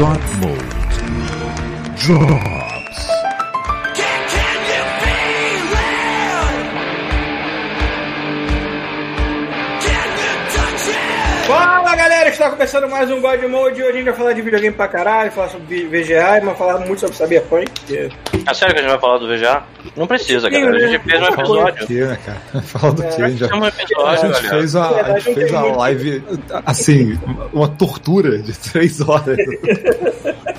God Mode drops. Fala galera, está começando mais um God Mode. Hoje a gente vai falar de videogame pra caralho, falar sobre VGA e vai falar muito sobre Cyberpunk. que- É sério que a gente vai falar do VGA? Não precisa, cara. A gente fez um episódio. que, né, cara? Fala do que, a gente já... É um A episódio, gente galera. fez a, a gente fez a live, assim, uma tortura de três horas.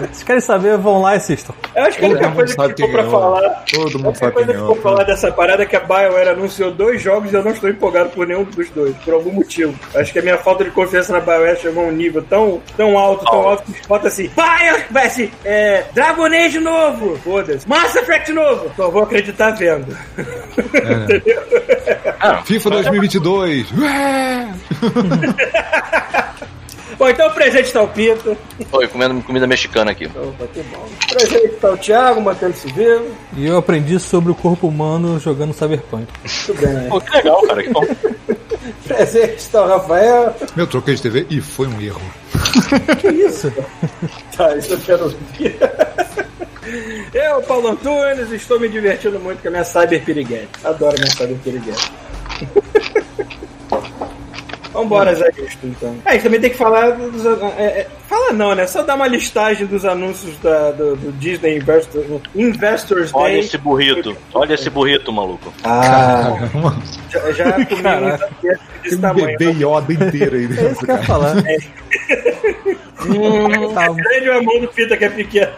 Vocês querem saber, vão lá e assistam. Eu acho que a única coisa que ficou pra falar. Todo A mundo única sabe coisa quem que ficou pra falar dessa parada é que a BioWare anunciou dois jogos e eu não estou empolgado por nenhum dos dois, por algum motivo. Acho que a minha falta de confiança na BioWare chegou a um nível tão, tão alto, tão alto, que bota assim, Bio, vai assim, é, Dragon Age novo, foda-se, Mass Effect novo, só vou acreditar vendo. Entendeu? FIFA 2022. Bom, então o presente tá o Pito. Oi, comendo comida mexicana aqui. Opa, que bom. O presente tá o Thiago, mantendo-se vivo. E eu aprendi sobre o corpo humano jogando Cyberpunk. Tudo bem. Pô, que legal, cara. Que bom. presente tá o Rafael. Meu troquei de TV e foi um erro. Que isso? Tá, isso eu quero ouvir. Eu, Paulo Antunes, estou me divertindo muito com a minha Cyber Piriguete. Adoro minha Cyber Piriguete. Vambora, Zé Justo, então. É, a gente também tem que falar dos. É, é, fala não, né? Só dar uma listagem dos anúncios da, do, do Disney Investor, Investors Olha Day. esse burrito. Olha esse burrito, maluco. Ah, já, já comi tem um bebê Yoda inteiro aí É isso dentro, que eu ia falar. Tá, Grande a mão do Pita que é pequeno.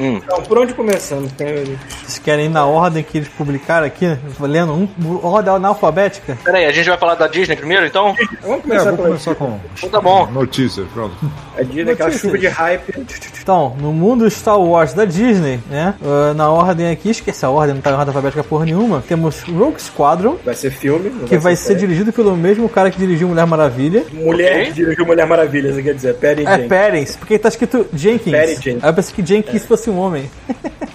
Hum. Então, por onde começamos? Vocês querem ir na ordem que eles publicaram aqui? Lendo um, ordem analfabética? Pera aí, a gente vai falar da Disney primeiro, então? Vamos É, começar vou pela começar com Então tá bom. notícias, pronto. a Disney, aquela chuva de hype. Então, no mundo Star Wars da Disney, né? ah, na ordem aqui, esquece a ordem, não tá em ordem alfabética porra nenhuma. Temos Rogue Squadron, Vai ser filme. que vai ser série. dirigido pelo mesmo cara que dirigiu Mulher Maravilha. Mulher que dirigiu Mulher Maravilha, você quer dizer? Perry É Jenkins. Perens, porque tá escrito Jenkins. Perry Jenkins. Aí eu pensei que Jenkins fosse um homem.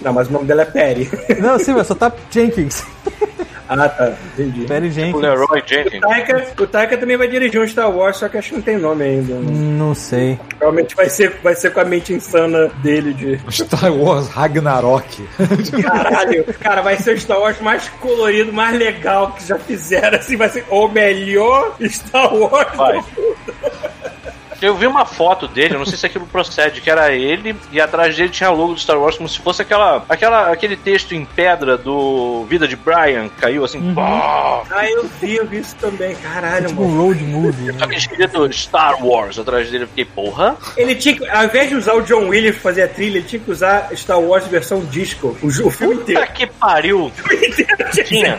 Não, mas o nome dela é Perry. Não, sim, mas só tá Jenkins. ah, tá. Entendi. Perry O Jenkins. Leroy Jenkins. Taika, o Taika também vai dirigir um Star Wars, só que acho que não tem nome ainda. Não sei. Provavelmente vai ser, vai ser com a mente insana dele de. Star Wars Ragnarok. Caralho, cara, vai ser o Star Wars mais colorido, mais legal que já fizeram. Assim, vai ser o melhor Star Wars. do Vai. mundo. Eu vi uma foto dele, eu não sei se aquilo procede, que era ele e atrás dele tinha o logo do Star Wars, como se fosse aquela, aquela, aquele texto em pedra do Vida de Brian, caiu assim, pá, Ah, eu vi, eu vi isso também. Caralho, Tipo mano. um road movie. só que escrito Star Wars atrás dele, eu fiquei, porra, Ele tinha que, ao invés de usar o John Williams pra fazer a trilha, ele tinha que usar Star Wars versão disco. O, o filme inteiro. puta que pariu, O filme inteiro tinha que Tinha.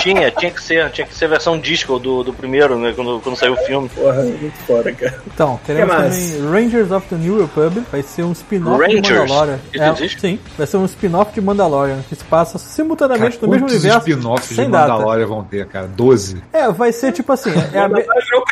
Tinha, tinha que ser, tinha que ser versão disco do, do primeiro, né, quando, quando saiu o filme. Porra, muito foda, cara. Então, teremos também Rangers of the New Republic, vai ser um spin-off de? Mandalorian. Isso É, existe? sim, vai ser um spin-off de Mandalorian, que se passa Cara, simultaneamente no mesmo quantos universo, spin-offs de sem data. Mandalorian vão ter, cara? 12. É, vai ser tipo assim, é a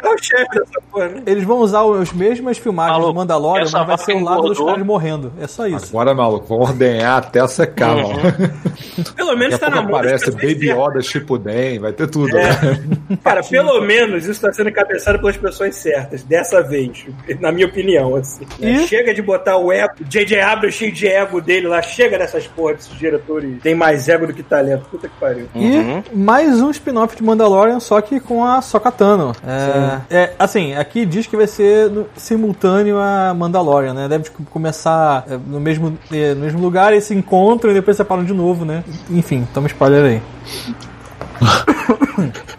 virou o carro-chefe dessa porra, né? eles vão usar as mesmas filmagens Maluco, do Mandalorian, mas vai ser o lado dos caras morrendo. É só isso. Agora, maluco, vão ordenhar até secar, Uhum. mano. Pelo menos tá na mão. aparece das pessoas Baby certas. Yoda Shippuden, vai ter tudo, É. né? Cara, pelo menos isso tá sendo encabeçado pelas pessoas certas, dessa vez, na minha opinião, assim. E? Chega de botar o ego, J.J. Abrams cheio de ego dele lá, chega dessas porra desses diretores, tem mais ego do que talento, puta que pariu. Uhum. E mais um spin-off de Mandalorian, só que com a Sokatano. É, é, assim, aqui diz que vai ser no- simultâneo a Mandalorian, né? Deve começar é, no mesmo, é, no mesmo lugar e se encontram e depois separam de novo, né? Enfim, toma spoiler aí.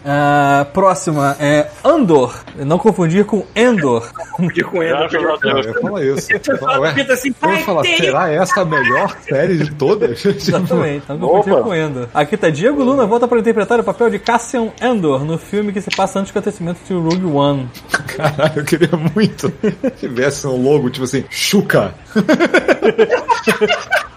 Ah, próxima é Andor. Não confundir com Endor. Podia com ele. Graças a Deus. Eu falo isso. Fala, Pita, assim, eu vou pai, falar, será essa a melhor série de todas? Exatamente, não confundir Opa. com Endor. Aqui tá Diego Luna, volta para interpretar o papel de Cassian Endor no filme que se passa antes do acontecimento de Rogue One. Caralho, eu queria muito que tivesse um logo, tipo assim, Chuca.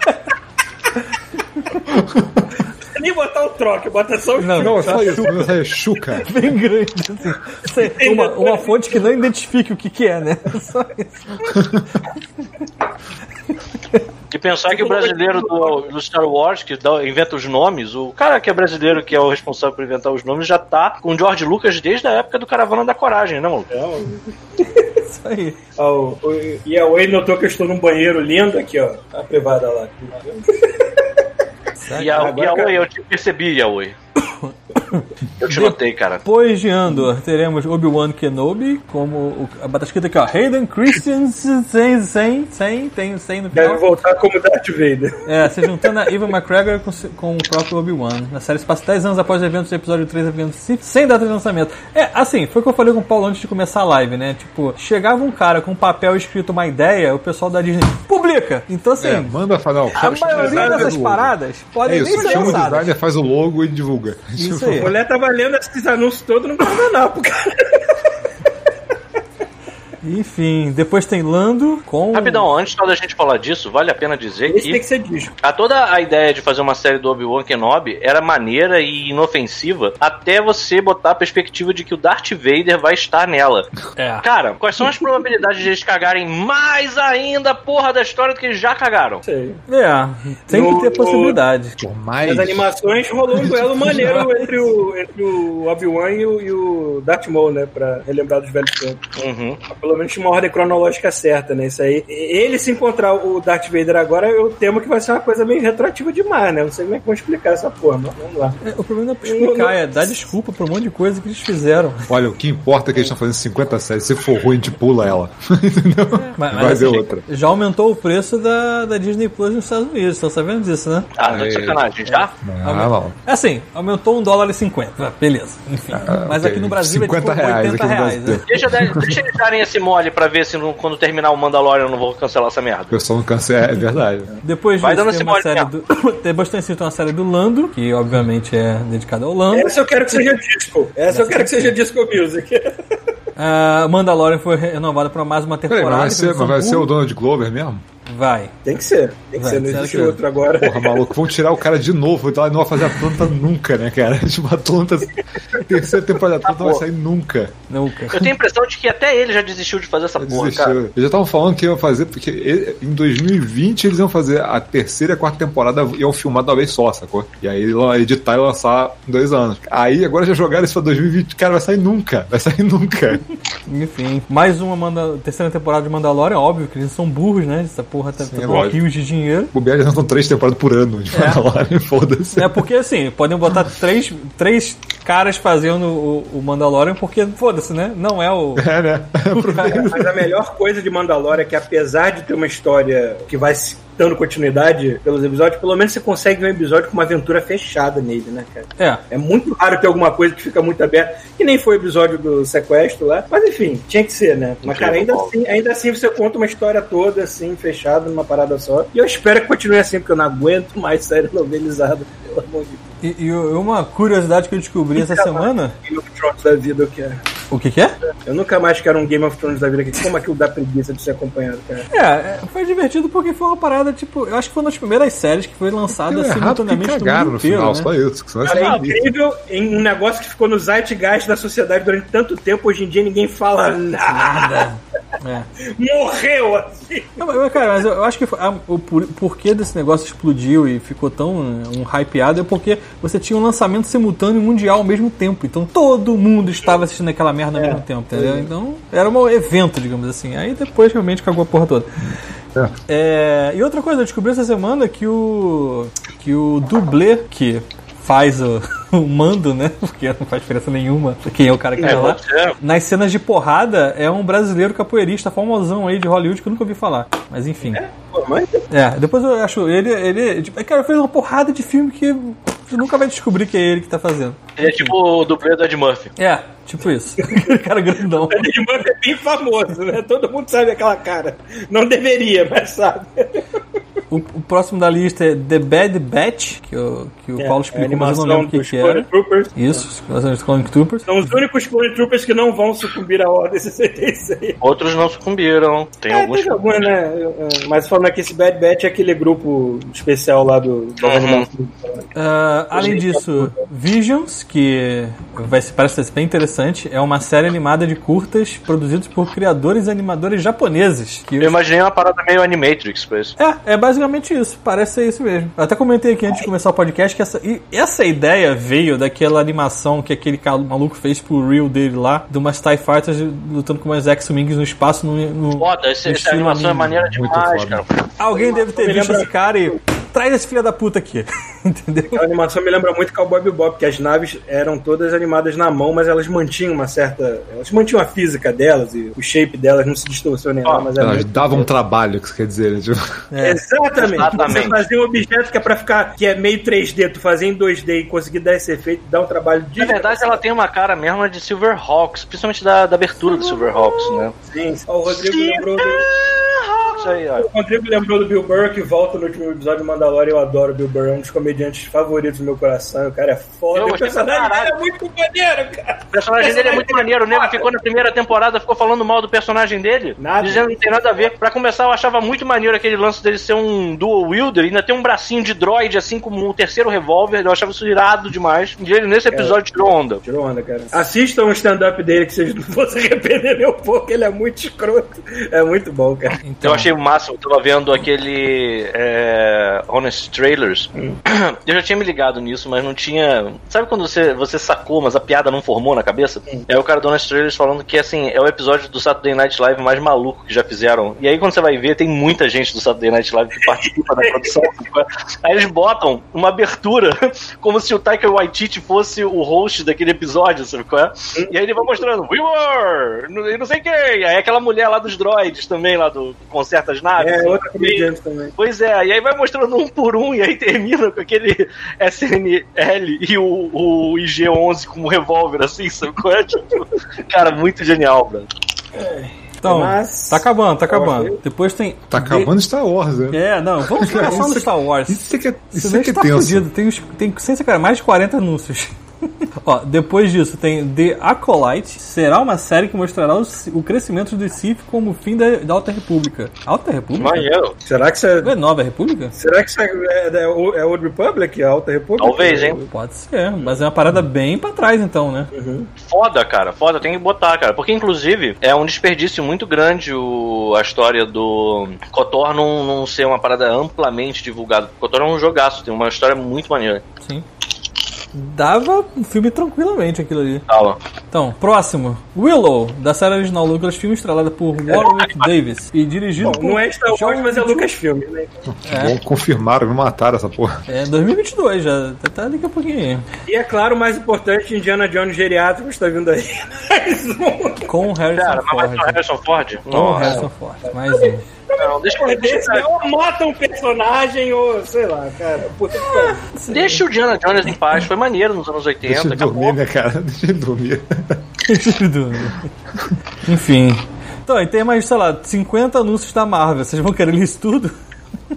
nem botar o troque, bota só o Não, Não, é só isso, é Chuca. bem grande, assim. Sei, Uma, uma fonte que não identifique o que, que é, né? Só isso. E pensar que o brasileiro do, do Star Wars, que dá- inventa os nomes, o cara que é brasileiro, que é o responsável por inventar os nomes, já tá com o George Lucas desde a época do Caravana da Coragem, né, maluco? Isso aí. Ó, o- e a Way notou que eu estou num banheiro lindo aqui, ó. A privada lá. E a, Yaoi, cara- eu te percebi, Yaoi. Eu te notei, cara. Depois de Andor, teremos Obi-Wan Kenobi, como o, a bata escrita aqui, ó. Hayden Christensen, sem, sem, sem, tem sem no Deve final. voltar como Darth Vader. É, se juntando a Evan McGregor com, com o próprio Obi-Wan. A série se passa 10 anos após os eventos do episódio 3 episódio 5, sem data de lançamento. É, assim, foi o que eu falei com o Paulo antes de começar a live, né? Tipo, chegava um cara com um papel escrito uma ideia, o pessoal da Disney publica. Então, assim, É, manda falar. a maioria dessas paradas É podem nem isso, ser chama o lançadas. designer, faz o logo e divulga. Isso aí. Mulher tava lendo esses anúncios todos no guardanapo, cara. Enfim, depois tem Lando com. Rapidão, antes da gente falar disso, vale a pena dizer Esse tem que que ser disco. a toda a ideia de fazer uma série do Obi-Wan Kenobi era maneira e inofensiva até você botar a perspectiva de que o Darth Vader vai estar nela. É. Cara, quais são as probabilidades de eles cagarem mais ainda a porra da história do que eles já cagaram? Sei. É, tem No- que ter possibilidade. Por mais. Nas animações rolou um duelo maneiro entre o, entre o Obi-Wan e o, e o Darth Maul, né? Pra relembrar dos velhos tempos. Uhum. Pelo menos tinha uma ordem cronológica certa, né? Isso aí. Ele se encontrar o Darth Vader agora, eu temo que vai ser uma coisa meio retroativa demais, né? Não sei como é que vão explicar essa porra, mas vamos lá. É, O problema não é explicar, é dar desculpa por um monte de coisa que eles fizeram. Olha, o que importa é que eles estão fazendo 50 séries. Se for ruim, a gente pula ela. Entendeu? Mas, Vai mas, ver assim, outra. já aumentou o preço da, da Disney Plus nos Estados Unidos, estão sabendo disso, né? Ah, tá de sacanagem, já? Ah, não. É assim, aumentou um dólar e 50, beleza. Enfim. mas aqui ok. no Brasil é tipo 50 reais 80 aqui no reais. Né? Deixa, deixa eles darem esse mole pra ver se não- quando terminar o Mandalorian eu não vou cancelar essa merda. pessoal não cansa, é verdade. Depois Vai disso dando tem esse uma série mesmo. do. Depois tem então uma série do Lando, que obviamente é dedicada ao Lando. Essa eu quero que seja disco. Essa eu quero que seja disco music. A Mandalorian foi renovada para mais uma Peraí, temporada. mas vai ser, mas vai ser o Donald Glover mesmo? Vai. Tem que ser. Tem que Vai, ser. Não será existe que- outro agora. Porra, maluco, vão tirar o cara de novo. Então não vai fazer Atlanta nunca, né, cara? Tipo, Atlanta. Terceira temporada de Atlanta não vai sair nunca. Nunca. Eu tenho a impressão de que até ele já desistiu de fazer essa porra, Desistiu. cara. Eles já estavam falando que iam fazer, porque ele- em 2020 eles iam fazer a terceira e a quarta temporada, iam filmar de uma vez só, sacou? E aí editar e lançar em dois anos. Aí agora já jogaram isso pra 2020, cara, vai sair nunca. Vai sair nunca. Enfim, mais uma Manda... terceira temporada de Mandalorian, óbvio que eles são burros, né? Essa porra tá, tá é rios de dinheiro. O já são três temporadas por ano de Mandalorian, foda-se. É porque assim, podem botar três, três caras fazendo o, o Mandalorian, porque foda-se, né? Não é o. É, né? Mas a melhor coisa de Mandalorian é que apesar de ter uma história que vai se dando continuidade pelos episódios, pelo menos você consegue ver um episódio com uma aventura fechada nele, né, cara? É. É muito raro ter alguma coisa que fica muito aberta, que nem foi o episódio do sequestro lá. Mas enfim, tinha que ser, né? Mas, cara, ainda assim, ainda assim você conta uma história toda, assim, fechada numa parada só. E eu espero que continue assim, porque eu não aguento mais série novelizada, pelo amor de Deus. E, e uma curiosidade que eu descobri essa semana. Game of Thrones da vida eu quero. O que, que é? Eu nunca mais quero um Game of Thrones da vida. Como aquilo dá preguiça de ser acompanhado, cara. É, é, foi divertido porque foi uma parada, tipo, eu acho que foi uma das primeiras séries que foi lançada errado porque simultaneamente no cagaram no inteiro, final, né? só isso. que senão Cara, é incrível em um negócio que ficou no zeitgeist da sociedade durante tanto tempo. Hoje em dia ninguém fala nada. É. Morreu assim. Não, mas, cara, mas eu eu acho que foi- a- o por- porquê desse negócio explodiu e ficou tão um hypeado é porque você tinha um lançamento simultâneo mundial ao mesmo tempo. Então todo mundo estava assistindo aquela merda ao mesmo tempo, entendeu? Então era um evento, digamos assim. Aí depois realmente cagou a porra toda. É, e outra coisa, eu descobri essa semana que o que o dublê que faz o, o mando, né? Porque não faz diferença nenhuma quem é o cara que tá lá. Nas cenas de porrada é um brasileiro capoeirista famosão aí de Hollywood que eu nunca ouvi falar. Mas enfim. Pô, mas É, depois eu acho ele, ele, tipo, cara, fez uma porrada de filme que você nunca vai descobrir que é ele que tá fazendo. Ele é tipo o dublê do Ed Murphy. É, tipo isso. cara grandão. o Ed Murphy é bem famoso, né? Todo mundo sabe aquela cara. Não deveria, mas sabe. O, o próximo da lista é The Bad Batch, que o, que o Paulo explicou, É, a mas eu não lembro o que, que era. Troopers. Isso, os Clone Troopers. São os únicos Clone Troopers que não vão sucumbir à Ordem 66. Outros não sucumbiram. Tem É, alguns. tem alguns, né? É, Mas falando aqui, esse Bad Batch é aquele grupo especial lá do, da Uhum. Ah, além disso, Visions, que vai parece ser bem interessante, é uma série animada de curtas produzidos por criadores e animadores japoneses. Que Eu imaginei uma parada meio Animatrix pra isso. É, é basicamente isso. Parece ser isso mesmo. Eu até comentei aqui antes de começar o podcast que essa, e essa ideia veio daquela animação que aquele cara maluco fez pro reel dele lá, de umas TIE Fighters lutando com umas X-Wings no espaço no, no, Foda, esse, no essa animação é maneira Muito demais, cara. Alguém deve ter visto esse cara e traz esse filho da puta aqui. Entendeu? A animação me lembra muito Cowboy Bebop, que as naves eram todas animadas na mão, mas elas mantinham uma certa... Elas mantinham a física delas e o shape delas não se distorcia nem nada, mas é Elas muito- davam um trabalho, que você quer dizer, né? Tipo, É. Exatamente. Exatamente. Você fazia um objeto que é pra ficar, que é meio 3D, tu fazia em 2D e conseguir dar esse efeito, dá um trabalho de. Na verdade, ela tem uma cara mesmo de Silverhawks, principalmente da, da abertura do Silverhawks, né? Sim. O Rodrigo lembrou do. Silverhawks aí, ó. O Rodrigo lembrou do Bill Burr, que volta no último episódio do Mandalorian. Eu adoro o Bill Burr, é um dos comediantes favoritos do meu coração. O cara é foda. Eu o personagem dele é muito maneiro, cara. O personagem dele é muito maneiro. O nego ficou na primeira temporada, ficou falando mal do personagem dele, Nada. dizendo que não tem nada a ver. Pra começar, eu achava muito maneiro aquele lance dele ser um dual wielder, e ainda tem um bracinho de droid, assim como um terceiro revólver. Eu achava isso irado demais. E ele, nesse episódio, tirou onda. Tirou onda, cara. Assistam o stand-up dele, que vocês não vão se arrepender nem um pouco. Ele é muito escroto. É muito bom, cara. Então, Eu achei o máximo, eu tava vendo aquele é, Honest Trailers. Eu já tinha me ligado nisso, mas não tinha. Sabe quando você, você sacou, mas a piada não formou na cabeça? É o cara do Honest Trailers falando que assim, é o episódio do Saturday Night Live mais maluco que já fizeram. E aí quando você vai ver, tem muita gente do Saturday Night Live que participa da produção. aí eles botam uma abertura como se o Taika Waititi fosse o host daquele episódio, sabe qual é? E aí ele vai mostrando, We were! E não sei quem! Aí aquela mulher lá dos droids também, lá do que as naves. É, outra comediante também. Pois é, e aí vai mostrando um por um, e aí termina com aquele SNL e o, o IG-11 como revólver, assim, sabe é? Tipo, cara, muito genial, bro. então Mas- tá acabando, tá acabando. Ok. Depois tem. tá acabando Star Wars, né? É, não, vamos só do Star Wars. Isso é que é, isso é, que é está tenso. fudido. Tem, uns- tem sem sacanagem, mais de 40 anúncios. Ó, depois disso tem The Acolyte. Será uma série que mostrará o, o crescimento do Sith como o fim da, da Alta República. Alta República? Maneiro. Será que isso é. Não é Nova República? Será que isso é, é, é, o- é Old Republic, a Alta República? Talvez, hein? Pode ser, mas é uma parada bem pra trás então, né? Foda, cara, foda, tem que botar, cara. Porque, inclusive, é um desperdício muito grande o, a história do Kotor não, não ser uma parada amplamente divulgada. Kotor é um jogaço, tem uma história muito maneira. Sim. Dava um filme tranquilamente aquilo ali. Então, próximo. Willow, da série original Lucasfilm, estrelada por Warwick Davis e dirigido Bom, por não é Star Wars, John mas é. Lucasfilm, né? Bom, confirmaram, me mataram essa porra. É 2022 já, tá- tá daqui a pouquinho. E é claro, o mais importante, Indiana Jones geriátrico está vindo aí. Mais um. Com o Harrison Cara, mas Ford. ser o Harrison Ford? Com o. Harrison Ford. Mais um. Não, deixa, deixa, Desse, ou mata um personagem, ou sei lá, cara. Puta que pariu. deixa o Diana Jones em paz. Foi maneiro nos anos 80. Deixa ele acabou. dormir, né, cara? Deixa ele dormir. Enfim. Então, e tem mais, sei lá, 50 anúncios da Marvel. Vocês vão querer ler isso tudo?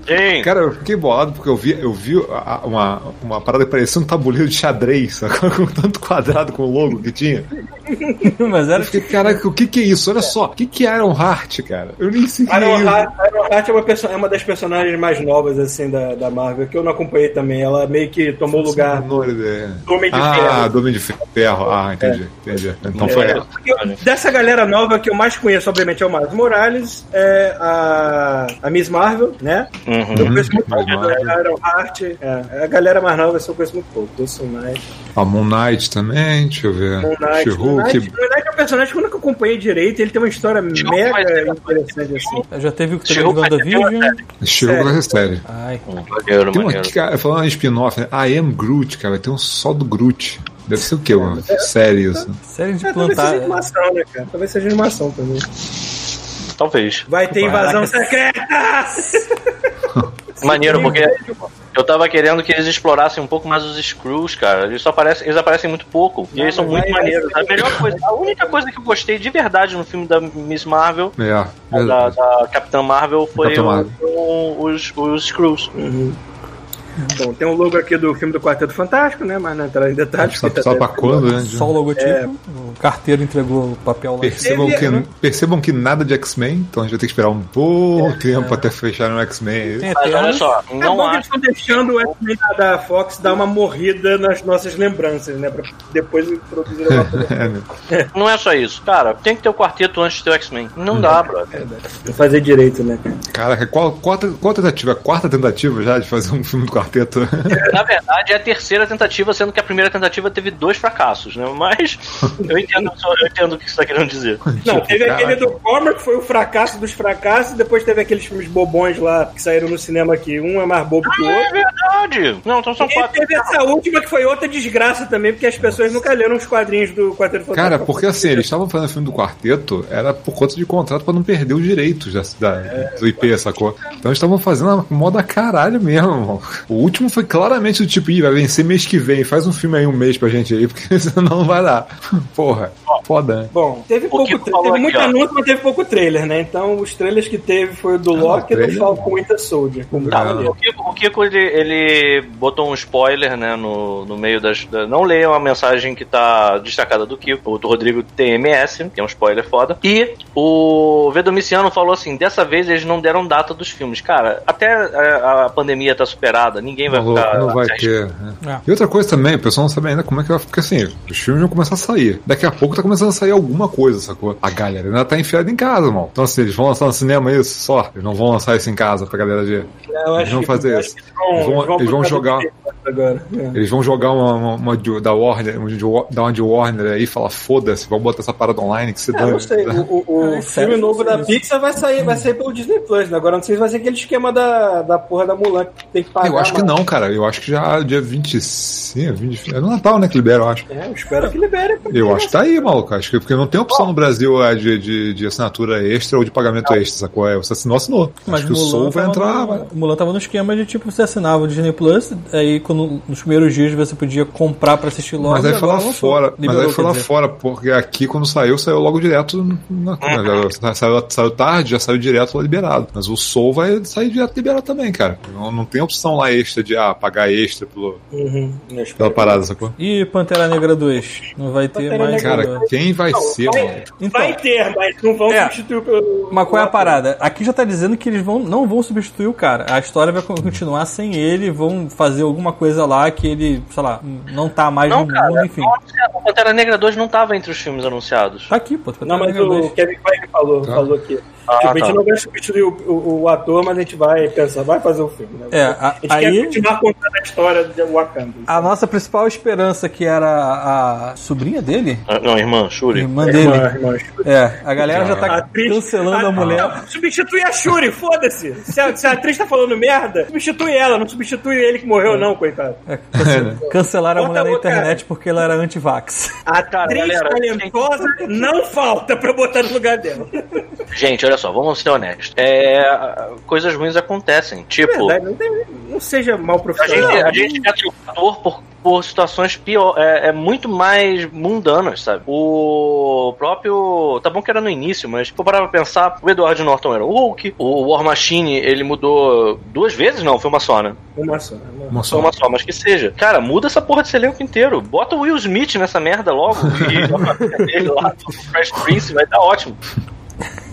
Sim. Cara, eu fiquei bolado porque eu vi, eu vi uma, uma parada que parecia um tabuleiro de xadrez, com tanto quadrado com o logo que tinha. Mas era Eu fiquei, caraca, o que que é isso? Olha só, o que que é Iron Heart, cara? Eu nem sei o que é Iron isso. Heart, Iron Heart é, uma perso- é uma das personagens mais novas, assim, da, da Marvel, que eu não acompanhei também. Ela meio que tomou o lugar do. Homem de Ah, Ferro. do Homem de Ferro. Ah, entendi, entendi. Então foi É, ela. eu- dessa galera nova que eu mais conheço, obviamente, é o Miles Morales, é a, a Miss Marvel, né? Uhum. Eu conheço muito pouco Miss da Marvel. Iron Heart. É, a galera mais nova eu conheço muito pouco. Conheço mais. A Moon Knight também, deixa eu ver. Moon Knight. Moon Knight, She-Hulk. Moon Knight é um personagem que eu nunca acompanhei direito. Ele tem uma história vai mega ter- interessante assim. Já teve o que teve WandaVision. Vai ser sério. Ai, Maneiro, Tem uma maneiro. aqui, cara, falando em spin-off, né? I am Groot, cara. Vai ter um só do Groot. Deve ser o quê, mano? Sério isso. série de É, talvez plantar. seja animação, né, cara? Talvez seja animação também. Talvez. Vai ter invasão Caraca. secreta! Maneiro, porque eu tava querendo que eles explorassem um pouco mais os Screws, cara. Eles só aparecem, eles aparecem muito pouco. E eles são muito vai- maneiros. vai A melhor coisa, a única coisa que eu gostei de verdade no filme da Miss Marvel, É, da, da Capitã Marvel, foi Capitã o- Marvel. o- os, os Screws. Bom, tem um logo aqui do filme do Quarteto Fantástico, né? Mas não entrar em detalhes. Porque tá pra quando, né? Só o logotipo, o carteiro entregou o papel lá. Percebam que, percebam que nada de X-Men, então a gente vai ter que esperar um bom tempo até fechar no X-Men. Mas olha só, É não bom que há. eles estão deixando o X-Men da- da Fox dar uma morrida nas nossas lembranças, né? Pra depois produzir coisa. É, né? Não é só isso. Cara, tem que ter o quarteto antes de ter o X-Men. Não dá, brother. Não fazer direito, né? Caraca, qual, qual, qual tentativa? A quarta tentativa já de fazer um filme do quarteto? Na verdade, é a terceira tentativa, sendo que a primeira tentativa teve dois fracassos, né? Mas eu entendo, eu entendo o que você tá querendo dizer. Não, teve Caraca. aquele do Cormer que foi o fracasso dos fracassos, e depois teve aqueles filmes bobões lá que saíram no cinema aqui. Um é mais bobo que o É outro. verdade. Não, então são E quatro. teve essa última que foi outra desgraça também, porque as pessoas nunca leram os quadrinhos do Quarteto Fantástico. Cara, porque assim, eles estavam fazendo o filme do quarteto, era por conta de contrato pra não perder os direitos da, da- do IP, sacou? Então eles estavam fazendo a moda caralho mesmo, irmão. O último foi claramente do tipo, ih, vai vencer mês que vem, faz um filme aí um mês pra gente aí, porque senão não vai dar. Porra, foda, né? Bom, teve pouco teve aqui, muito ó. anúncio, mas teve pouco trailer, né? Então os trailers que teve foi o do Loki e do Falcon Winter Soldier. Como Tá, tava ali. o Kiko, o Kiko, ele, ele botou um spoiler, né, no, no meio das... da- não leiam a mensagem que tá destacada do Kiko, o do Rodrigo TMS, que é um spoiler foda. E o Vedomiciano falou assim, dessa vez eles não deram data dos filmes. Cara, até a, a pandemia tá superada, ninguém vai Não, ficar... não vai ter. né? É. E outra coisa também, o pessoal não sabe ainda como é que vai ficar assim. Os filmes vão começar a sair. Daqui a pouco tá começando a sair alguma coisa, sacou? A galera ainda tá enfiada em casa, irmão. Então assim, eles vão lançar no cinema isso só. Eles não vão lançar isso em casa pra galera ver. Eu Eles acho vão fazer isso. eles Eles vão- eles vão jogar- Agora. É. Eles vão jogar uma, uma, uma de- da Warner, uma de, Wa- da uma de Warner aí e falar, foda-se, vamos botar essa parada online que se Ah, dane. não sei. O, o- o Ah, filme sério? novo da. Pixar vai sair, vai sair pelo Disney Plus, né? Agora não sei se vai ser aquele esquema da, da porra da Mulan que tem que pagar. Eu acho que não, cara. Eu acho que já dia 25, 20, é no Natal, né, que libera, eu acho. É, eu espero que libere. Eu acho que tá aí, maluco. Acho que porque não tem opção no Brasil é, de, de, de assinatura extra ou de pagamento extra, sacou? É, você assinou, assinou. Mas acho que o Soul vai entrar. no- vai- O Mulan tava no esquema de tipo, você assinava o Disney Plus, aí quando, nos primeiros dias você podia comprar pra assistir logo. Mas aí foi lá fora. Mas Liberou, aí foi lá dizer. fora, porque aqui quando saiu, saiu logo direto. Na, já saiu, saiu tarde, já saiu direto lá liberado. Mas o Soul vai sair direto liberado também, cara. Não, não tem opção lá extra de ah, pagar extra pelo, Uhum, pela parada, sacou? E Pantera Negra 2? Não vai ter Pantera mais. Negra Cara, quem vai ser, vai- mano? Então, Vai ter, mas não vão É. substituir pelo. Mas qual é a parada? Aqui já tá dizendo que eles vão, não vão substituir o cara. A história vai con- continuar sem ele, vão fazer alguma coisa lá que ele, sei lá, não tá mais Não, no cara, mundo, enfim. o Pantera Negra 2 não tava entre os filmes anunciados. Tá aqui, pô. Pantera Não, mas Negra o 2. Kevin Feige falou, Tá. falou aqui. Ah, tipo, a gente tá. não vai substituir o, o- o ator, mas a gente vai pensar, vai fazer o filme, né? É, a- a gente aí- continuar contando a história de Wakanda. A nossa principal esperança, que era a sobrinha dele, Ah, Não, irmã, Shuri. irmã dele, Irmã, irmã, é, a galera já A tá atriz- cancelando a mulher. Não, substitui a Shuri, foda-se. Se a, se a atriz tá falando merda, substitui ela, não substitui ele que morreu, não, coitado. É, cance- cancelaram a mulher na a internet porque ela era anti-vax. A Cara, atriz galera, talentosa não falta pra botar no lugar dela. Gente, olha só, vamos ser honestos. É, coisas ruins acontecem. Tipo, Verdade, não, tem- não seja mal a profissional. gente, a gente ser ator por, por situações pior, é, é muito mais mundanas, sabe? O próprio. Tá bom que era no início, mas se for parar pra pensar, o Edward Norton era o Hulk, o War Machine ele mudou duas vezes, não, foi uma só, né? Uma só. uma- Uma Só uma só, mas que seja. Cara, muda essa porra desse elenco inteiro. Bota o Will Smith nessa merda logo e ele lá do Fresh Prince vai dar ótimo.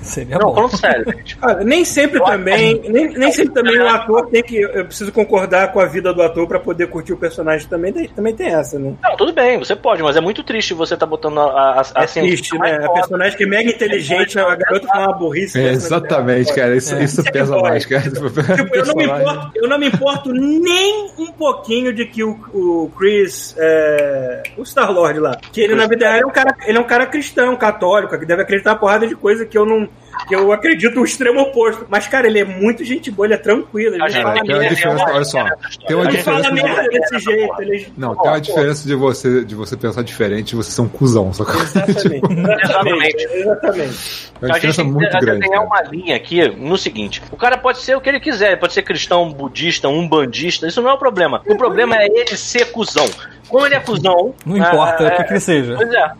Seria Não, bom. falando sério, nem sempre também, nem, nem sempre também o ator tem que. Eu preciso concordar com a vida do ator pra poder curtir o personagem também. Tem, também tem essa, né? Não, tudo bem, você pode, mas é muito triste você tá botando a, a, a É triste, né? A personagem que é mega inteligente, a garota fala uma burrice. É, né? exatamente, cara. Isso, É. isso pesa Dói. mais, cara. Tipo, eu não, me importo, eu não me importo nem um pouquinho de que o, o Chris, é, o Star-Lord lá, que ele na vida real é um cara, ele é um cara cristão, católico, que deve acreditar uma porrada de coisa que eu não, que eu acredito o extremo oposto. Mas, cara, ele é muito gente boa, ele é tranquilo, ele A não gente fala tem Tem uma diferença, olha só. Tem uma Ele fala diferença. de- merda desse jeito. Ele... Não, tem uma diferença de você, de você pensar diferente e você ser um cuzão, sacou? Exatamente, exatamente, Exatamente. exatamente. É uma a gente diferença tem muito que grande. desenhar cara. uma linha aqui no seguinte: o cara pode ser o que ele quiser, ele pode ser cristão, budista, umbandista, isso não é o problema. O problema é ele ser cuzão. Como ele é cuzão. Não importa é, o que, que ele seja. Pois é.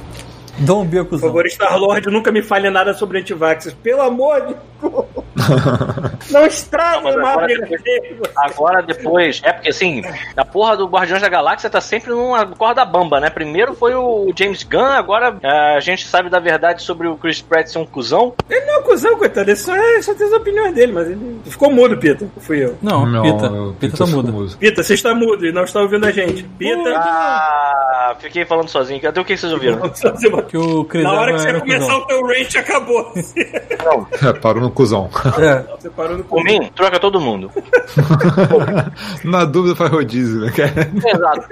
Don't be a Por favor, Star-Lord, nunca me fale nada sobre antivaxxers. Pelo amor de Deus. Não estraga o agora Marvel depois- Negro. Agora depois. É porque assim, a porra do Guardiões da Galáxia tá sempre numa corda bamba, né? Primeiro foi o James Gunn, agora é, a gente sabe da verdade sobre o Chris Pratt ser um cuzão. Ele não é um cuzão, coitado. Ele só, é, só tem as opiniões dele, mas ele ficou mudo, Pita. Fui eu. Não, Pita. eu- Pita tá mudo. Pita, você está mudo e não está ouvindo a gente. Pita. Ah, fiquei falando sozinho. Cadê o que vocês ouviram? Que o Chris Na hora que você começar cuzão. o teu range, acabou. É, parou no cuzão. É. Você parou no Por mim, troca todo mundo. Na dúvida faz rodízio, né, cara? Exato.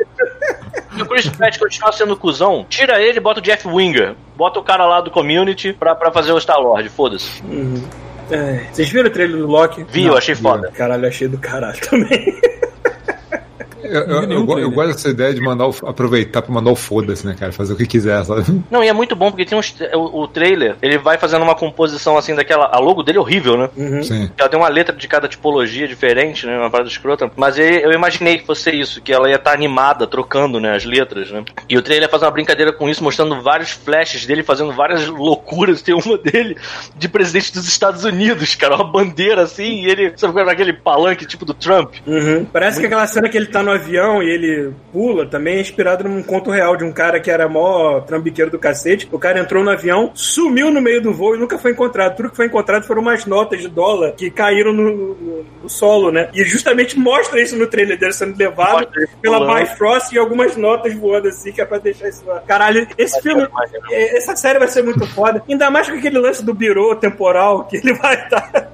Se o Chris Pratt continuar sendo cuzão, tira ele e bota o Jeff Winger. Bota o cara lá do community pra, pra fazer o Star Lord, foda-se. É, vocês viram o trailer do Loki? Vi, eu achei foda. Caralho, achei do caralho também. Eu, eu, eu, go- eu gosto dessa ideia de mandar o- aproveitar pra mandar o foda-se, né, cara? Fazer o que quiser, sabe? Não, e é muito bom porque tem uns, o, o trailer, ele vai fazendo uma composição assim daquela. A logo dele é horrível, né? Sim. Ela tem uma letra de cada tipologia diferente, né? Uma parada escrota. Mas eu, eu imaginei que fosse isso, que ela ia estar animada, trocando, né? As letras, né? E o trailer faz uma brincadeira com isso, mostrando vários flashes dele fazendo várias loucuras. Tem uma dele de presidente dos Estados Unidos, cara. Uma bandeira assim, e ele. Sabe qual é aquele palanque tipo do Trump? Uhum. Parece que aquela cena que ele tá no avião e ele pula também é inspirado num conto real de um cara que era mó trambiqueiro do cacete. O cara entrou no avião, sumiu no meio do voo e nunca foi encontrado. Tudo que foi encontrado foram umas notas de dólar que caíram no, no- no solo, né? E justamente mostra isso no trailer dele sendo levado pela pulando. Bifrost e algumas notas voando assim, que é pra deixar isso lá. Caralho, esse filme, é, essa série vai ser muito foda. Ainda mais com aquele lance do birô temporal que ele vai estar.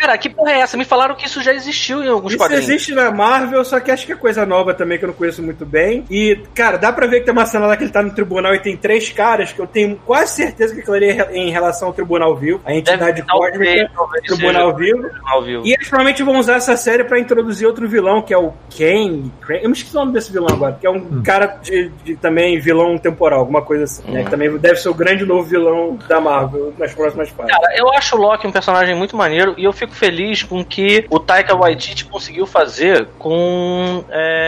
Cara, que porra é essa? Me falaram que isso já existiu em alguns Isso quadrinhos. existe na Marvel, só que acho que é coisa nova também que eu não conheço muito bem. E, cara, dá pra ver que tem uma cena lá que ele tá no tribunal e tem três caras que eu tenho quase certeza que aquilo ali é em relação ao tribunal vivo, a entidade cósmica, tribunal vivo. Ao vivo. E eles provavelmente vão usar essa série pra introduzir outro vilão, que é o Kang. Eu me esqueci o nome desse vilão agora, que é um cara de, de também vilão temporal, alguma coisa assim, né? Que também deve ser o grande novo vilão da Marvel nas próximas fases. Cara, eu acho o Loki um personagem muito maneiro e eu fico feliz com que o Taika Waititi conseguiu fazer com. É...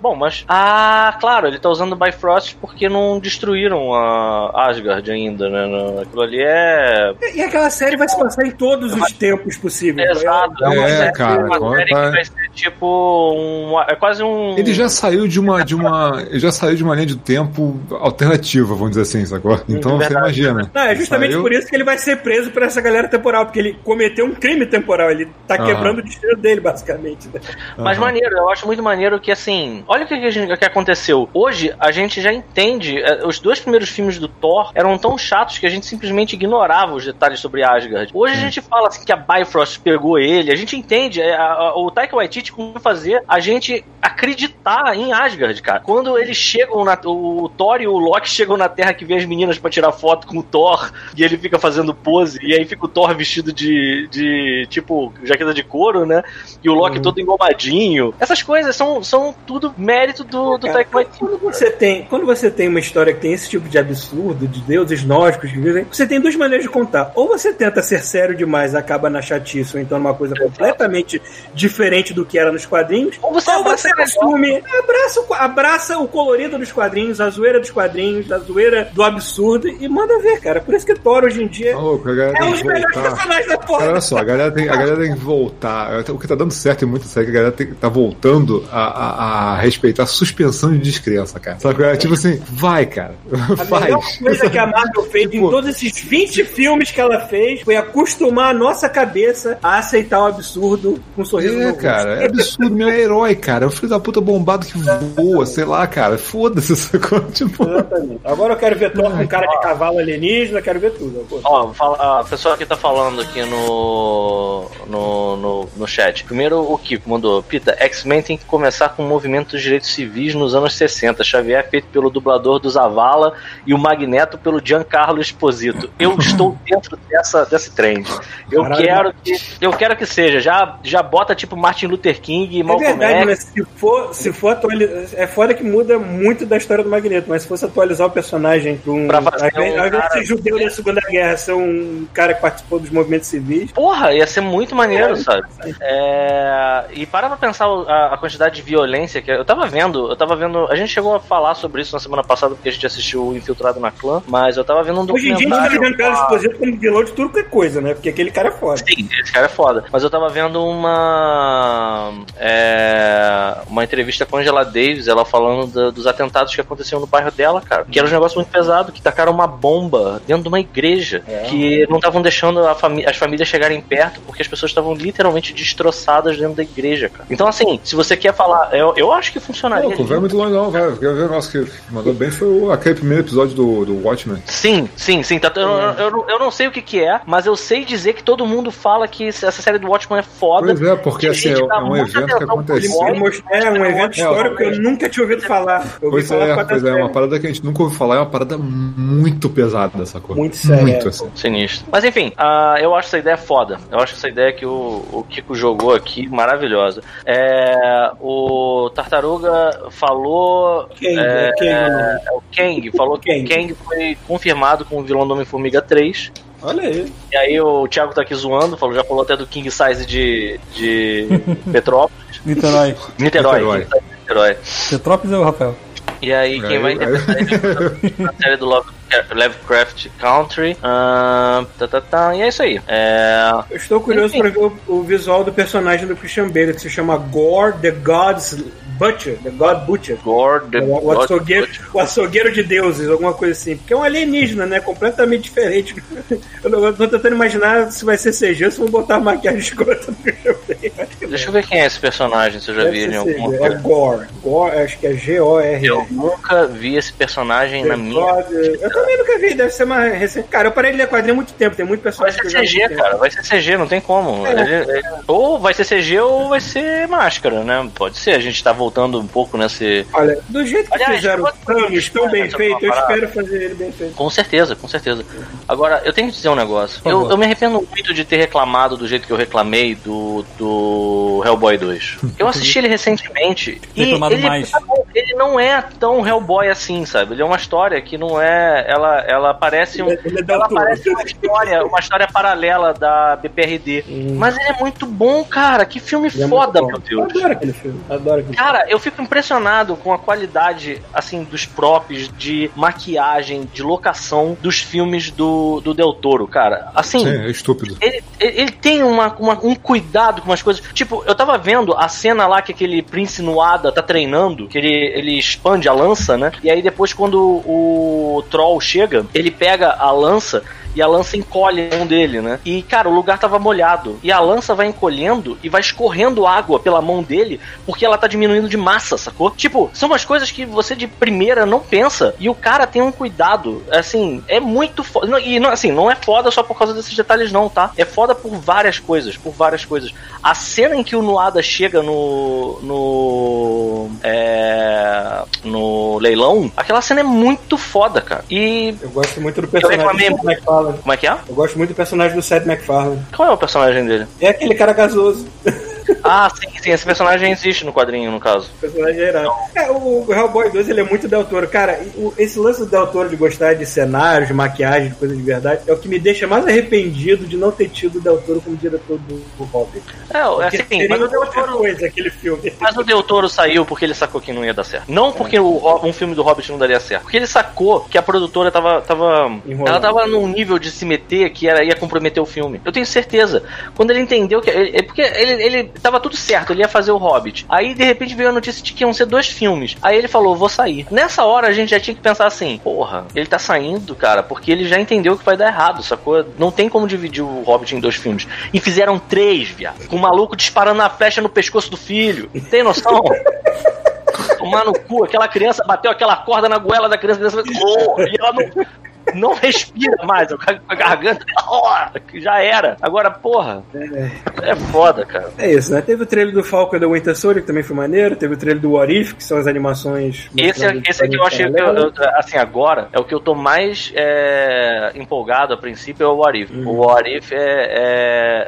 Bom, mas. Ah, claro, ele tá usando o Bifrost porque não destruíram a Asgard ainda, né? Aquilo ali é. E aquela série vai se passar em todos os tempos possíveis. Exato, é uma É, série, cara, uma agora série tá- que vai ser tipo. Um, é quase um. Ele já saiu de uma, de uma. Ele já saiu de uma linha de tempo alternativa, vamos dizer assim, sacou? Então você imagina. Não, é justamente Saiu- por isso que ele vai ser preso por essa galera temporal, porque ele cometeu um crime temporal, ele tá quebrando o destino dele, basicamente. né? Mas maneiro, eu acho muito maneiro que assim, olha o que, que, gente- que aconteceu. Hoje a gente já entende. eh, Os dois primeiros filmes do Thor eram tão chatos que a gente simplesmente ignorava os detalhes sobre Asgard. Hoje a gente fala assim que a Bifrost pegou ele, a gente entende. eh, a- a- o Taika Waititi conseguiu fazer a gente acreditar em Asgard, cara. Quando eles chegam na. O Thor e o Loki chegam na Terra que vê as meninas pra tirar foto com o Thor e ele fica fazendo pose, e aí fica o Thor vestido de, de tipo, jaqueta de couro, né? E o Loki todo engomadinho. Essas coisas são, são tudo mérito do, do Taika Waititi. quando você tem quando você tem uma história que tem esse tipo de absurdo de deuses nórdicos que vivem você tem duas maneiras de contar. Ou você tenta ser sério demais e acaba na chatice ou então numa coisa completamente diferente do que era nos quadrinhos Ou você ou abraça você assume abraça o, abraça o colorido dos quadrinhos a zoeira dos quadrinhos a zoeira do absurdo e manda ver cara. Por isso que Thor hoje em dia Tá louco, é um dos melhores personagens da porra olha só, a galera, tem, a galera tem que voltar. O que tá dando certo em muita série é que a galera tem, tá voltando a, a- a respeitar a suspensão de descrença, cara. Sabe? É tipo assim, vai, cara. A melhor Faz. coisa que a Marvel fez em Tipo- todos esses 20 filmes que ela fez foi acostumar a nossa cabeça a aceitar o absurdo com um sorriso É, rosto. cara, é absurdo, meu é herói, cara. É o filho da puta bombado que voa, sei lá, cara. Foda-se essa coisa. Tipo, Exatamente. Agora eu quero ver Thor com cara de cavalo alienígena, quero ver tudo. pô. Ó, fala- a pessoa aqui tá falando aqui no, no, no, no chat. Primeiro o Kiko mandou, Pita, X-Men tem que começar com o movimento dos direitos civis nos anos 60. Xavier feito pelo dublador do Zavala e o Magneto pelo Giancarlo Esposito. Eu estou dentro dessa, desse trend. Eu Caralho. quero que eu quero que seja. Já, já bota tipo Martin Luther King e É Malcolm verdade, X. mas se for, se for atualizar. É foda que muda muito da história do Magneto, mas se fosse atualizar o personagem pra um. Pra fazer ao um ao invés de cara- ser judeu da Segunda Guerra, ser um cara que participou dos movimentos civis. Porra, ia ser muito maneiro, sabe? É, E para pra pensar a, a quantidade de violência que. Eu tava vendo, eu tava vendo. A gente chegou a falar sobre isso na semana passada porque a gente assistiu o Infiltrado na Clã, mas eu tava vendo um Hoje em dia a gente tá documentário. vendo Carlos Esposito como vilão de tudo que é coisa, né? Porque aquele cara é foda. Sim, esse cara é foda. Mas eu tava vendo uma. é, uma entrevista com a Angela Davis, ela falando da- dos atentados que aconteciam no bairro dela, cara. Que era um negócio muito pesado, que tacaram uma bomba dentro de uma igreja. Que não estavam deixando a fami- as famílias chegarem perto, porque as pessoas estavam literalmente destroçadas dentro da igreja, cara. Então, assim, se você quer falar, eu, eu acho que funcionaria. Não, não vai muito longe, não, vai. Quer ver o negócio que mandou bem foi o- aquele primeiro episódio do, do Watchmen. Sim, sim, sim. Tá, eu, eu, não- eu não sei o que, que é, mas eu sei dizer que todo mundo fala que essa série do Watchmen é foda. Pois é, porque assim, é dá um evento que aconteceu. Ele Sim. mostrou- É um evento histórico que eu nunca tinha ouvido falar. Eu ouvi Pois falar é, pois é, é uma parada que a gente nunca ouviu falar, é uma parada muito pesada dessa coisa. Muito séria, Muito, é. assim. Sinistro. Mas enfim, ah, eu acho essa ideia foda. Eu acho essa ideia que o, o Kiko jogou aqui maravilhosa. É, o Tartaruga falou. Kang, é, é Kang é o Kang falou que o Kang foi confirmado como vilão do Homem-Formiga 3. Olha aí. E aí o Thiago tá aqui zoando, falou, já falou até do King Size de, de Petrópolis. Niterói. Niterói. Niterói. Petrópolis é o Rafael. E aí, quem Aí- vai interpretar ele na série do Love, Lovecraft Country. ah, tá, tá, tá, e é isso aí. É, Eu estou curioso para ver o, o visual do personagem do Christian Bale, que se chama Gore the God's Butcher, The God Butcher. Gore, the O, o God- açougueiro, o açougueiro de deuses, alguma coisa assim. Porque é um alienígena, né? Completamente diferente. Eu, não- eu tô tentando imaginar se vai ser CG ou se vão botar maquiagem escrota no Christian Bale. Deixa eu ver quem é esse personagem, se eu já deve vi ele em ser CG. É. Gore. Gore, acho que é G-O-R. Eu nunca vi esse personagem na minha. Eu também nunca vi, deve ser mais recente. Cara, eu parei de ler quadrinho há muito tempo, tem muito Vai personagem ser que eu já CG, cara. Vai ser CG, não tem como. É. Ele- ele- ou vai ser CG ou vai ser máscara, né? Pode ser. A gente tá voltando um pouco nesse. Olha, do jeito que Aliás, fizeram o Thanos tão bem feito, eu espero fazer ele bem feito. Com certeza, com certeza. Agora, eu tenho que dizer um negócio. Eu, eu me arrependo muito de ter reclamado do jeito que eu reclamei do, do Hellboy 2. Eu assisti ele recentemente e ele, mais. ele não é tão Hellboy assim, sabe? Ele é uma história que não é. Ela, ela parece um. Ele é- ele é ela parece uma história, uma história paralela da BPRD. Mas ele é muito bom, cara. Que filme Ele é foda, muito meu. Deus. Eu adoro aquele filme. Adoro aquele Cara, eu fico impressionado com a qualidade, assim, dos props, de maquiagem, de locação dos filmes do, do Del Toro, cara. Assim, Sim, é estúpido. ele, ele ele tem uma, uma- um cuidado com umas coisas. Tipo, eu tava vendo a cena lá que aquele príncipe Nuada tá treinando, que ele, ele expande a lança, né? E aí depois, quando o Troll chega, ele pega a lança e a lança encolhe a mão dele, né? E, cara, o lugar tava molhado. E a lança vai encolhendo e vai escorrendo água pela mão dele porque ela tá diminuindo de massa, sacou? Tipo, são umas coisas que você de primeira não pensa e o cara tem um cuidado. Assim, é muito foda. E, não, assim, não é foda só por causa desses detalhes, não, tá? É foda por várias coisas, por várias coisas. A cena em que o Nuada chega no. no. É, no leilão, aquela cena é muito foda, cara. E. Eu gosto muito do personagem do reclamei MacFarlane. Como é que é? Eu gosto muito do personagem do Seth MacFarlane. Qual é o personagem dele? É aquele cara gasoso. Ah, sim, sim, esse personagem existe no quadrinho, no caso. O personagem é irado. É, o o Hellboy 2 ele é muito Del Toro. Cara, o- esse lance do Del Toro de gostar de cenários, de maquiagem, de coisa de verdade, é o que me deixa mais arrependido de não ter tido o Del Toro como diretor do, do Hobbit. É, Porque assim, seria mas o Del Toro. coisa aquele filme. Mas o Del Toro saiu porque ele sacou que não ia dar certo. Não porque o Ho- um filme do Hobbit não daria certo. Porque ele sacou que a produtora tava. tava Enrolando. ela tava num nível de se meter que era, ia comprometer o filme. Eu tenho certeza. Quando ele entendeu que. Ele, é porque ele, ele tava tudo certo, ele ia fazer o Hobbit. Aí de repente veio a notícia de que iam ser dois filmes. Aí ele falou, vou sair. Nessa hora a gente já tinha que pensar assim: porra, ele tá saindo, cara, porque ele já entendeu que vai dar errado, sacou? Não tem como dividir o Hobbit em dois filmes. E fizeram três, viado. Com o maluco disparando a flecha no pescoço do filho. Tem noção? Tomar no cu, aquela criança bateu aquela corda na goela da criança, a criança oh, e ela não, não respira mais, a garganta oh, já era. Agora, porra, é foda, cara. É isso, né? Teve o trailer do Falcon e do Winter Soldier, que também foi maneiro. Teve o trailer do What If, que são as animações. Esse, é- esse aqui eu achei que, eu- eu- assim, agora, é o que eu tô mais é, empolgado a princípio é o What If. Uhum. O What If é,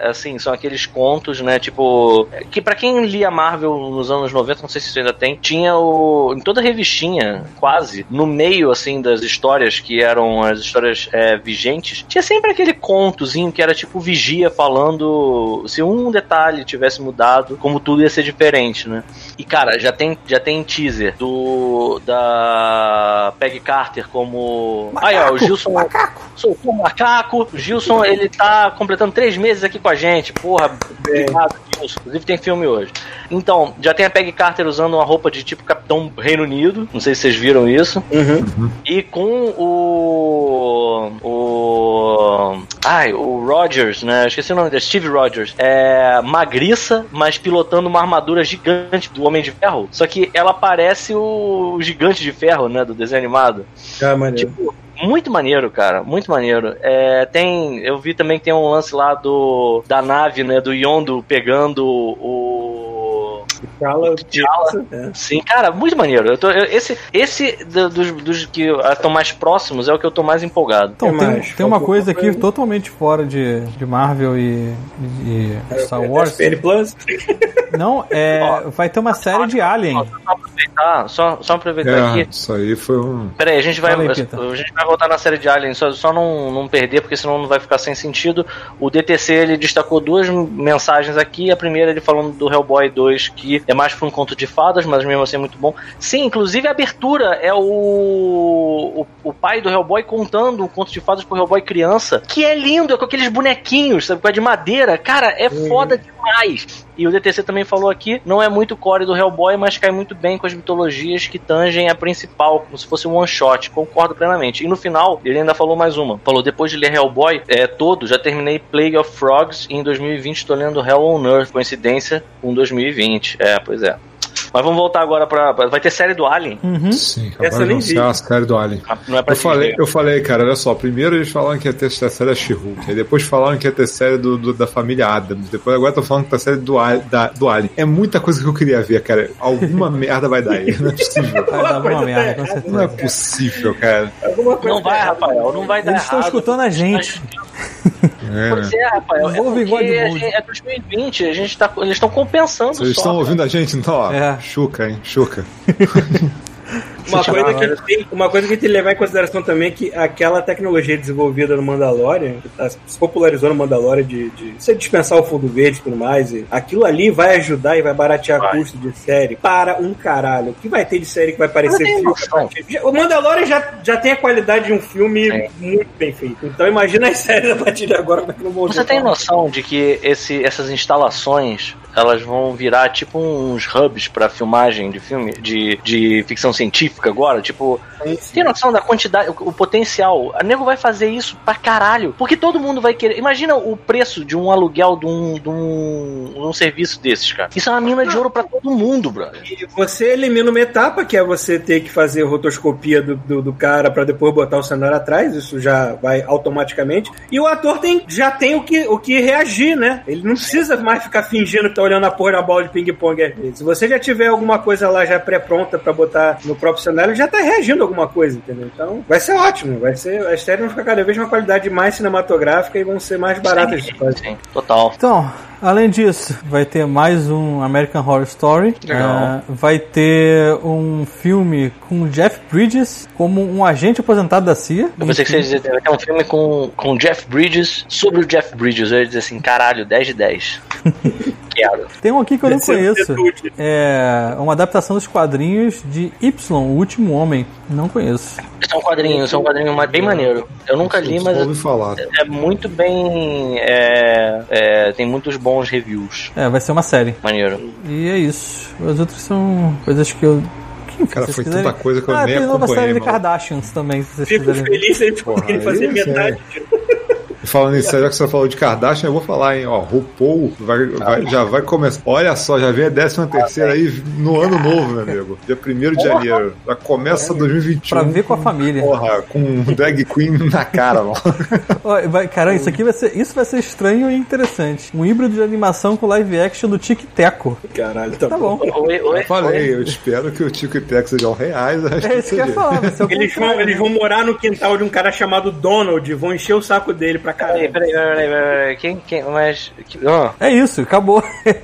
é, assim, são aqueles contos, né, tipo, que pra quem lia Marvel nos anos 90, não sei se isso ainda tem, tinha o, em toda revistinha, quase, no meio, assim, das histórias que eram nas histórias é, vigentes, tinha sempre aquele contozinho que era tipo vigia falando se um detalhe tivesse mudado, como tudo ia ser diferente, né? E cara, já tem, já tem teaser do da Peg Carter como. Aí, ó, o Gilson. Macaco. Sou o macaco. O Gilson, ele tá completando três meses aqui com a gente. Porra, obrigado, Inclusive tem filme hoje. Então, já tem a Peg Carter usando uma roupa de tipo Capitão Reino Unido. Não sei se vocês viram isso. E com o. O. Ai, o Rogers, né? Esqueci o nome dele, Steve Rogers. É. Magriça, mas pilotando uma armadura gigante do Homem de Ferro. Só que ela parece o gigante de ferro, né? Do desenho animado. Ah, maneiro. Tipo, muito maneiro, cara. Muito maneiro. É, tem. Eu vi também que tem um lance lá do. Da nave, né? Do Yondo pegando o. Fala, T'Challa. É. Sim, cara, muito maneiro. Eu tô- eu- esse esse do- dos, dos que estão mais próximos é o que eu tô mais empolgado. Então, tem, mais? tem uma coisa aqui totalmente fora de, de Marvel e, e Star Wars. SPN Plus? Não, é, vai ter uma série de Alien. Só, só aproveitar, só, só aproveitar É, aqui. isso aí foi um. Peraí, a gente vai, Pita. a gente vai voltar na série de Alien, só, só não, não perder, porque senão não vai ficar sem sentido. O DTC ele destacou duas mensagens aqui. A primeira ele falando do Hellboy 2, que é mais para um conto de fadas, mas mesmo assim é muito bom. Sim, inclusive a abertura é o, o, o pai do Hellboy contando um conto de fadas pro Hellboy criança, que é lindo, é com aqueles bonequinhos, sabe, com de madeira. Cara, é foda demais. E o DTC também falou aqui, não é muito core do Hellboy, mas cai muito bem com as mitologias que tangem a principal, como se fosse um one shot. Concordo plenamente. E no final, ele ainda falou mais uma. Falou, depois de ler Hellboy é, todo, já terminei Plague of Frogs e em 2020 tô lendo Hell on Earth. Coincidência com 2020. É, pois é. Mas vamos voltar agora pra. pra- Vai ter série do Alien? Uhum. Sim, Essa eu de nem anunciar vi. a série do Alien. Não é pra Eu falei, eu falei, cara, olha só. Primeiro eles falaram que ia ter a série da She-Hulk. Aí depois falaram que ia ter série do, do- da família Adams. Depois agora estão falando que tá série do, da, do Alien. É muita coisa que eu queria ver, cara. Alguma merda vai dar aí. Não é possível. Vai dar coisa uma merda, errada. Não é possível, cara. Alguma Não vai. Rafael, não vai dar Eles estão escutando a gente. É. Pois é, Rafael. É porque gente- é 2020, a gente tá, eles estão compensando Vocês só. estão ouvindo a gente? Então, ó. É. Chuca, hein? Chuca. Uma coisa, que gente tem, uma coisa que tem que levar em consideração também é que aquela tecnologia desenvolvida no Mandalorian, que tá, se popularizou no Mandalorian de, de você dispensar o fundo verde e tudo mais, e aquilo ali vai ajudar e vai baratear Vai. custo de série para um caralho. O que vai ter de série que vai parecer filme? O Mandalorian já, já tem a qualidade de um filme Sim. muito bem feito. Então imagina as séries a partir de agora como é que não vão Você tem noção de que esse, essas instalações elas vão virar tipo uns hubs pra filmagem de filme de, de ficção científica agora? Tipo, tem noção da quantidade, o, o potencial? A nego vai fazer isso pra caralho. Porque todo mundo vai querer. Imagina o preço de um aluguel de um, de um, de um serviço desses, cara. Isso é uma mina de ouro pra todo mundo, brother. E você elimina uma etapa, que é você ter que fazer rotoscopia do, do, do cara pra depois botar o cenário atrás, isso já vai automaticamente. E o ator tem, já tem o que, o que reagir, né? Ele não precisa mais ficar fingindo que tá olhando a porra da bola de ping-pong às vezes. Se você já tiver alguma coisa lá já pré-pronta pra botar no próprio cenário, ele já tá reagindo a alguma coisa, entendeu? Então vai ser ótimo. Vai ser, as séries vão ficar cada vez uma qualidade mais cinematográfica e vão ser mais baratas de fazer. Sim, total. Então, além disso, vai ter mais um American Horror Story. Legal. É, vai ter um filme com Jeff Bridges como um agente aposentado da CIA. Eu pensei que você ia dizer, vai ter um filme com, com Jeff Bridges sobre o Jeff Bridges. Eu ia dizer assim, caralho, 10 de 10. Quero. Tem um aqui que eu não Deve conheço. É uma adaptação dos quadrinhos de Y, o Último Homem. Não conheço. São um quadrinhos, são um quadrinho ma- bem maneiro. Eu nunca li, mas ouvi falar. é muito bem. é, é, tem muitos bons reviews. É, vai ser uma série. Maneiro. E é isso. As outras são coisas que eu. Quem Cara, foi quiserem- tanta coisa que eu ah, nem tem nova acompanhei, série de. Kardashians também, se vocês Fico quiserem feliz conseguirem Porra, fazer aí, metade. Falando nisso, já que você falou de Kardashian, eu vou falar, hein? Ó, RuPaul vai, vai- já vai começar. Olha só, já vem a 13 terceira aí no ano novo, meu amigo. Dia 1 de janeiro. Já começa 2021. Pra ver com a família. Porra, com um drag queen na cara, mano. Ó, vai- Cara, isso aqui vai ser. Isso vai ser estranho e interessante. Um híbrido de animação com live action do Tic Teco. Caralho, tá, Tá bom. Oi, oi, Eu falei, eu espero que o Tico e Tex sejam reais. acho É isso que eu ia falar, Eles vão, eles vão morar no quintal de um cara chamado Donald, vão encher o saco dele pra. Peraí, peraí, peraí, peraí, peraí. Quem, quem, mas... que- ó. É isso, acabou.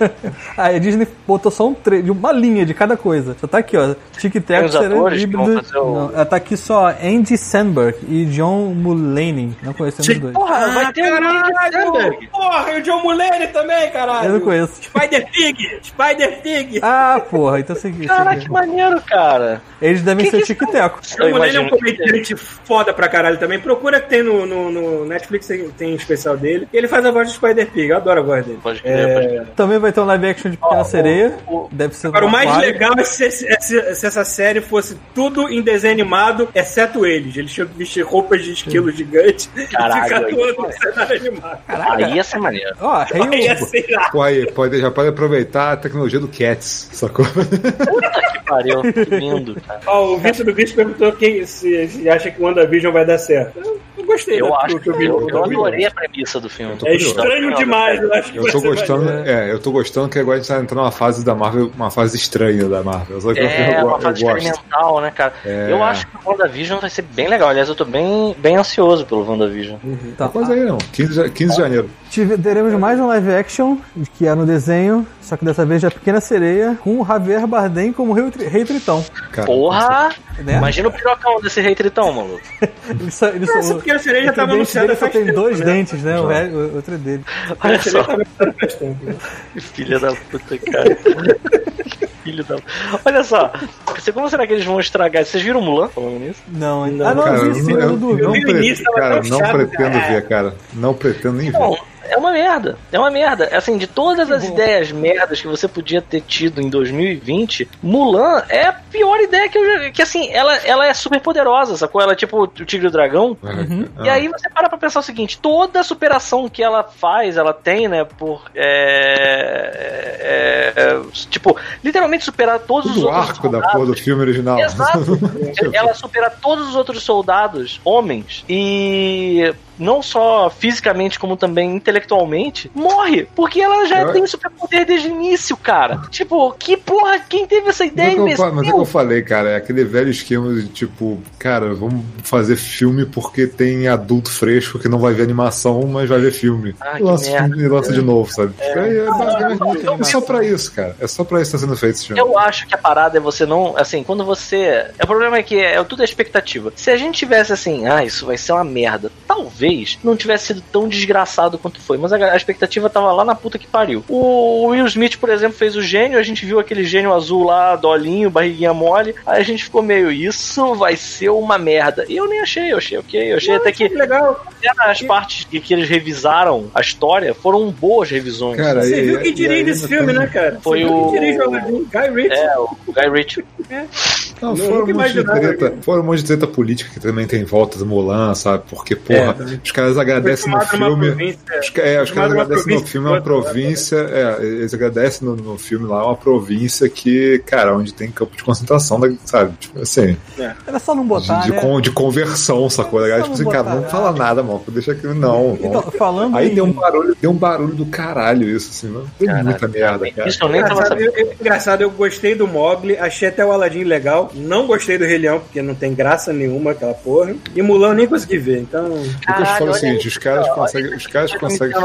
a Disney botou só um tre- de uma linha de cada coisa. Só tá aqui, ó. Tic Tac será que híbrido. o- Não, tá aqui só Andy Samberg e John Mulaney. Não conhecemos os dois. Porra, vai ter Andy Caralho! Porra, e o John Mulaney também, caralho! Eu não conheço. Spider Pig! Spider Pig! Ah, porra, então você. Caraca, que maneiro, cara. Eles devem Que ser que Tic Teco. O John Mulaney é um que- comediante foda pra caralho também. Procura que tem no, no, no Netflix, tem, tem especial dele. E ele faz a voz do Spider Pig, eu adoro a voz dele. Pode crer, pode crer. Também vai ter um live action de Pequena Sereia. Deve ser Agora, o mais legal é se, é se- se essa série fosse tudo em desenho animado, exceto eles. Eles tinham que vestir roupas de esquilo gigante Caralho, e ficar aí. todo no cenário animado. Aí ia ser maneiro. Ó, Rei Aí ia ser pode, já pode aproveitar a tecnologia do Cats, sacou? Puta que pariu, que lindo, cara. Ó, o Vitor do Bicho perguntou quem, se, se acha que o WandaVision vai dar certo. Eu, eu gostei. Eu né, acho que eu, vi. eu adorei a premissa do filme. É estranho demais, eu acho que Eu tô gostando, é, eu tô gostando que agora a gente tá entrando numa fase da Marvel, uma fase estranha da Marvel. Só que eu, É, eu, uma eu fase gosto. experimental, né, cara? É. Eu acho que o WandaVision vai ser bem legal. Aliás, eu tô bem, bem ansioso pelo WandaVision. Tá. Quase aí, não. 15, de- 15 de janeiro. Tive- teremos mais um live action, que é no desenho, só que dessa vez de A Pequena Sereia, com o Javier Bardem como Rei, Tri- Rei Tritão. Cara, Porra! Né? Imagina o pirocão desse rei tritão, maluco. Ele só, ele só, Essa pequena sereia já tava anunciada faz tem tempo, dois né? dentes, né? O, re- o outro é dele. Olha só, né? filha da puta, cara. Filho da. Olha só, você- como será que eles vão estragar? Vocês viram Mulan falando nisso? Não, ainda. Não, ah, não, Cara, eu eu vi sim, não, eu eu não pre- cara, não pretendo cara. ver, cara. Não pretendo nem ver. É uma merda. É uma merda. Assim, de todas as ideias merdas que você podia ter tido em 2020, Mulan é a pior ideia que eu já. Que assim, ela, ela é super poderosa, sacou? Ela é tipo o Tigre e o Dragão. Uhum. Ah, E aí você para pra pensar o seguinte: toda a superação que ela faz, ela tem, né, por. É, é, é, tipo, literalmente superar todos os Tudo o outros arco da soldados. porra do filme original. Exato. ela supera todos os outros soldados, homens, e não só fisicamente, como também intelectualmente, morre. Porque ela já Eu- tem superpoder desde o início, cara. Tipo, que porra, quem teve essa Mas ideia, é, que eu, mas é que eu falei, cara, é aquele velho esquema de tipo, cara, vamos fazer filme porque tem adulto fresco que não vai ver animação, mas vai ver filme. Ah, lança, merda. filme e lança de novo, sabe? É, é, é- é só pra isso, cara. É só pra isso que tá sendo feito esse filme. Eu acho que a parada é você não. Assim, quando você. O problema é que é, tudo é expectativa. Se a gente tivesse assim, ah, isso vai ser uma merda, talvez não tivesse sido tão desgraçado quanto foi. Mas a, a expectativa tava lá na puta que pariu. O Will Smith, por exemplo, fez o gênio, a gente viu aquele gênio azul lá, dolinho, barriguinha mole. Aí a gente ficou meio, isso vai ser uma merda. E eu nem achei, eu achei ok. Eu achei até que Legal. até as partes que, que eles revisaram a história foram boas revisões. Cara, Você e- viu quem e dirige ainda esse filme, tem- né, cara? Foi Você o- quem dirige o? Guy Ritchie. É, o Guy Ritchie. Não, Não, fora um nunca monte de treta, que- fora um monte de treta política que também tem em volta do Mulan, sabe? Porque, porra, É. os caras agradecem no filme. Os, é, os caras agradecem no filme uma de outra, província. É, eles agradecem no, no filme lá uma província que, cara, onde tem campo de concentração, da- sabe? Tipo assim, Era só não de, botar, de né? con- de conversão, sacou? A galera, Só tipo não assim, cara, botar não fala nada, mano. Deixa aquilo, não. Então, falando Aí em... deu um barulho, deu um barulho do caralho isso, assim, mano. Deu muita merda, cara. Isso eu nem tava Engraçado sabendo. eu, eu- engraçado, eu gostei do Mogli, achei até o Aladdin legal. Não gostei do Rei Leão, porque não tem graça nenhuma aquela porra. E Mulan eu nem consegui ver, então. O falo é o seguinte, os caras conseguem. Os caras conseguem.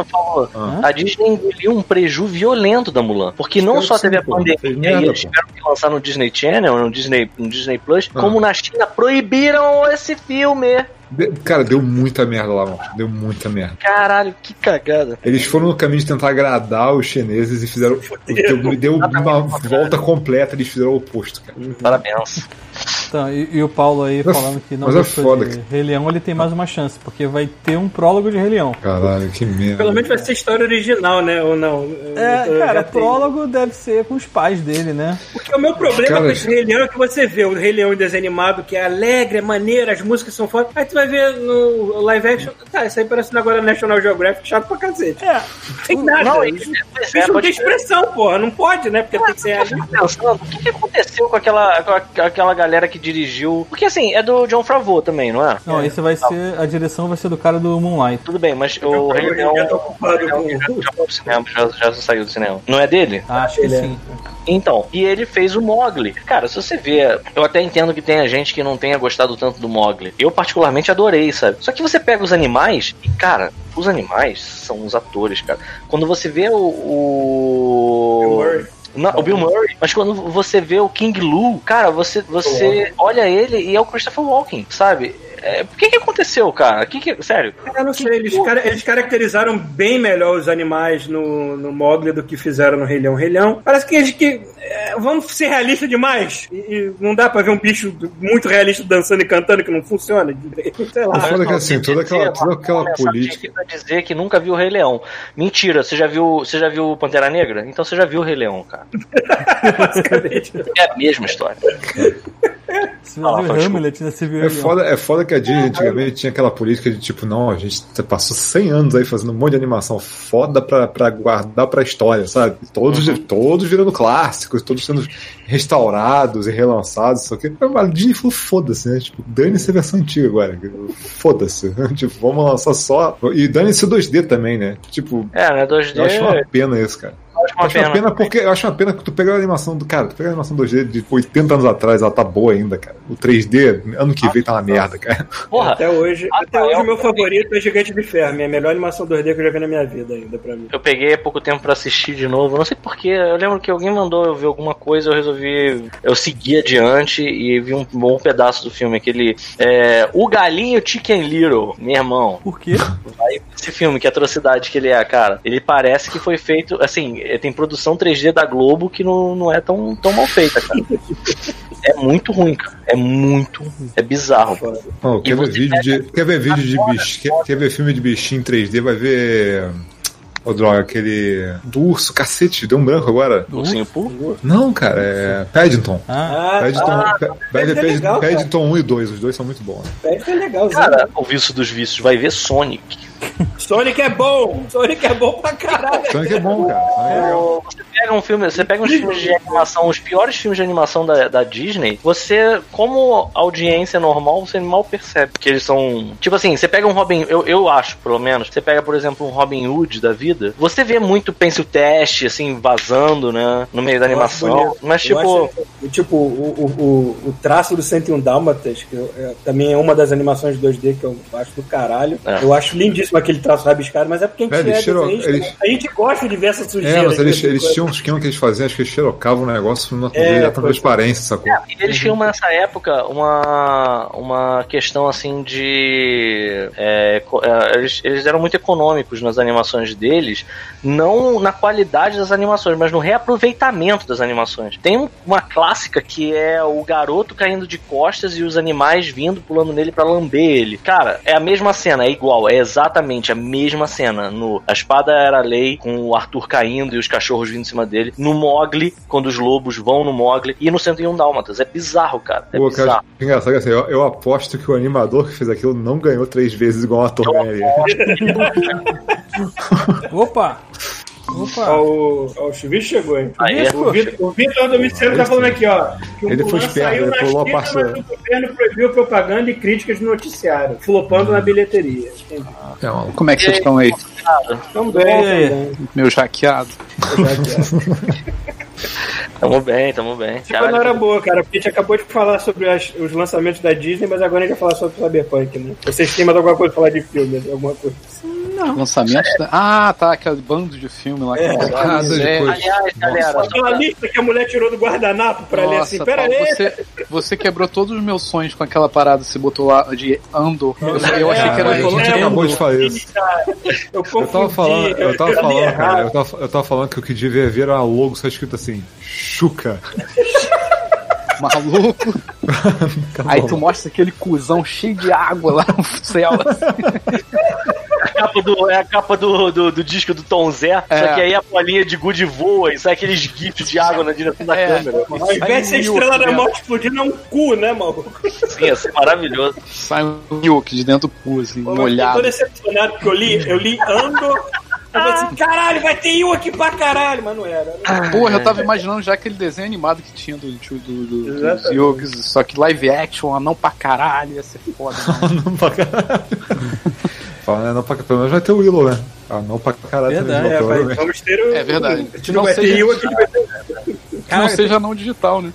Ah. A Disney engoliu um preju violento da Mulan. Porque não só teve a pandemia e eles tiveram que lançar no Disney Channel, no Disney, no Disney Plus, como na China proibiram esse filme. De- Cara, deu muita merda lá, mano. Deu muita merda. Caralho, que cagada. Eles foram no caminho de tentar agradar os chineses e fizeram. Deu, deu uma volta completa, eles fizeram o oposto, cara. Parabéns. Então, e, e o Paulo aí Mas- falando que não mas é foda, de cara. Rei Leão, ele tem mais uma chance, porque vai ter um prólogo de Rei Leão. Caralho, que merda. Pelo menos vai ser história original, né? Ou não? É, Eu- eu cara, prólogo deve ser com os pais dele, né? Porque o meu problema Cara, com esse Rei Leão é que você vê o Rei Leão em desenho animado, que é alegre, é maneiro, as músicas são fodas. Aí tu vai ver no live action, tá, isso aí parecendo agora National Geographic, chato pra cacete. É, Não tem nada. Não, Não, isso, Bicho é, não tem pode expressão, porra. Não pode, né? Porque tem que ser pensando, o que, aconteceu com aquela, com a- aquela galera que dirigiu. Porque assim, é do John Favreau também, não é? não, esse vai ser, a direção vai ser do cara do Moonlight. Tudo bem, mas o Rei Leão. já tá ocupado o Rei Leão com- já, já já, já saiu do cinema. Não é dele? Acho que Ele é. sim. Então, e ele fez o Mogli. Cara, se você vê, eu até entendo que tenha gente que não tenha gostado tanto do Mogli. Eu particularmente adorei, sabe? Só que você pega os animais e, cara, os animais são os atores, cara. Quando você vê o. O... Não, o Bill Murray, mas quando você vê o King Lou, cara, você, você olha ele e é o Christopher Walken, sabe? É, o que que aconteceu, cara? Que que, sério? Eu não sei, eles, eles caracterizaram bem melhor os animais no, no Mogli do que fizeram no Rei Leão. Rei Leão, parece que eles que. É, vamos ser realistas demais. E, e não dá pra ver um bicho muito realista dançando e cantando que não funciona. Sei lá. Foda é que assim, toda aquela, toda aquela política. pra dizer que nunca viu o Rei Leão. Mentira, você já viu, você já viu Pantera Negra? Então você já viu o Rei Leão, cara. basicamente. É a mesma história. Se Ah, você viu faz Hamlet, né? Você viu É foda, é foda que a Disney antigamente tinha aquela política de tipo, não, a gente passou 100 anos aí fazendo um monte de animação foda pra, pra guardar pra história, sabe? Todos, todos virando clássicos, todos sendo restaurados e relançados, só que a Disney falou foda-se, né? Tipo, dane-se a versão antiga agora. Foda-se. tipo, vamos lançar só. E dane-se o 2D também, né? Tipo, É, né? 2D. eu acho uma pena isso, cara. Acho uma Eu acho uma pena. pena porque eu acho uma pena que tu pega a animação do cara, tu pega a animação 2D de 80 anos atrás, ela tá boa ainda, cara. O 3D, ano que vem tá uma merda, cara. Porra, Até hoje, até Rafael, hoje o meu favorito é Gigante de Ferro, minha melhor animação 2D que eu já vi na minha vida ainda pra mim. Eu peguei há pouco tempo pra assistir de novo. Não sei porquê. Eu lembro que alguém mandou eu ver alguma coisa. Eu resolvi. Eu segui adiante e vi um bom pedaço do filme. Aquele. É, o Galinho Chicken Little, meu irmão. Por quê? Esse filme, que atrocidade que ele é, cara. Ele parece que foi feito. Assim, é, tem produção 3D da Globo que não, não é tão, tão mal feita, cara. É muito ruim, cara. É muito ruim. É bizarro. E quer, ver vídeo de, quer ver vídeo de bicho, quer, quer ver filme de bichinho em 3D, vai ver. Ô, droga, aquele. Do urso, cacete, deu um branco agora. Ursinho Poo? Não, cara, é. Paddington. Ah, Ah, Paddington, ah, Pe- vai ver é Paddington, legal. Paddington 1 e 2, os dois são muito bons. é legalzinho. Cara, o vício dos vícios. Vai ver Sonic. Sonic é bom! Sonic é bom pra caralho! Sonic é bom, cara. Sonic é. Você pega um filme, você pega uns filmes de animação, os piores filmes de animação da, da Disney, você, como audiência normal, você mal percebe que eles são. Tipo assim, você pega um Robin, eu, eu acho, pelo menos, você pega, por exemplo, um Robin Hood da vida, você vê muito pencil teste, assim, vazando, né? No meio da Eu animação. Mas, tipo. acho, tipo, o, o, o, o traço do 101 Dálmatas, que eu- é, também é uma das animações 2D que eu acho do caralho. É. Eu acho lindíssimo aquele traço rabiscado, mas é porque a gente É, eles é desenhista, eles- né? A gente gosta de ver essa sujeira. É, mas eles, em eles tinham um esquema que eles faziam, acho que eles xerocavam o negócio numa É, é, transparência, sacou? E eles tinham nessa época uma, uma questão assim de. é, é, eles, eles eram muito econômicos nas animações deles, não na qualidade das animações, mas no reaproveitamento das animações. Tem um- uma clássica que é o garoto caindo de costas e os animais vindo pulando nele pra lamber ele. Cara, é a mesma cena, é igual, é exatamente a mesma cena. No A Espada Era a Lei, com o Arthur caindo e os cachorros vindo em cima dele. No Mogli, quando os lobos vão no Mogli. E no 101 Dálmatas. É bizarro, cara. É Pô, bizarro. cara, engraçado que assim, eu, eu aposto que o animador que fez aquilo não ganhou três vezes igual um ator ganharia. opa! Ó, Opa! o, ó, o chegou, hein? Aí, O Vitor, o Vitor do Vicente tá falando aqui, ó. Que o Ele foi Mulan esperto, saiu ele na pulou a parte- mas o governo proibiu propaganda e críticas no noticiário, flopando na bilheteria. É, maluco. Como é que vocês estão aí, Tamo bem, E aí? tamo bem. Tamo bem, tamo bem. Essa não era boa, cara, porque a gente acabou de falar sobre as- os lançamentos da Disney, mas agora a gente vai falar sobre o Cyberpunk, né? Vocês têm mais alguma coisa pra falar de filme, alguma coisa? Lançamento da... Ah, tá, aquele bando de filme lá que É, ah, dois É. depois. Aliás, galera, Aquela lista que a mulher tirou do guardanapo pra ler assim, Nossa, pera Paulo, aí. você, você quebrou todos os meus sonhos com aquela parada que você botou lá de Andor. Eu, eu achei que era a gente Andor. acabou de falar isso. Eu, Eu tava falando, eu tava falando, cara, eu tava, eu tava falando que o que devia ver era uma logo só escrito assim, Chuca. Maluco. Aí tu mostra aquele cuzão cheio de água lá no céu. assim. capa do, é a capa do, do, do disco do Tom Zé, É. só que aí a bolinha de good voa e sai aqueles gifs de água na direção da É. câmera. Ao invés de estrela da Milk morte explodindo, é um cu, né, maluco? Sim, ia ser maravilhoso. Sai um Milk de dentro do cu, assim, Pô, mas Eu tô molhado. decepcionado porque eu li, eu li Andor. Eu falei assim, caralho, vai ter um aqui pra caralho, mas não era. né? Porra, eu tava imaginando já aquele desenho animado que tinha do, do, do, do, dos só que live action, não pra caralho, ia ser foda. mano. Não pra caralho. Fala, né, não pra pelo menos vai ter o Willow, né? Ah, não pra caralho Verdade, também, É, vai, provavelmente. vamos ter o. É verdade. A gente não vai ter seja- um aqui. Que não seja não digital, né?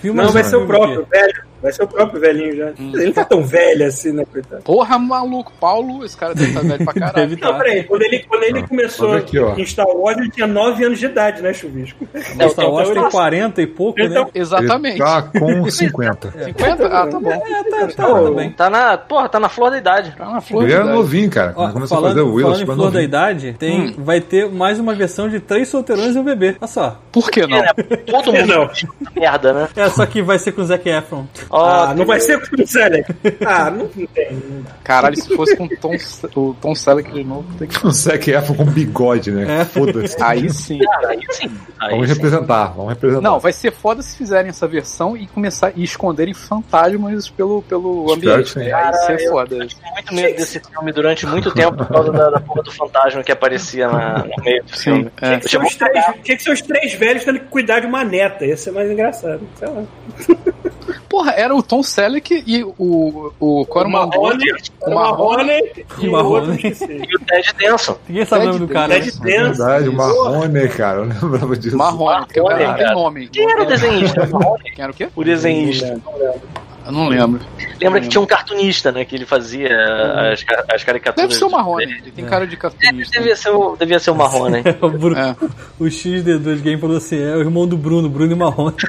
Filme Não, vai ser o próprio, velho. Vai ser o próprio velhinho já. Ele não tá tão velho assim, né, coitado? Porra, maluco, Paulo, esse cara deve estar velho pra caralho. Deve Não, tá. peraí, quando ele, quando ele Ah, começou aqui, ó. em Star Wars, ele tinha 9 anos de idade, né, Chuvisco? O Star Wars Então, tem ele- 40 e pouco, Então, né? Exatamente. Ele tá com 50. 50? Ah, tá bom. É, tá, tá, tudo bem. Tá na, porra, tá na flor da idade. Tá na flor Ele era idade. novinho, cara. Ó, começou a falando, fazer o Will, falando em flor da idade, tem, vai ter mais uma versão de três solteirões e um bebê. Olha só. Por que não? É, Todo mundo Não. merda, né? É, só que vai ser com o Zac Efron. Ó, Ah, não vai ser com o Selleck. Ah, não, não tem. não dá. Caralho, se fosse com o Tom, o Tom Selleck de novo, tem que... O Zac Efron com bigode, né? É. Foda-se. Aí sim. cara, aí sim. Aí Vamos sim. representar, vamos representar. Não, vai ser foda se fizerem essa versão e começar e esconderem fantasmas pelo, pelo Espero ambiente. né? Aí isso é eu- foda. Eu tive muito medo desse filme durante muito tempo por causa da, da porra do fantasma que aparecia na- no meio do filme. é. Tinha que, ser os três, tinha que ser os três velhos tendo que cuidar de uma neta. Ia ser mais engraçado. Sei lá. Porra, era o Tom Selleck e o. o qual era o Marrone, O o Marrone. E o Marrone. E o Ted Denson. Ninguém sabe o nome do cara. Ted né? É Denson. verdade, o Marrone, cara. Eu lembrava disso. Marrone, o Marrone, tem cara. nome. Quem era o desenhista? Quem era o quê? O desenhista. Eu não lembro. Lembra que tinha um cartunista, né? Que ele fazia as, ca- as caricaturas. Deve ser o Marrone. Ele tem cara de É, cartunista. devia, ser o, devia ser o Marrone. O, Bru- É. o XD2 Game falou assim: é o irmão do Bruno, Bruno e Marrone.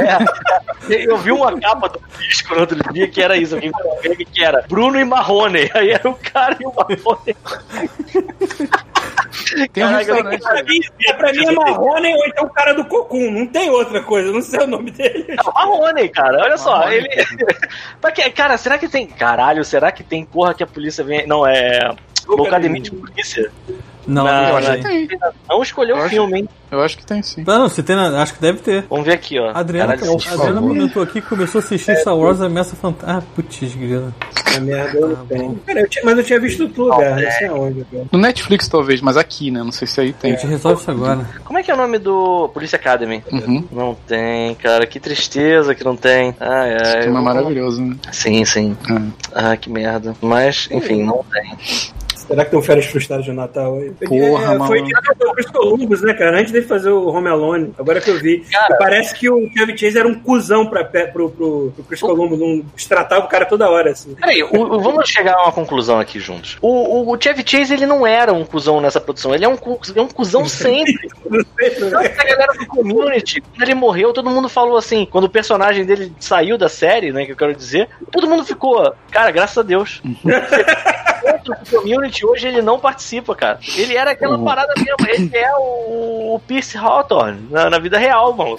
É. Eu vi uma capa do disco no outro dia que era isso. Alguém falou que era Bruno e Marrone. Aí era o cara e o Marrone. Tem um Caraca, restaurante. Pra mim, é, pra mim é Marrone ou então o cara do Cocum. Não tem outra coisa. eu Não sei o nome dele. É o Marrone, cara. Olha só. Marrone. Ele. Pra que- cara, será que tem. Caralho, será que tem porra que a polícia vem. Não, é. Locademia de polícia. Não, Não, não, Eu acho que tem. Não escolheu Eu o filme, hein? Eu acho que tem sim. Não, se tem na, acho que deve ter. Vamos ver aqui, ó. A Adriana, Caralho, a Adriana comentou aqui que começou a assistir Star Wars Ameaça Fantasma. Ah, putz, grila. É merda, eu não tenho. Cara, eu tinha- mas eu tinha visto outro lugar. Não sei aonde. cara. No Netflix talvez, mas aqui, né? Não sei se aí A tem. gente resolve isso agora. Como é que é o nome do Police Academy? Uhum. Não tem, cara. Que tristeza que não tem. Ai, ai. Filme é maravilhoso, né? Sim, sim. É. Ah, que merda. Mas, enfim, não tem. Será que tem um férias frustradas de Natal aí? Porra, é, Foi maluco. tirado pelo Chris Columbus, né, cara? Antes dele fazer o Home Alone. Agora que eu vi. Cara. Parece que o Chevy Chase era um cuzão pra, pro, pro, pro Chris Columbus. Não tratava o cara toda hora, assim. Peraí, o- o- vamos chegar a uma conclusão aqui juntos. O, o, o Chevy Chase, ele não era um cuzão nessa produção. Ele é um, é um cuzão sempre. Que a galera do community, quando ele morreu, todo mundo falou assim, quando o personagem dele saiu da série, né, que eu quero dizer, todo mundo ficou, cara, graças a Deus. Outro do community, hoje ele não participa, cara. Ele era aquela parada mesmo, ele é o, o Pierce Hawthorne na, na vida real, mano.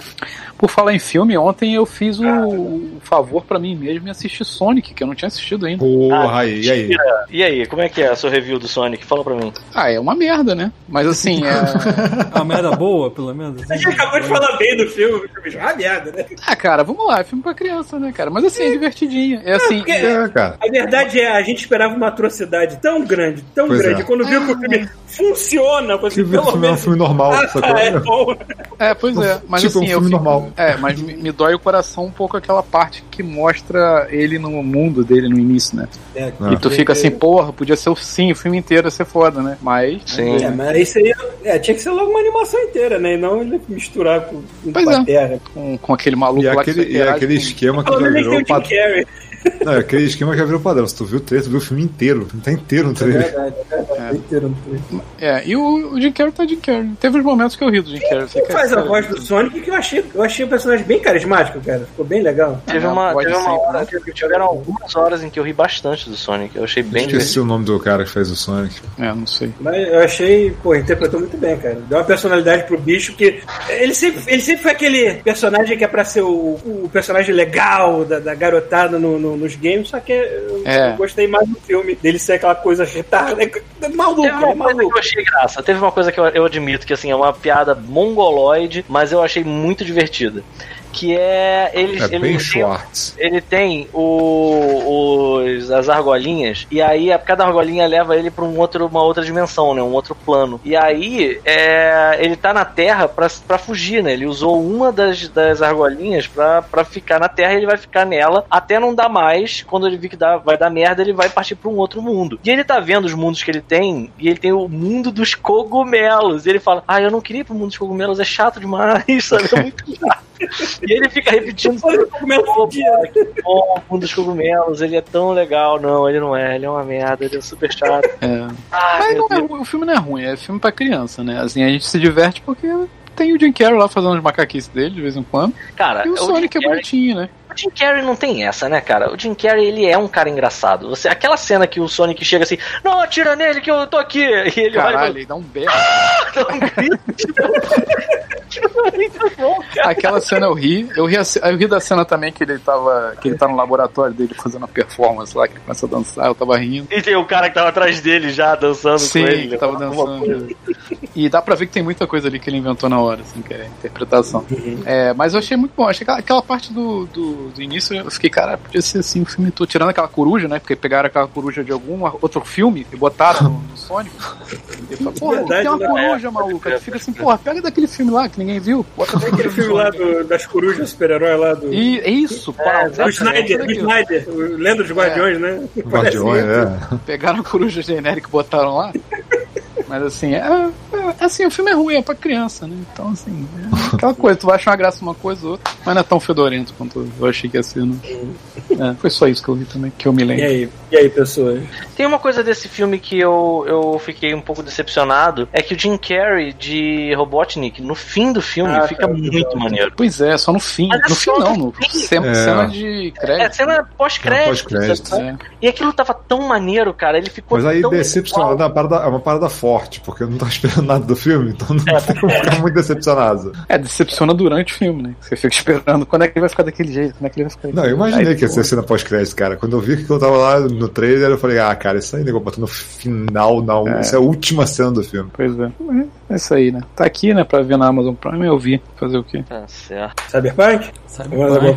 Por falar em filme, ontem eu fiz o, o favor pra mim mesmo e assisti Sonic, que eu não tinha assistido ainda. Porra, aí, e aí? E aí, como é que é a sua review do Sonic? Fala pra mim. Ah, é uma merda, né? Mas assim, é. É uma merda boa, pelo menos. A gente acabou de falar bem do filme. Ah, merda, né? Ah, cara, vamos lá, é filme pra criança, né, cara? Mas assim, é divertidinho. É assim. porque- É, cara. A verdade é, a gente esperava uma atrocidade tão grande, tão Pois grande. é. Quando viu que o filme funciona, você Que pelo filme é um menos. filme normal, Ah, sacou? é bom. É, pois é. Mas Tipo, assim, um eu filme fico- normal. É, mas me, me dói o coração um pouco aquela parte que mostra ele no mundo dele no início, né? É, Ah. E tu fica assim, porra, podia ser o sim, o filme inteiro ia ser foda, né? Mas. Sim. É, mas isso aí é, tinha que ser logo uma animação inteira, né? E não ele misturar com, com Pois a é. terra. Com, com aquele maluco E lá aquele, que e aquele esquema que já menos virou. Não, é aquele esquema que já virou padrão. Se tu viu o trailer, tu viu o filme inteiro. Não tá inteiro no É trailer. verdade, é verdade. Inteiro no trailer. É, e o, o Jim Carrey tá Jim Carrey. Teve uns momentos que eu ri do Jim Carrey. você Quem quer- faz a cara, voz do Sonic que eu achei, eu achei o personagem bem carismático, cara. Ficou bem legal. Teve uma, teve uma hora, né? que tiveram algumas horas em que eu ri bastante do Sonic. Eu achei bem Esqueci divertido. o nome do cara que fez o Sonic. É, não sei. Mas eu achei, pô, interpretou muito bem, cara. Deu uma personalidade pro bicho que. Ele sempre, ele sempre foi aquele personagem que é pra ser o, o personagem legal da, da garotada no- no- nos games, só que eu, É. eu gostei mais do filme, dele ser aquela coisa retarda. É maluco, Teve é coisa que maluco. eu achei graça. Teve uma coisa que eu, eu admito que assim é uma piada mongoloide, mas eu achei muito divertida. Que é eles, É ele, tem, ele tem o, os, as argolinhas e aí a- cada argolinha leva ele pra um outro, uma outra dimensão, né, um outro plano. E aí é, ele tá na Terra pra, pra fugir, né? Ele usou uma das, das argolinhas pra, pra ficar na Terra e ele vai ficar nela até não dar mais. Quando ele vir que dá, vai dar merda, ele vai partir pra um outro mundo. E ele tá vendo os mundos que ele tem e ele tem o mundo dos cogumelos. E ele fala: Ah, eu não queria ir pro mundo dos cogumelos, é chato demais, sabe? É muito chato. E ele fica repetindo. O cogumelo cara, que bom, um dos cogumelos, ele é tão legal. Não, ele não é, ele é uma merda, ele é super chato. É. Ai, Mas é o filme não é ruim, é filme pra criança, né? Assim, a gente se diverte porque tem o Jim Carrey lá fazendo as macaquices dele de vez em quando. Cara, E o Jim Sonic é bonitinho, né? O Jim Carrey não tem essa, né, cara? O Jim Carrey, ele é um cara engraçado. Você, aquela cena que o Sonic chega assim, não, atira nele que eu tô aqui. E ele Caralho, olha ele dá um berro. e dá um grito. Bom, cara. Aquela cena eu ri. Eu ri, a ce- eu ri da cena também que ele tava. Que ele tá no laboratório dele fazendo uma performance lá, que ele começa a dançar, eu tava rindo. E tem o cara que tava atrás dele já dançando Sim, com ele. que tava dançando. E dá pra ver que tem muita coisa ali que ele inventou na hora, assim, que é a interpretação. É, mas eu achei muito bom. Achei que aquela parte do, do, do início, eu fiquei, cara, podia ser assim, o filme todo, tirando aquela coruja, né? Porque pegaram aquela coruja de algum outro filme e botaram no, no Sonic. E falaram, porra, Verdade, tem uma né? coruja, maluca. Aí tu fica assim, porra, pega daquele filme lá que ninguém viu. Bota Tem aquele filme lá do- das corujas super-herói lá do. E é isso, pá, Do Snyder, do Snyder, o Lenda dos Guardiões, né? Guardiões, é. Pegaram a coruja genérica e botaram lá. Mas assim, é, é- assim, o filme é ruim, é pra criança, né? Então, assim, é aquela coisa, tu vai achar uma graça uma coisa ou outra, mas não é tão fedorento quanto eu achei que ia ser, né? É, foi só isso que eu vi também, que eu me E lembro. aí, e aí, pessoas? Tem uma coisa desse filme que eu, eu fiquei um pouco decepcionado, é que o Jim Carrey de Robotnik, no fim do filme, Ah, fica tá, muito tá. maneiro. Pois é, só no fim. Mas é No fim não, no cena, É. cena de É, crédito. cena pós-crédito. pós-crédito. É. E aquilo tava tão maneiro, cara. Ele ficou Mas aí decepcionado é uma, parada, é uma parada forte, porque eu não tava esperando nada do filme, então não tem como ficar muito decepcionado. É, decepciona durante o filme, né? Você fica esperando quando é que ele vai ficar daquele jeito, quando é que ele vai ficar Não, eu imaginei Aí, que ia ser cena pós-crédito, cara. Quando eu vi que eu tava lá no trailer, eu falei, ah, cara, isso aí nego botou no final, não. Isso é a última cena do filme. Pois é. É isso aí, né? Tá aqui, né, pra ver na Amazon Prime, eu vi. Fazer o quê? Tá certo. Cyberpunk?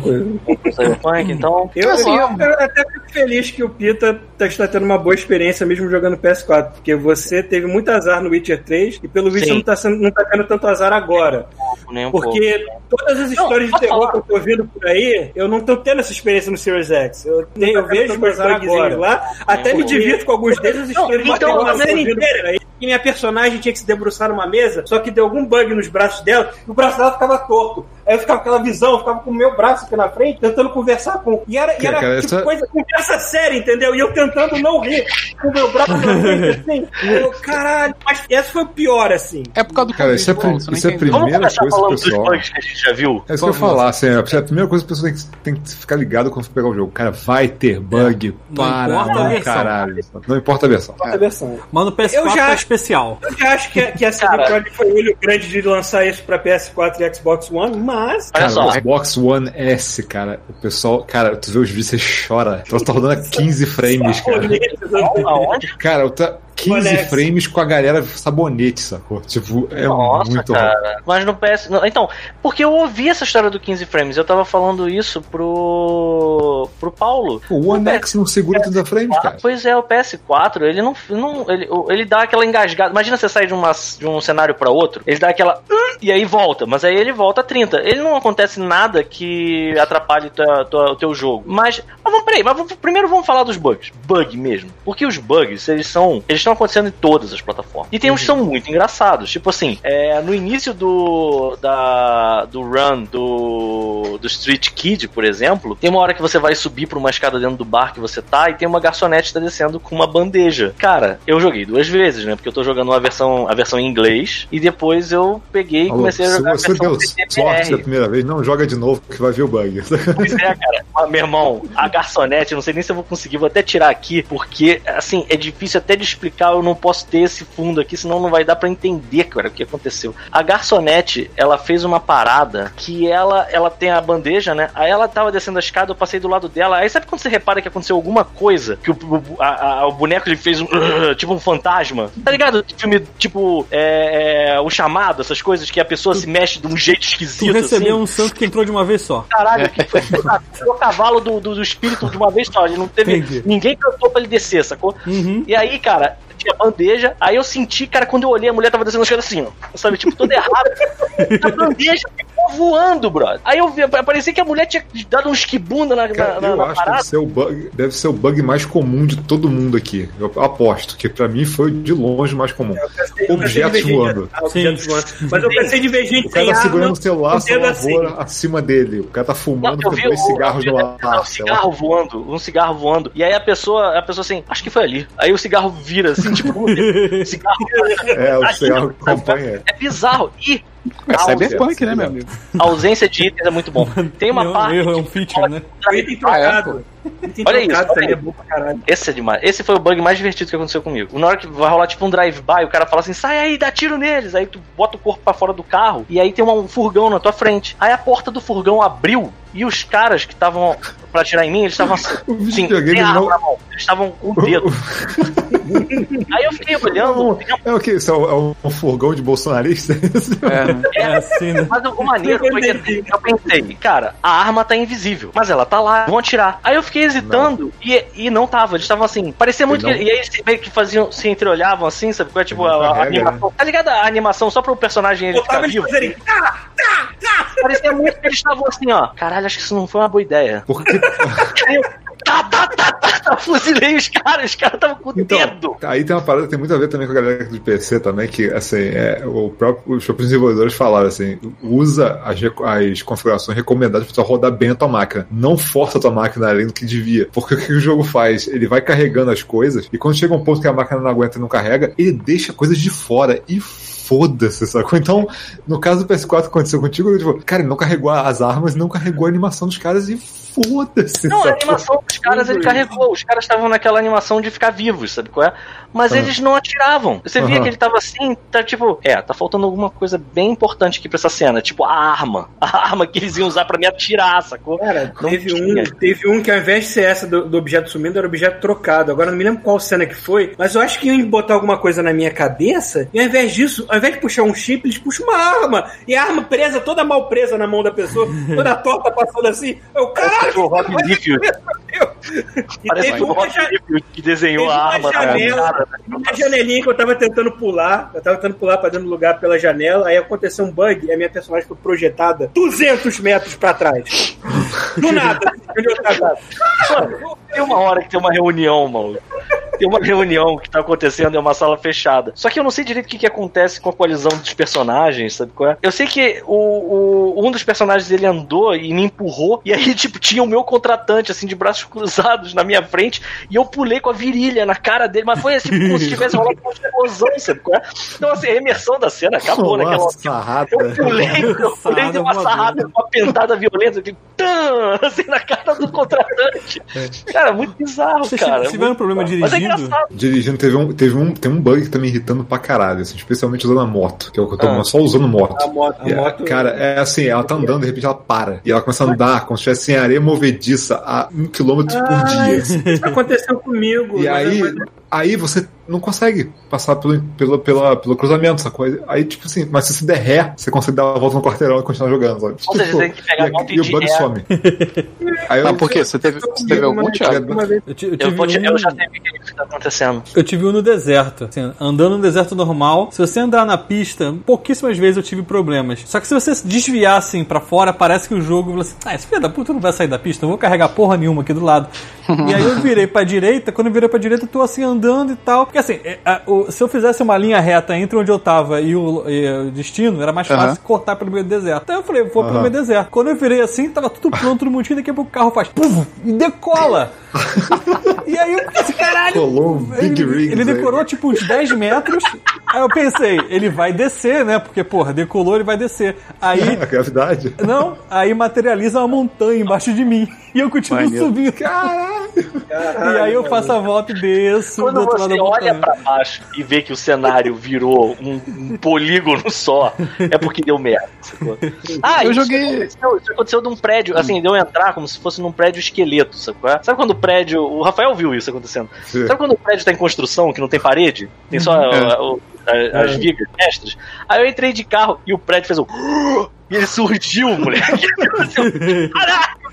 Coisa? Cyberpunk, então. Eu, Assim, eu, eu até fico feliz que o Pita tá- está tendo uma boa experiência mesmo jogando PS4, porque você teve muito azar no Witcher 3 e pelo visto não tá, sendo, não tá tendo tanto azar agora. Nem um pouco. Porque todas as histórias de pode terror falar. que eu tô ouvindo por aí, eu não tô tendo essa experiência no Series X. Eu, tenho- eu vejo meus bugzinhos lá, até me divirto com alguns deles, as histórias de então, terror mas a série eu- inteira. E minha personagem tinha que se debruçar numa mesa, só que deu algum bug nos braços dela, e o braço dela ficava torto. Aí eu ficava com aquela visão, eu ficava com o meu braço aqui na frente, tentando conversar com. E era, e era cara, tipo essa- coisa, conversa séria, entendeu? E eu tentando não rir com o meu braço na frente, assim. Eu, caralho, mas essa foi o pior, assim. É por causa do Cara, isso é, você não isso é a primeira coisa que o falando dos pessoal. bugs que a gente já viu? É isso que eu falar, assim, é a primeira coisa que a pessoa tem que, tem que ficar ligado quando for pegar o jogo. Cara, vai ter bug Não para importa a versão. caralho. Não importa a versão. Outra versão. Mas no PS4 Eu já- tá especial. Eu já acho que, a- que a CD Cara. Projekt foi o olho grande de lançar isso pra PS4 e Xbox One, mas. Olha Cara, só. o Xbox One S, cara, o pessoal, cara, tu vê os vídeos, você chora. Então tá rodando a 15 frames, cara. Aonde? Cara, tá 15 One X. frames com a galera sabonete, sacou? Tipo, é Nossa, muito cara. Mas no PS. não, então, porque eu ouvi essa história do 15 frames. Eu tava falando isso pro. pro Paulo. Pô, o One X não segura 30 frames, Ah, cara. pois é, o PS4, ele não. não ele, ele dá aquela engasgada. Imagina você sair de, uma, de um cenário pra outro, ele dá aquela. "Hum", E aí volta, mas aí ele volta a 30. Ele não acontece nada que atrapalhe tua- tua- o teu jogo. Mas. Mas vamos, peraí, mas vamos- primeiro vamos falar dos bugs. Bug mesmo. Porque os bugs, eles são. Eles estão acontecendo em todas as plataformas. E tem uns que são muito engraçados. Tipo assim, é, no início do. Da, do run do. do Street Kid, por exemplo, tem uma hora que você vai subir pra uma escada dentro do bar que você tá e tem uma garçonete que tá descendo com uma bandeja. Cara, eu joguei duas vezes, né? Porque eu tô jogando a versão, a versão em inglês e depois eu peguei e comecei a se jogar a você versão deu sorte da primeira vez, não joga de novo que vai ver o bug. Pois é, cara. Mas, meu irmão, a garçonete, não sei nem se eu vou conseguir, vou até tirar aqui, porque, assim, é difícil até de explicar, eu não posso ter esse fundo aqui, senão não vai dar pra entender, cara, o que aconteceu. A garçonete, ela fez uma parada que ela, ela tem a bandeja, né? Aí ela tava descendo a escada, eu passei do lado dela, aí sabe quando você repara que aconteceu alguma coisa, que o, o, a- a- o boneco ele fez um, tipo um fantasma? Tá ligado? Filme, tipo, é, é, o chamado, essas coisas que a pessoa se mexe de um jeito Tu esquisito, recebeu assim. um santo que entrou de uma vez só. Caralho, que foi o cavalo do, do, do espírito de uma vez só. Ele não teve. Entendi. Ninguém cantou pra ele descer, sacou? Uhum. E aí, cara, tinha bandeja. Aí eu senti, cara, quando eu olhei, a mulher tava descendo a escada assim, ó. Sabe, tipo, toda errada. A bandeja ficou voando, brother. Aí eu vi, parecia que a mulher tinha dado um esquibunda na, Cara, na, eu na acho que parada. deve ser, o bug, deve ser o bug mais comum de todo mundo aqui. Eu aposto, que pra mim foi de longe mais comum. Pensei- Objetos voando. Ah, objetos voando. Mas eu pensei de ver gente O cara tá segurando o celular, sua assim. acima dele. O cara tá fumando com dois cigarros no ar. um cigarro voando, um cigarro voando. E aí a pessoa, a pessoa assim, acho que foi ali. Aí o cigarro vira assim, tipo, cigarro É, o cigarro acompanha. é bizarro. E É a cyberpunk, né, meu amigo? a ausência de itens é muito bom. Tem uma Não, parte. erro, é um feature, né? Item Ah, é, trocado. Olha isso, olha é. Esse é demais. Esse foi o bug mais divertido que aconteceu comigo. Na hora que vai rolar tipo um drive-by, o cara fala assim: sai aí, dá tiro neles. Aí tu bota o corpo pra fora do carro e aí tem um furgão na tua frente. Aí a porta do furgão abriu e os caras que estavam pra atirar em mim, eles estavam assim, sim, sem arma não- na mão. Eles estavam com o dedo. aí eu fiquei olhando, É o que? Isso é um, é um furgão de bolsonarista? É, né? É assim, né? Mas o maneiro foi que eu pensei, cara, a arma tá invisível, mas ela tá lá, vão atirar. Aí eu fiquei hesitando e, e não tava, eles estavam assim, parecia muito que. não- E aí eles meio que faziam, se entreolhavam assim, sabe? Qual é tipo não a, a né? animação. Tá ligado a animação só pro personagem ele ficar vivo? fazerem. Ah, Parecia muito que eles estavam assim, ó. Caralho, acho que isso não foi uma boa ideia. Porque Aí eu. Tá, tá, tá, tá, tá, fuzilei os caras, os caras estavam com o Então, dedo. aí tem uma parada que tem muito a ver também com a galera do PC também, que assim, é, o próprio, os próprios desenvolvedores falaram assim, usa as, as configurações recomendadas para rodar bem a tua máquina. Não força a tua máquina além do que devia. Porque o que o jogo faz? Ele vai carregando as coisas, e quando chega um ponto que a máquina não aguenta e não carrega, ele deixa coisas de fora e foda-se, sacou? Então, no caso do PS4 que aconteceu contigo, tipo, cara, ele não carregou as armas, não carregou a animação dos caras e foda-se. Não, a animação dos caras ele carregou. Os caras estavam naquela animação de ficar vivos, sabe qual é? Mas Ah. eles não atiravam. Você via que ele tava assim, tá tipo, é, tá faltando alguma coisa bem importante aqui pra essa cena. Tipo, a arma. A arma que eles iam usar pra me atirar, sacou? Cara, Não teve tinha. um, teve um que ao invés de ser essa do, do objeto sumindo, era objeto trocado. Agora não me lembro qual cena que foi, mas eu acho que iam botar alguma coisa na minha cabeça, e ao invés disso, ao invés de puxar um chip, eles puxam uma arma. E a arma presa, toda mal presa na mão da pessoa, toda torta passando assim. Eu, caralho, O Rob Liefeld. Parece o Rob Liefeld que desenhou a arma. janela, cara. uma janelinha que eu tava tentando pular, eu tava tentando pular pra dentro do lugar pela janela, aí aconteceu um bug e a minha personagem foi projetada 200 metros pra trás. Do nada. Mano, tem uma hora que tem uma reunião, mano. Tem uma reunião que tá acontecendo em uma sala fechada. Só que eu não sei direito o que, que acontece com a colisão dos personagens, sabe qual é? Eu sei que o, o- um dos personagens ele andou e me empurrou, e aí, tipo, tinha o meu contratante, assim, de braços cruzados na minha frente, e eu pulei com a virilha na cara dele, mas foi assim, como se tivesse rolado uma explosão, sabe qual é? Então, assim, a imersão da cena acabou naquela. Nossa, sarrada. Eu pulei, eu pulei de uma Sarrada uma pentada violenta, que tan, assim, na cara do contratante. Cara, muito bizarro, Vocês cara. tiveram muito problema bizarro. Mas é dirigindo? Engraçado. Dirigindo, teve um, teve um, tem um bug que tá me irritando pra caralho, assim, especialmente usando a moto, que é o que eu tô Ah. só usando moto. A moto, a moto Cara, é assim, ela tá andando, de repente ela para. E ela começa a andar como se estivesse em areia movediça a um quilômetro por dia. Isso aconteceu comigo. E mas- aí, aí você não consegue passar pelo, pelo, pela, pelo cruzamento, essa coisa. Aí, tipo assim, mas se você der ré, você consegue dar a volta no quarteirão e continuar jogando, sabe? Ou seja, você tem que pegar a e, moto e e o bug ré. some. Aí eu, Ah, por quê? Você teve, você teve algum, Uma- Thiago? Eu, ti- eu Eu, vou te- um- eu já sei o que é isso que tá acontecendo. Eu tive um no deserto. Assim, andando no deserto normal, se você andar na pista, pouquíssimas vezes eu tive problemas. Só que se você desviar assim pra fora, parece que o jogo fala assim: Ah, esse filho da puta não vai sair da pista, eu vou carregar porra nenhuma aqui do lado. e aí eu virei pra direita, quando eu virei pra direita, eu tô assim andando e tal. Porque assim, é, se eu fizesse uma linha reta entre onde eu tava e o, e o destino, era mais fácil cortar pelo meio do deserto. Então eu falei, vou pelo Aham. meio do deserto. Quando eu virei assim, tava tudo pronto no montinho, daqui a pouco o carro faz puf, e decola. e aí eu fiquei assim, caralho. Colou um Big Ele, Rings ele aí. decorou tipo uns 10 metros. Aí eu pensei, ele vai descer, né? Porque, porra, decolou, ele vai descer. Aí, a gravidade. não, aí materializa uma montanha embaixo de mim. E eu continuo Maneiro. subindo. Caralho! E aí eu faço a volta e desço Quando você olha montanha. pra baixo e vê que o cenário virou um, um polígono só, é porque deu merda. sacou? Ah, Eu isso joguei- Aconteceu, isso aconteceu de um prédio, assim, de eu entrar como se fosse num prédio esqueleto, é? Sabe quando o prédio. O Rafael viu isso acontecendo. Sim. Sabe quando o prédio tá em construção, que não tem parede? Tem só É. o- o- a- as vigas extras? Aí eu entrei de carro e o prédio fez um. E ele surgiu, moleque. Caralho, isso?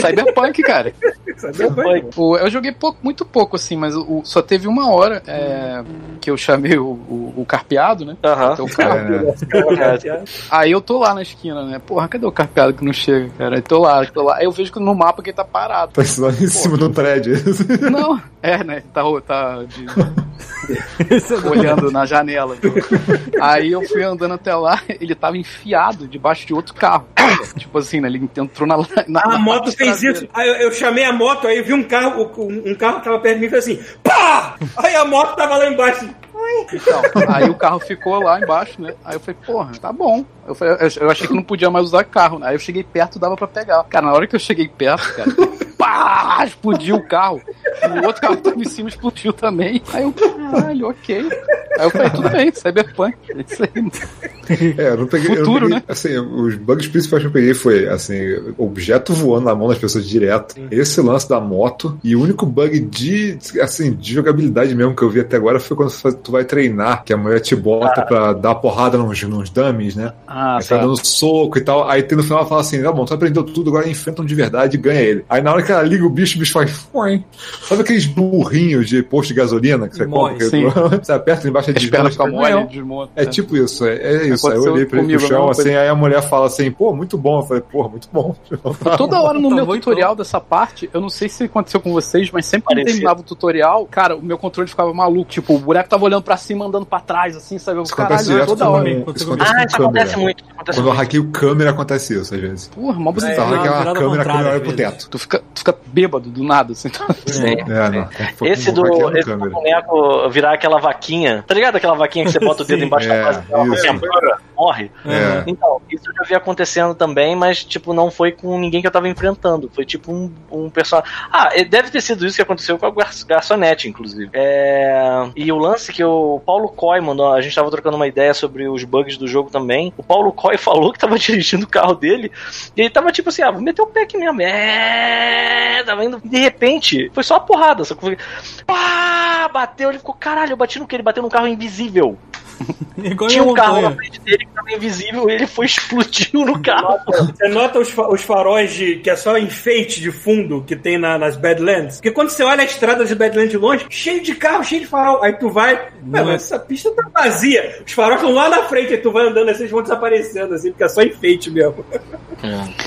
Cyberpunk, cara. Cyberpunk. O- Eu joguei pouco, muito pouco, assim, mas o- só teve uma hora é, que eu chamei o, o- o carpeado, né? Aham. Então, o carro. É, Aí eu tô lá na esquina, né? Porra, cadê o carpeado que não chega, cara? Eu tô lá, tô lá. Aí eu vejo que no mapa que ele tá parado. tá lá em cima do thread. Não, é, né? Tá, tá de- olhando na janela. então. Aí eu fui andando até lá, ele tava enfiado debaixo de outro carro. tipo assim, né? Ele entrou na. na A moto fez isso. Aí eu, eu chamei a moto, aí vi um carro, um, um carro que tava perto de mim e fez assim, pá! Aí a moto tava lá embaixo. Então, aí o carro ficou lá embaixo, né? Aí eu falei, porra, tá bom. Eu, falei, eu- eu achei que não podia mais usar carro, né? Aí eu cheguei perto, dava pra pegar. Cara, na hora que eu cheguei perto, cara, pá, explodiu o carro. E o outro carro que tava em cima explodiu também. Aí eu, caralho, ok. Aí eu falei, tudo bem, Cyberpunk. É isso aí. É, eu não peguei. eu não Futuro, peguei- né? Assim, os bugs principais que eu peguei foi, assim, objeto voando na mão das pessoas direto. Esse lance da moto. E o único bug de, assim, de jogabilidade mesmo que eu vi até agora foi quando tu vai treinar, que a mulher te bota pra dar porrada nos, nos dummies, né? Ah, Aí você tá dando soco e tal. Aí tem no final ela fala assim: tá bom, tu aprendeu tudo, agora enfrenta um de verdade e ganha ele. Aí na hora que ela liga o bicho, o bicho faz. "Fuim". Sabe aqueles burrinhos de posto de gasolina que você Morre, compra? sim. Que você aperta embaixo de As pernas ficam mole, desmonta. é tipo isso, é, é isso. Aí eu olhei pra ele pro chão, assim, coisa. aí a mulher fala assim, pô, muito bom. Eu falei, pô, muito bom. Toda hora no Tá meu tutorial dessa parte, eu não sei se aconteceu com vocês, mas sempre que terminava o tutorial, cara, o meu controle ficava maluco. Tipo, o boneco tava olhando pra cima, andando pra trás, assim, sabe? Eu, Isso acontece caralho, direto toda com, hora. isso acontece Ah, com isso acontece muito. isso Acontece Quando eu muito. hackeio câmera, acontece isso às vezes. Porra, mó Você bizarro. tá vendo aquela virada câmera, a câmera olha pro teto. Tu fica, tu fica bêbado do nada, assim. Sim. É, não. Foi Esse com- do, esse do boneco virar aquela vaquinha. Tá ligado aquela vaquinha que você bota o dedo embaixo É, da base dela, morre? É. Então, isso eu já vi acontecendo também, mas, tipo, não foi com ninguém que eu tava enfrentando. Foi, tipo, um, um personagem. Ah, deve ter sido isso que aconteceu com a gar garçonete, inclusive. É... E o lance que o Paulo Coy mandou, a gente tava trocando uma ideia sobre os bugs do jogo também. O Paulo Coy falou que tava dirigindo o carro dele e ele tava tipo assim, ah, vou meter o pé aqui mesmo. É, tava indo. De repente, foi só uma porrada. Só que foi. Pá! Bateu, ele ficou, caralho, eu bati no que? Ele bateu num carro invisível. Igual Tinha um carro na frente dele que tava invisível e ele foi explodiu no carro. Você nota os, fa- os faróis de, que é só enfeite de fundo que tem na- nas Badlands? Porque quando você olha a estrada de Badlands de longe, cheio de carro, cheio de farol. Aí tu vai, "Ué, Não é- mas essa pista tá vazia. Os faróis estão lá na frente, aí tu vai andando assim, eles vão desaparecendo, assim, porque é só enfeite mesmo.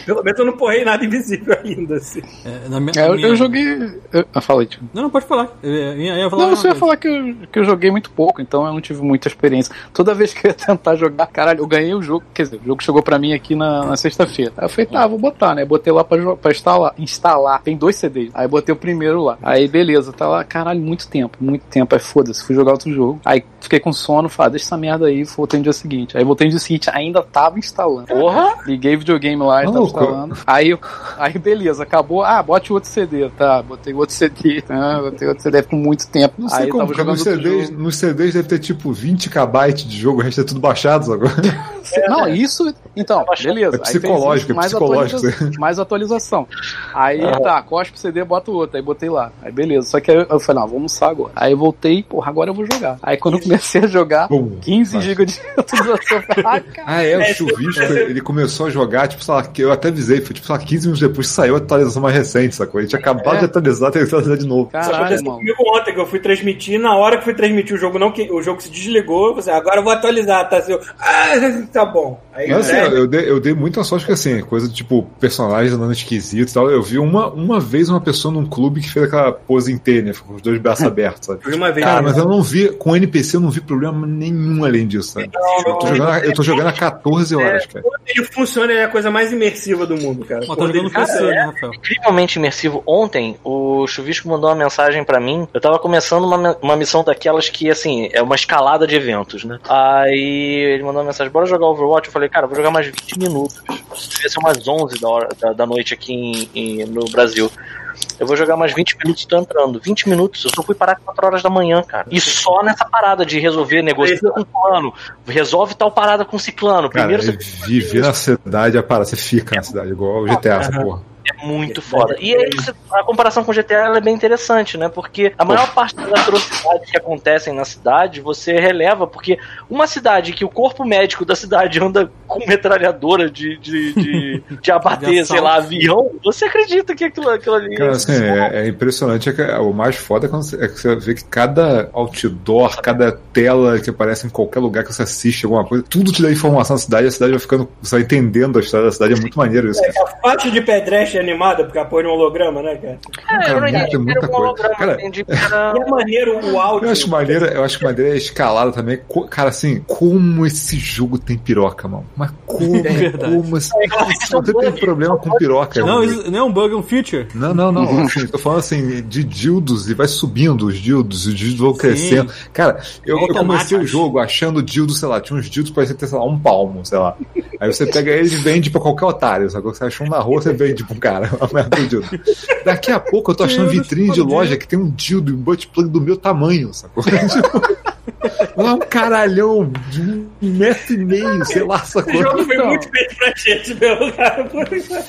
Pelo menos eu não porrei nada invisível ainda, assim. É, na minha- É, eu, minha- eu joguei. Eu, ah, fala aí, tio. Não, não, pode falar. Eu, eu ia falar Não, você ia coisa. falar que eu, que eu joguei muito pouco, então eu não tive muita experiência. Toda vez que eu ia tentar jogar, caralho, eu ganhei o jogo. Quer dizer, o jogo chegou pra mim aqui na, na sexta-feira. Aí eu falei, tá, vou botar, né? Botei lá pra, pra instalar, instalar. Tem dois CDs. Aí botei o primeiro lá. Aí beleza, tá lá, caralho, muito tempo, muito tempo. Aí foda-se, fui jogar outro jogo. Aí fiquei com sono, falei, ah, deixa essa merda aí, voltei no dia seguinte. Aí voltei no dia seguinte, ainda tava instalando. Porra! Liguei o videogame lá e tava instalando. Aí, eu- aí beleza, acabou. Ah, bote outro CD, tá? Botei outro CD. Ah, botei outro CD com muito tempo. Não sei aí como, tava porque nos jogando outro CDs, nos CDs deve ter tipo 20 KB de jogo, o resto é tudo baixado agora. Não, isso. Então, beleza. É psicológico, isso, é mais, psicológico. atualiza- mais atualização. Aí tá, cospe o CD, bota o outro. Aí botei lá. Aí beleza. Só que aí eu falei, não, vamos almoçar agora. Aí eu voltei, porra, agora eu vou jogar. Aí quando eu comecei a jogar, Bum. 15 Vai. GB de atualização. Ah, cara. Ah, é, o É, chuvisco, ele começou a jogar, tipo, sei lá, que eu até avisei, foi tipo, sei lá, 15 minutos depois que saiu a atualização mais recente, sacou? Ele tinha acabado É. de atualizar, tem que atualizar de novo. Isso Caralho, aconteceu mano. comigo ontem, que eu fui transmitir, na hora que fui transmitir o jogo, não, que, o jogo se desligou, falei, agora eu vou atualizar, tá? Assim, ah, tá bom. Aí, Mas assim, né, eu dei, eu dei muita sorte que assim, coisa de tipo, personagens andando esquisitos e tal. Eu vi uma, uma vez uma pessoa num clube que fez aquela pose inteira, né? Com os dois braços abertos, sabe? Foi uma vez. Cara, mas eu não vi, com NPC eu não vi problema nenhum além disso, sabe? Eu tô jogando, eu tô jogando há 14 horas, cara. Ele funciona, ele é a coisa mais imersiva do mundo, cara. Mas tá jogando PC, funciona, né, Rafael? incrivelmente imersivo. Ontem, o Chuvisco mandou uma mensagem pra mim. Eu tava começando uma, uma missão daquelas que, assim, é uma escalada de eventos, né? Aí ele mandou uma mensagem: bora jogar Overwatch. Eu falei, cara, eu vou jogar mais 20 minutos. Devia ser umas 11 da, hora, da, da noite aqui em- em- no Brasil. Eu vou jogar mais 20 minutos, tô entrando. 20 minutos, eu só fui parar 4 horas da manhã, cara. E só nessa parada de resolver, negocia com fulano, resolve tal parada com ciclano. Cara, Primeiro é você viver na cidade, é para, você fica na cidade, igual o GTA, essa porra. É muito foda. E aí, a comparação com o GTA ela é bem interessante, né? Porque a maior parte das atrocidades que acontecem na cidade, você releva, porque uma cidade que o corpo médico da cidade anda com metralhadora de, de, de, de abater, sei lá, avião, você acredita que aquilo, aquilo ali Cara, assim, é, é impressionante. É que o mais foda é, quando você- é que você vê que cada outdoor, cada tela que aparece em qualquer lugar que você assiste alguma coisa, tudo te dá informação da cidade, a cidade vai ficando. Você vai entendendo a história da cidade, é muito maneiro isso. A faixa de pedestre animada, porque apoia um holograma, né, cara? É, Cara, eu não muita- entendi. muita um coisa. holograma, Cara, entendi E é maneiro o áudio. Eu acho maneiro, eu acho maneiro a escalada também. Cara, assim, como esse jogo tem piroca, mano. Mas como, verdade. como esse... Se você tem problema com piroca, Não, isso não é um bug, é um feature. Não, não, não. Assim, tô falando assim, de dildos e vai subindo os dildos, os dildos vão crescendo. Cara, eu, eu comecei o jogo achando dildo, sei lá, tinha uns dildos que pareciam ter, sei lá, um palmo, sei lá. Aí você pega eles e vende pra qualquer otário, sabe? Você acha um na rua, você vende pra um cara, uma merda do dildo. Daqui a pouco eu tô achando vitrine de loja que tem um dildo e um butt plug do meu tamanho, sacou? Tipo, Lá um caralhão de um metro e meio, sei lá, sacou? Esse jogo foi Então. muito feito pra gente, meu cara.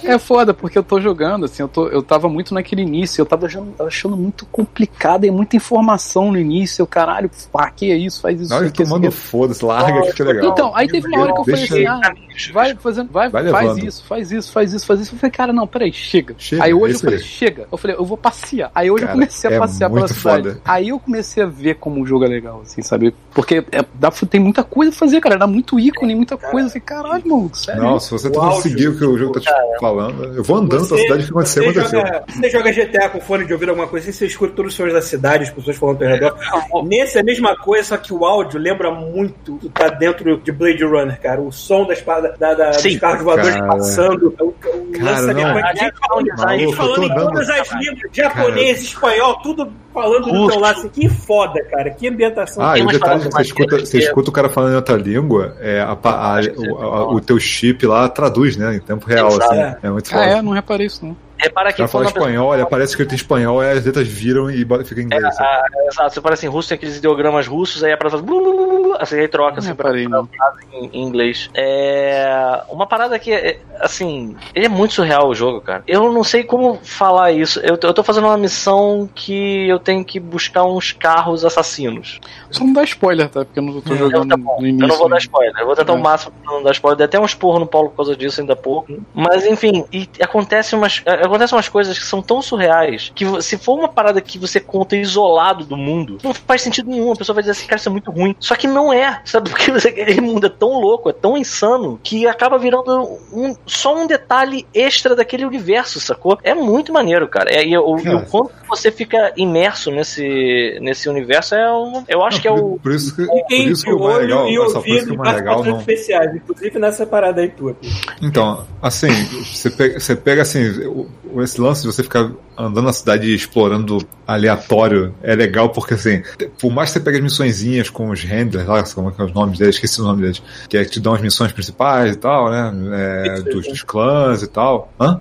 É foda, porque eu tô jogando, assim, eu, tô, eu tava muito naquele início, eu tava achando, achando muito complicado e muita informação no início. Eu, caralho, pá, que é isso, faz isso, hora isso tomando foda-se, larga que fica legal. Então, aí teve uma hora que eu falei assim, ah, vai fazendo, vai, Vai faz isso, faz isso, faz isso, faz isso. Eu falei, cara, não, peraí, chega. Chega, aí é hoje eu isso falei, aí. chega. Eu falei, eu vou passear. Aí hoje Cara, eu comecei a é passear pela muito cidade. foda. Aí eu comecei a ver como o jogo é legal, assim, sabe? Porque é, dá, tem muita coisa a fazer, cara. Dá muito ícone, muita coisa. Eu falei, caralho, maluco, sério. Não, se você O conseguir o que o jogo tá te falando, eu vou andando pela cidade e fico acontecendo, você aconteceu. joga, você joga GTA com fone de ouvido, alguma coisa assim, você escuta todos os sons da cidade, as pessoas falando ao redor. Nesse é a mesma coisa, só que o áudio lembra muito do que tá dentro de Blade Runner, cara. O som das da, da, da, dos carros voadores Cara. passando, o, o Cara, lançamento. não. Gente falando, gente Maluco, eu tô falando em todas as línguas, japonês, espanhol, tudo falando do teu lado. Assim, que foda, cara. Que ambientação. Ah, e umas detalhe, você escuta, você escuta o cara falando em outra língua, é, a, a- o, a- o teu chip lá traduz, né? Em tempo real, Exato. assim. É muito Ah, é, não reparei isso, não. Repara que cara fala a pessoa- espanhol, ele aparece escrito em espanhol, aí as letras viram e fica em inglês. assim. Ah, exato, você parece em russo, tem aqueles ideogramas russos, aí a blu, blu, blu, assim, aí troca assim, reparei, pra, pra- em, em inglês. É. Uma parada que, é, assim, ele é muito surreal o jogo, cara. Eu não sei como falar isso. Eu, tô- eu tô fazendo uma missão que eu tenho que buscar uns carros assassinos. Só não dá spoiler, tá? Porque eu não tô jogando tá bom, no início. eu não vou dar né? spoiler. Eu vou tentar É. o máximo pra não dar spoiler. Dei até um esporro no Paulo por causa disso ainda há pouco. Mas enfim, e acontece umas, é, acontecem umas coisas que são tão surreais que se for uma parada que você conta isolado do mundo, não faz sentido nenhum. A pessoa vai dizer assim, cara, isso é muito ruim. Só que não é, sabe? Porque aquele mundo é tão louco, é tão insano, que acaba virando um- só um detalhe extra daquele universo, sacou? É muito maneiro, cara. É, e, o, e o quanto você fica imerso nesse, nesse universo é um, eu acho Não, que é o por isso que, por isso que o mais olho legal, e essa coisa que o mais legal não, especiais, inclusive nessa parada aí tua. Então, assim, você pega, você pega assim, o- esse lance de você ficar andando na cidade explorando aleatório é legal porque assim, por mais que você pegue as missõezinhas com os handlers, lá, como é que é os nomes deles, esqueci o nome deles, que é que te dão as missões principais e tal, né? É, dos, dos clãs e tal. Hã?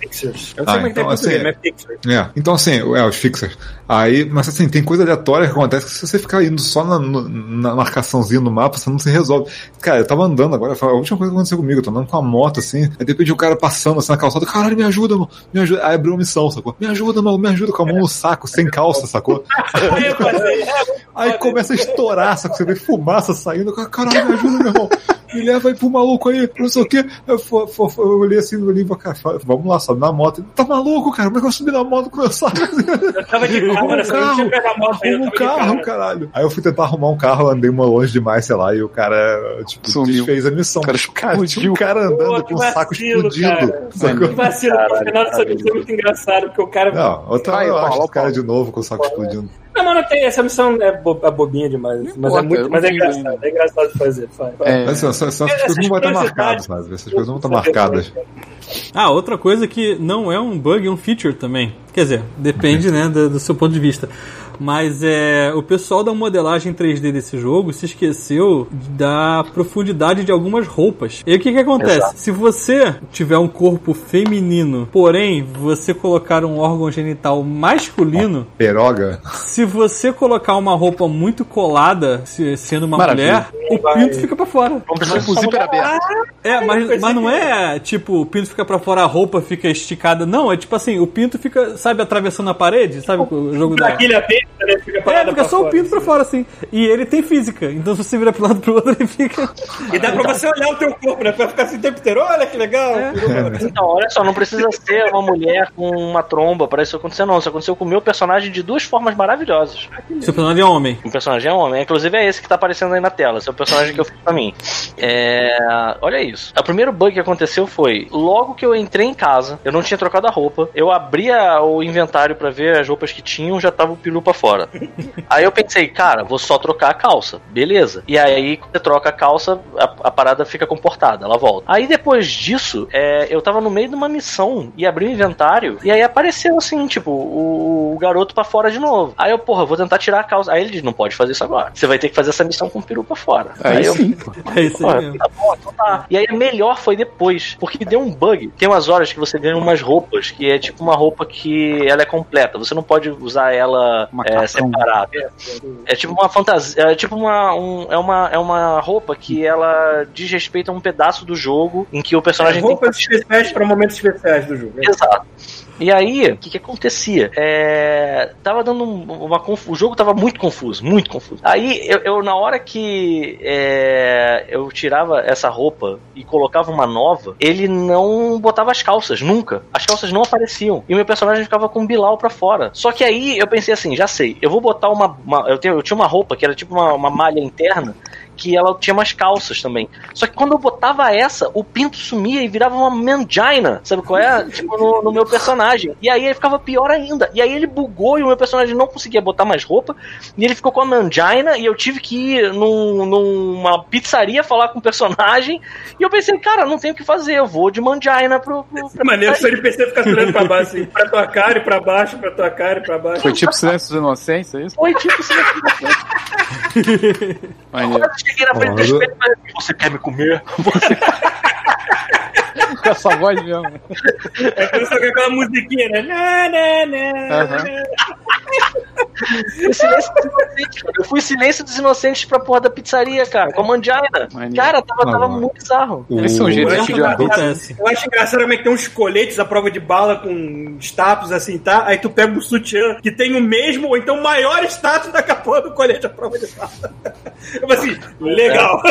Pixels. Eu Ah, não sei como é que então, assim, mas é. É, então assim, é, os fixers. Aí, mas assim, tem coisa aleatória que acontece que se você ficar indo só na, na marcaçãozinha no mapa, você não se resolve. Cara, eu tava andando agora, a última coisa que aconteceu comigo, eu tô andando com a moto assim, aí de repente o cara passando assim na calçada, caralho, me ajuda, mano, me ajuda. Aí abriu uma missão, sacou? Me ajuda, mano, me ajuda com a mão no saco, sem calça, sacou? Aí Aí começa a estourar, sacou? Você vê fumaça saindo, caralho, me ajuda, meu irmão. Me leva aí pro maluco aí, não sei o quê. Eu, fo- fo- fo- eu olhei assim, olhei pra cara, falei, vamos lá, sobe na moto. Tá maluco, cara? Como é que eu subi na moto com meu saco? eu tava de a moto ainda, Arruma um eu tava de carro, caralho. Aí eu fui tentar arrumar um carro, andei uma longe demais, sei lá, e o cara, tipo, Sumiu. desfez a missão. O cara cara, tinha um cara andando Pô, com o saco cara. sacou? Que vacilo, no final dessa missão é muito engraçado, porque o cara. Não, outra Aí, eu acho o cara de novo com o saco explodindo. Não, mas não tem, essa missão é, bo é bobinha demais. Mas é importa, muito. eu Mas não é engraçado, ainda. é engraçado de fazer. Faz. É, Mas assim, essas, essas coisas não vão estar marcadas, sabe? Essas coisas vão estar marcadas. Ah, outra coisa que não é um bug, é um feature também. Quer dizer, depende, né, do, do seu ponto de vista. Mas é, o pessoal da modelagem 3D desse jogo se esqueceu da profundidade de algumas roupas. E aí o que, que acontece? Exato. Se você tiver um corpo feminino, porém você colocar um órgão genital masculino, Peroga. se você colocar uma roupa muito colada, se- sendo uma Maravilha. mulher, o pinto fica pra fora. O zíper aberto. É, mas, mas não é tipo, o pinto fica pra fora, a roupa fica esticada. Não, é tipo assim, o pinto fica, sabe, atravessando a parede, sabe o jogo da. Aquele Fica É, fica pra só o pinto pra assim. fora, assim. E ele tem física. Então se você vira pro lado pro outro, ele fica. E dá pra você olhar o teu corpo, né? Pra ficar assim o tempo inteiro. Olha que legal. É. Então, olha só, não precisa ser uma mulher com uma tromba para isso acontecer, não. Isso aconteceu com o meu personagem de duas formas maravilhosas. Seu personagem é homem. O personagem é homem, inclusive é esse que tá aparecendo aí na tela. Esse é o personagem que eu fiz pra mim. É. Olha isso. O primeiro bug que aconteceu foi: logo que eu entrei em casa, eu não tinha trocado a roupa, eu abria o inventário pra ver as roupas que tinham, já tava o peru pra fora. Aí eu pensei, cara, vou só trocar a calça. Beleza. E aí, quando você troca a calça, a, a parada fica comportada, ela volta. Aí depois disso, é, eu tava no meio de uma missão e abri o inventário, e aí apareceu assim, tipo, o, o garoto pra fora de novo. Aí eu, porra, vou tentar tirar a calça. Aí ele diz, não pode fazer isso agora. Você vai ter que fazer essa missão com o peru pra fora. Aí eu, sim. É isso aí mesmo. tá bom, então tá. E aí a melhor foi depois, porque deu um bug. Tem umas horas que você ganha umas roupas, que é tipo uma roupa que ela é completa. Você não pode usar ela é, Macacão. separada. É tipo uma fantasia, é tipo uma, um- é uma é uma roupa que ela diz respeito a um pedaço do jogo em que o personagem tem Roupas especiais pra momentos especiais do jogo. né? Exato. E aí, o que que acontecia? É, tava dando um- uma o jogo tava muito confuso, muito confuso. Aí eu, eu, na hora que é, eu tirava essa roupa e colocava uma nova, ele não botava as calças nunca. As calças não apareciam e o meu personagem ficava com o Bilal pra fora. Só que aí eu pensei assim, já sei, eu vou botar uma, uma- eu, tenho, eu tinha uma roupa que era tipo uma, uma malha interna que ela tinha umas calças também. Só que quando eu botava essa, o pinto sumia e virava uma mangina. Sabe qual é? Tipo, no, no meu personagem. E aí ele ficava pior ainda. E aí ele bugou e o meu personagem não conseguia botar mais roupa. E ele ficou com a mangina e eu tive que ir num- numa pizzaria falar com o personagem. E eu pensei, cara, não tenho o que fazer. Eu vou de mangina pro. pro, pro É maneiro se o NPC ficar olhando pra baixo, assim, pra tua cara e pra baixo, pra tua cara e pra baixo. Foi tipo Silêncio de Inocência, é isso? Foi tipo assim. Maneiro. Cheguei na frente do espelho e falei, você quer me comer? Com essa voz mesmo. É isso que aquela musiquinha, né? Né, né, né, Aham. Foi silêncio dos inocentes, cara. Eu fui silêncio dos inocentes pra porra da pizzaria, cara, com a. Maneiro. Cara, tava, tava muito bizarro. O- é um jeito Eu de acho, eu acho engraçado como é que tem uns coletes à prova de bala com status assim, tá? Aí tu pega um sutiã que tem o mesmo ou então maior status da capa do colete à prova de bala. Eu falei assim, legal.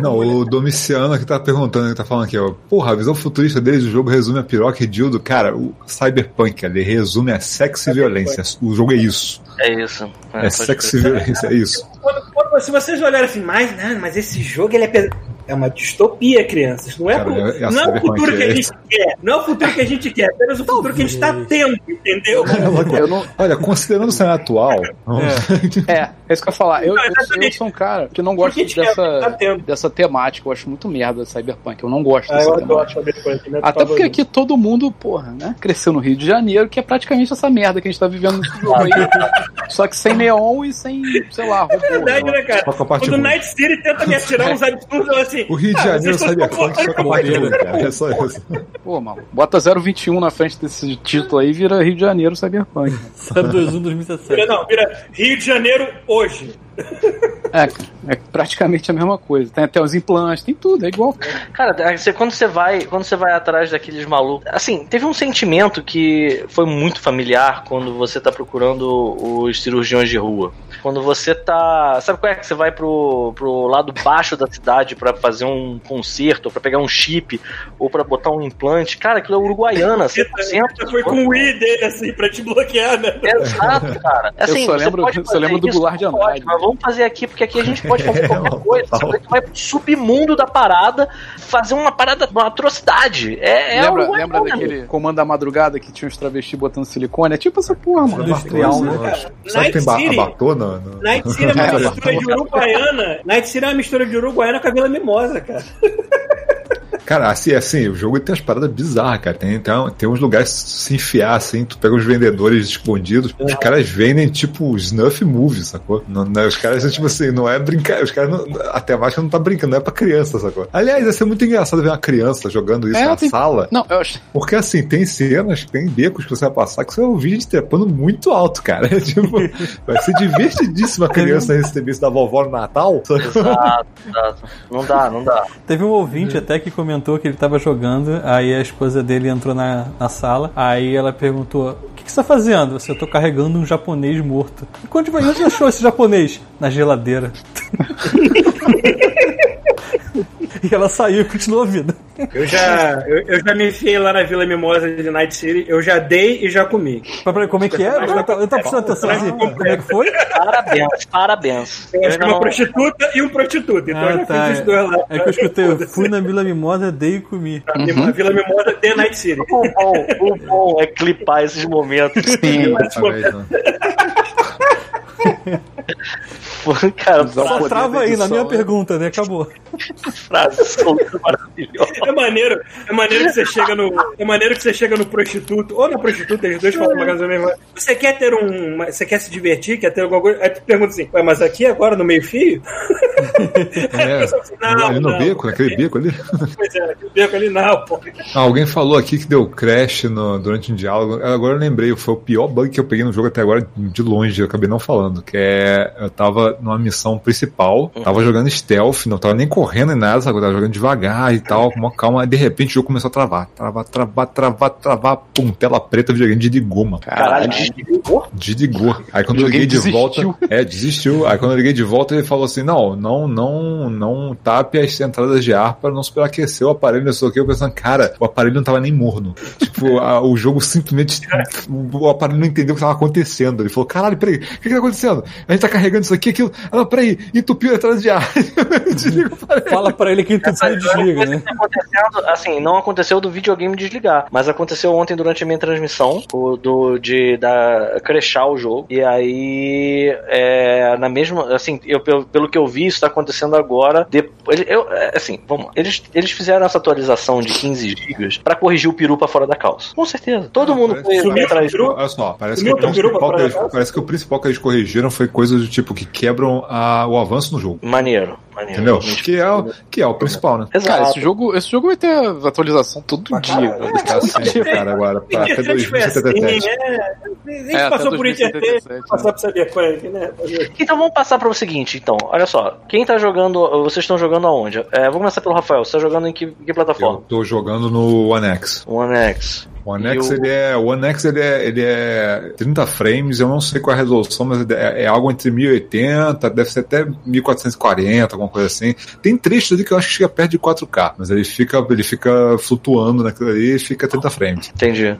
Não, o Domiciano que tá perguntando, que tá falando aqui, ó. Porra, a visão futurista deles do jogo resume a piroca e dildo. Cara, o Cyberpunk, ele resume a sexo e violência. O jogo é isso. É isso. É pode sexo e violência, é isso. Quando- quando- se vocês olharem assim, mas, né, mas esse jogo ele é pes- É uma distopia, crianças. Não é, Cara, pro- é- é não é o futuro que a é gente quer. Não é o futuro que a gente quer. É apenas o futuro que a gente tá tendo, entendeu? Eu não, Olha, considerando o cenário atual, é, é isso que eu ia falar. Eu, Não, eu, sou um cara que não gosto Porque a gente quer, tá dessa, dessa temática. Eu acho muito merda Cyberpunk. Eu não gosto Ah, dessa eu adoro temática. Cyberpunk, né? Até porque aqui todo mundo, porra, né? Cresceu no Rio de Janeiro, que é praticamente essa merda que a gente tá vivendo nesse jogo aí. Só que sem neon e sem, sei lá, robô. É verdade, né, cara? Que é Quando o? Night City tenta me atirar uns absurdos, eu assim. O Rio de Janeiro estão Cyberpunk só com a parte boa, cara. É só isso. Pô, mano, bota 021 na frente desse título aí e vira Rio de Janeiro Cyberpunk. 021 2017. Vira, não, vira Rio de Janeiro hoje. É, é praticamente a mesma coisa. Tem até os implantes, tem tudo, é igual. Cara, é, você- quando você vai, quando você vai atrás daqueles malucos, assim, teve um sentimento que foi muito familiar quando você tá procurando os cirurgiões de rua. Quando você tá, sabe qual é que você vai pro, pro lado baixo da cidade pra fazer um concerto, ou pra pegar um chip, ou pra botar um implante? Cara, aquilo é uruguaiana, 100%. Você foi com o I dele, assim, pra te bloquear, né? Exato, cara. Assim, só você lembro- pode eu só lembro do Goulart de pode, Andrade. Vamos fazer aqui, porque aqui a gente pode fazer qualquer coisa. Você vai pro submundo da parada fazer uma parada, uma atrocidade. É, é lembra, lembra daquele comando da madrugada que tinha os travestis botando silicone? É tipo essa porra, mano. Industrial, né? Sabe que tem abatona? no- Night City é uma mistura de Uruguaiana. Night City é uma mistura de Uruguaiana com a Vila Mimosa, cara. Cara, assim, assim, o jogo tem umas paradas bizarras, cara. Tem, tem, tem uns lugares pra se enfiar, assim, tu pega os vendedores escondidos, os caras vendem, tipo, snuff movies, sacou? Não, não, os caras, tipo assim, não é brincar, os caras, não, a temática não tá brincando, não é pra criança, sacou? Aliás, ia ser muito engraçado ver uma criança jogando isso É, na tem- sala, Não, eu acho. porque assim, tem cenas, tem becos que você vai passar que você vai ouvir gente trepando muito alto, cara. tipo, vai ser divertidíssima a criança receber isso da vovó no Natal? Exato, exato. Não dá, não dá. Teve um ouvinte até que comentou que ele tava jogando, aí a esposa dele entrou na, na sala, aí ela perguntou: O que, que você tá fazendo? Você, eu tô carregando um japonês morto. E quando onde você achou esse japonês? Na geladeira. e ela saiu e continuou a vida. Eu já, eu, eu já me enfiei lá na Vila Mimosa de Night City, eu já dei e já comi. Mas peraí, como é que é? Eu tô, eu tô prestando atenção assim. Como é que foi? Parabéns, parabéns. Eu acho que Eu uma prostituta e um prostituto, então eu Ah, já tá. fiz os dois lá. É que eu escutei, eu fui na Vila Mimosa, dei e comi. A Vila Mimosa de Night City. O bom, o bom é clipar esses momentos. Sim. Exatamente, né? Cara, Só poder trava aí na minha né? pergunta, né? Acabou. frase solta maravilhosa. É maneiro, é maneiro que você chega no. É maneiro que você chega no prostituto, ou na prostituta, os dois falam uma coisa mesmo. Você quer ter um. Você quer se divertir, quer ter alguma coisa. Aí tu pergunta assim, ué, mas aqui agora no meio-fio? É, Não, ali no não. beco, naquele beco ali. Pois é, o beco ali não, pô. Ah, alguém falou aqui que deu crash no- durante um diálogo. Agora eu lembrei, foi o pior bug que eu peguei no jogo até agora, de longe, eu acabei não falando. Que é. Eu tava numa missão principal, tava jogando stealth, não tava nem correndo nem nada, sabe? Eu tava jogando devagar e tal, com uma calma. Aí de repente o jogo começou a travar. Travar, travar, travar, travar, pum, tela preta, videogame desligou, mano. Caralho, desligou? Desligou. Aí quando O eu liguei de volta. É, desistiu. Aí quando eu liguei de volta, ele falou assim: não, não, não, não tape as entradas de ar para não superaquecer o aparelho, não sei o que. Eu pensando, cara, o aparelho não tava nem morno. tipo, a- o jogo simplesmente. O aparelho não entendeu o que tava acontecendo. Ele falou: caralho, peraí, o que, que tá acontecendo? A gente tá carregando isso aqui, aquilo. Ah, não, peraí, entupiu a entrada de ar. Desliga o aparelho. Fala pra ele que entupiu e desliga, né? Tá acontecendo, assim, não aconteceu do videogame desligar, mas aconteceu ontem durante a minha transmissão, o do de da crechar o jogo. E aí, é, na mesma, assim, eu pelo, pelo que eu vi, isso tá acontecendo agora. Depois, eu, é, assim, vamos, eles eles fizeram essa atualização de 15 GB pra corrigir o peru pra fora da calça. Com certeza. Todo mundo foi Sumiu atrás o peru? Olha só, parece que, parece que o principal que eles corrigiram foi coisas do tipo que quebram a- o avanço no jogo. Maneiro, maneiro. Entendeu? Que é, o, que é o principal, né? Exato. Cara, esse jogo, esse jogo vai ter atualização todo dia. Ele tá sempre, cara, agora. Pra, até Sempre foi assim, 2077. é. É, até passou por Internet, 2077, passar pro Cyberpunk, né? Então vamos passar para o seguinte, então. Olha só, quem tá jogando, vocês estão jogando aonde? É, vou começar pelo Rafael. Você tá jogando em que, que Eu plataforma? tô jogando no One X. One X. O One X, ele é, o One X ele é, ele é 30 frames, eu não sei qual é a resolução, mas é, é algo entre 1080, deve ser até 1440, alguma coisa assim. Tem trechos ali que eu acho que chega perto de 4K, mas ele fica, ele fica flutuando naquilo ali e fica 30 frames. Entendi.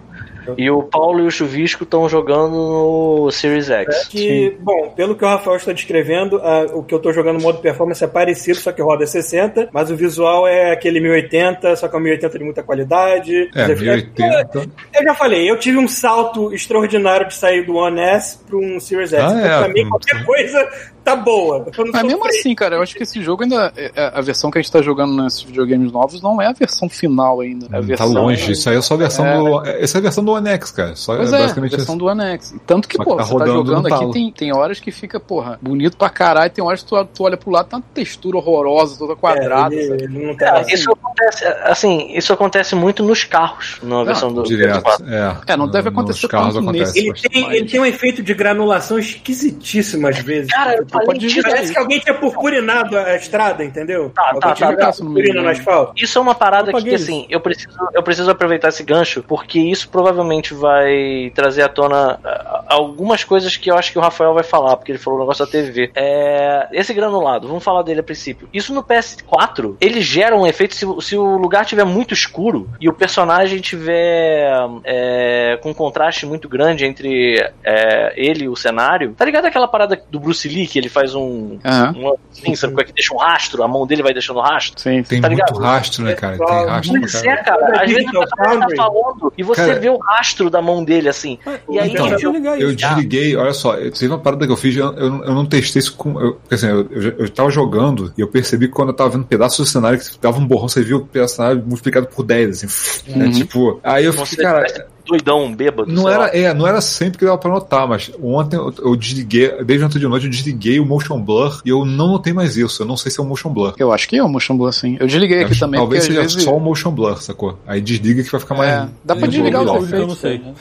E o Paulo e o Chuvisco estão jogando no Series X. Que, bom, pelo que o Rafael está descrevendo, a- o que eu tô jogando no modo performance é parecido, só que roda 60, mas o visual é aquele 1080, só que é um 1080 de muita qualidade. É, Quer dizer, 1080. Eu já falei, eu tive um salto extraordinário de sair do One S para um Series X. Ah, então, é. pra mim, qualquer coisa tá boa. Não Mas mesmo assim, cara, eu acho que esse jogo ainda. é- é- A versão que a gente tá jogando nesses videogames novos não é a versão final ainda. É a Tá versão, longe, isso aí é só a versão É. do. Essa é a versão do One X, cara. Só Pois é é, a basicamente versão isso. do One X. Tanto que, pô, tá você tá rodando jogando aqui, talo. tem, tem horas que fica, porra, bonito pra caralho, tem horas que tu, tu olha pro lado, tá uma textura horrorosa, toda quadrada. É, ele, ele não tá É, isso acontece, assim, isso acontece muito nos carros, na versão do Direto. PS4. É, É, não deve No- nos acontecer carros tanto acontece nesse. Ele tem, ele tem um efeito de granulação esquisitíssimo às vezes. Cara, eu falei pode digitar Parece que alguém tinha purpurinado a estrada, entendeu? Tá, alguém tá, tinha tá, tá. purpurina no asfalto. Isso é uma parada Eu que, assim, eu preciso, eu preciso aproveitar esse gancho, porque isso provavelmente vai trazer à tona ah, algumas coisas que eu acho que o Rafael vai falar, porque ele falou o negócio da TV. É, esse granulado, vamos falar dele a princípio. Isso no PS4, ele gera um efeito, se, se o lugar tiver muito escuro e o personagem tiver é, com um contraste muito grande entre é, ele e o cenário, tá ligado aquela parada do Bruce Lee, que ele faz um... Um assim, sabe, como é que deixa um rastro, a mão dele vai deixando rastro? sim. Tem Tá muito ligado? rastro, né, cara? Tem rastro Pois é, cara. Às vezes a Digital pessoa tá falando e você Cara, vê o rastro da mão dele, assim. E aí Então, Deixa eu Eu desliguei, olha só, eu- teve uma parada que eu fiz, eu, eu, eu não testei isso com. Eu, dizer, eu, eu, eu tava jogando e eu percebi que quando eu tava vendo um pedaço do cenário que dava um borrão, você viu o pedaço do cenário multiplicado por 10, assim. né, tipo, aí eu fiquei, cara. Doidão, um bêbado. Não era, lá. é, não era sempre que dava pra notar, mas ontem eu, eu desliguei, desde ontem de noite eu desliguei o motion blur e eu não notei mais isso. Eu não sei se é o motion blur. Eu acho que é o motion blur, sim. Eu desliguei aqui Acho- também, Talvez seja vezes... só o motion blur, sacou? Aí desliga que vai ficar mais. É, dá pra desligar legal. os eu não sei. né?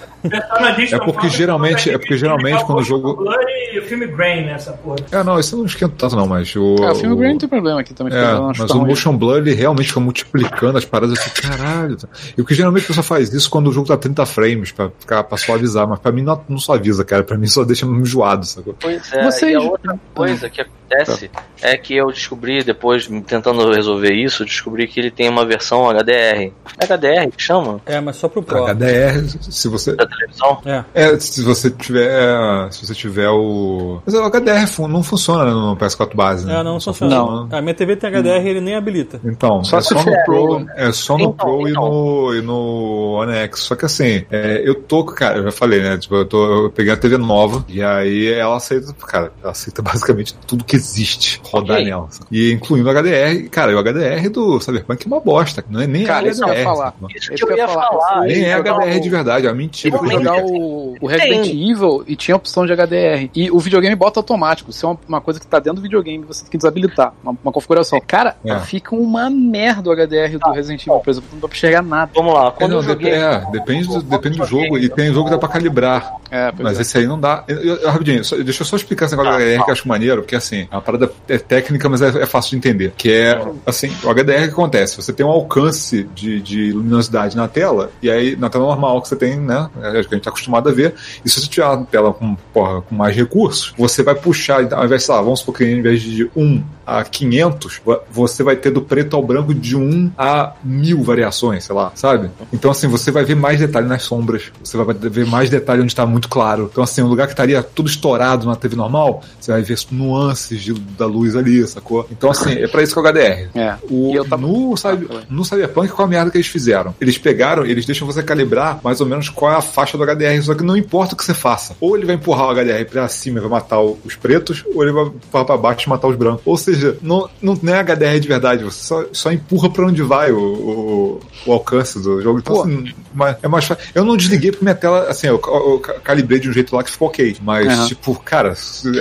É porque geralmente- é porque geralmente quando o jogo- Blur e o filme Brain nessa porra. É, não, isso eu não esquenta tanto não, mas o... É, o filme Green não tem problema aqui também. É, eu mas o ruim. motion blur ele realmente fica multiplicando as paradas assim, caralho. tá. E o que geralmente a pessoa faz isso quando o jogo tá 30 frames pra, ficar, pra suavizar, mas pra mim não, não suaviza, cara. Pra mim só deixa enjoado, sacou? Pois é, Vocês- e a outra coisa que acontece é que eu descobri depois, tentando resolver isso, descobri que ele tem uma versão HDR. HDR que chama? É, mas só pro Pro. HDR, se você. Da televisão? É. É, se você tiver. Se você tiver o. Mas o HDR fun- não funciona no PS4 base, né? É, não Só funciona. A minha TV tem HDR ele nem habilita. Então, Só é se só for no Pro. É só no Então, Pro e, então. no, e no One X. Só que assim, é, eu tô, cara, eu já falei, né? Tipo, eu, tô, eu peguei a TV nova e aí ela aceita, cara, ela aceita basicamente tudo que existe rodar Ok. nela. E incluindo o HDR, cara, o HDR do Cyberpunk é uma bosta, não é nem Cara, isso que eu ia HDR. falar. sacou? Isso que eu ia falar. Nem é HDR não- de verdade, é uma mentira. Eu jogar o, o Resident Evil e tinha a opção de HDR. E o videogame bota automático. Isso é uma, uma coisa que tá dentro do videogame, você tem que desabilitar. Uma, uma configuração. Cara, É. fica uma merda o HDR do Resident Evil, por exemplo. Não dá pra enxergar nada. Vamos lá, É, quando não, eu joguei. é, depende, do, depende do jogo. E tem jogo que dá pra calibrar. É, Mas é. esse aí não dá. Eu, eu- rapidinho, só- deixa eu só explicar esse negócio do HDR que eu acho maneiro, porque assim, a parada é técnica, mas é, é fácil de entender. Que é, assim, o HDR que acontece? Você tem um alcance de, de luminosidade na tela, e aí, na tela normal que você tem, né? é, a gente tá acostumado a ver. E se você tiver uma tela com, porra, com mais recursos, você vai puxar, ao invés, sei lá, vamos supor que ao invés de 1 a 500, vo- você vai ter do preto ao branco de 1 a 1000 variações, sei lá, sabe? Então, assim, você vai ver mais detalhe nas sombras, você vai ver mais detalhe onde está muito claro. Então, assim, um lugar que estaria tudo estourado na TV normal, você vai ver nuances de- da luz ali, sacou? Então, assim, é pra isso que é o HDR. É. O, E eu tava- no, foi. no Cyberpunk, qual a merda que eles fizeram? Eles pegaram, eles deixam você calibrar mais ou menos qual é a faixa do HDR, só que não importa o que você faça. Ou ele vai empurrar o HDR pra cima e vai matar os pretos, ou ele vai empurrar pra baixo e matar os brancos. Ou seja, não, não, não é HDR de verdade, você só, só empurra pra onde vai o, o, o alcance do jogo. Então, Pô. assim, mas é mais fácil. Eu não desliguei porque minha tela, assim, eu, eu ca- calibrei de um jeito lá que ficou ok. Mas, Aham. tipo, cara,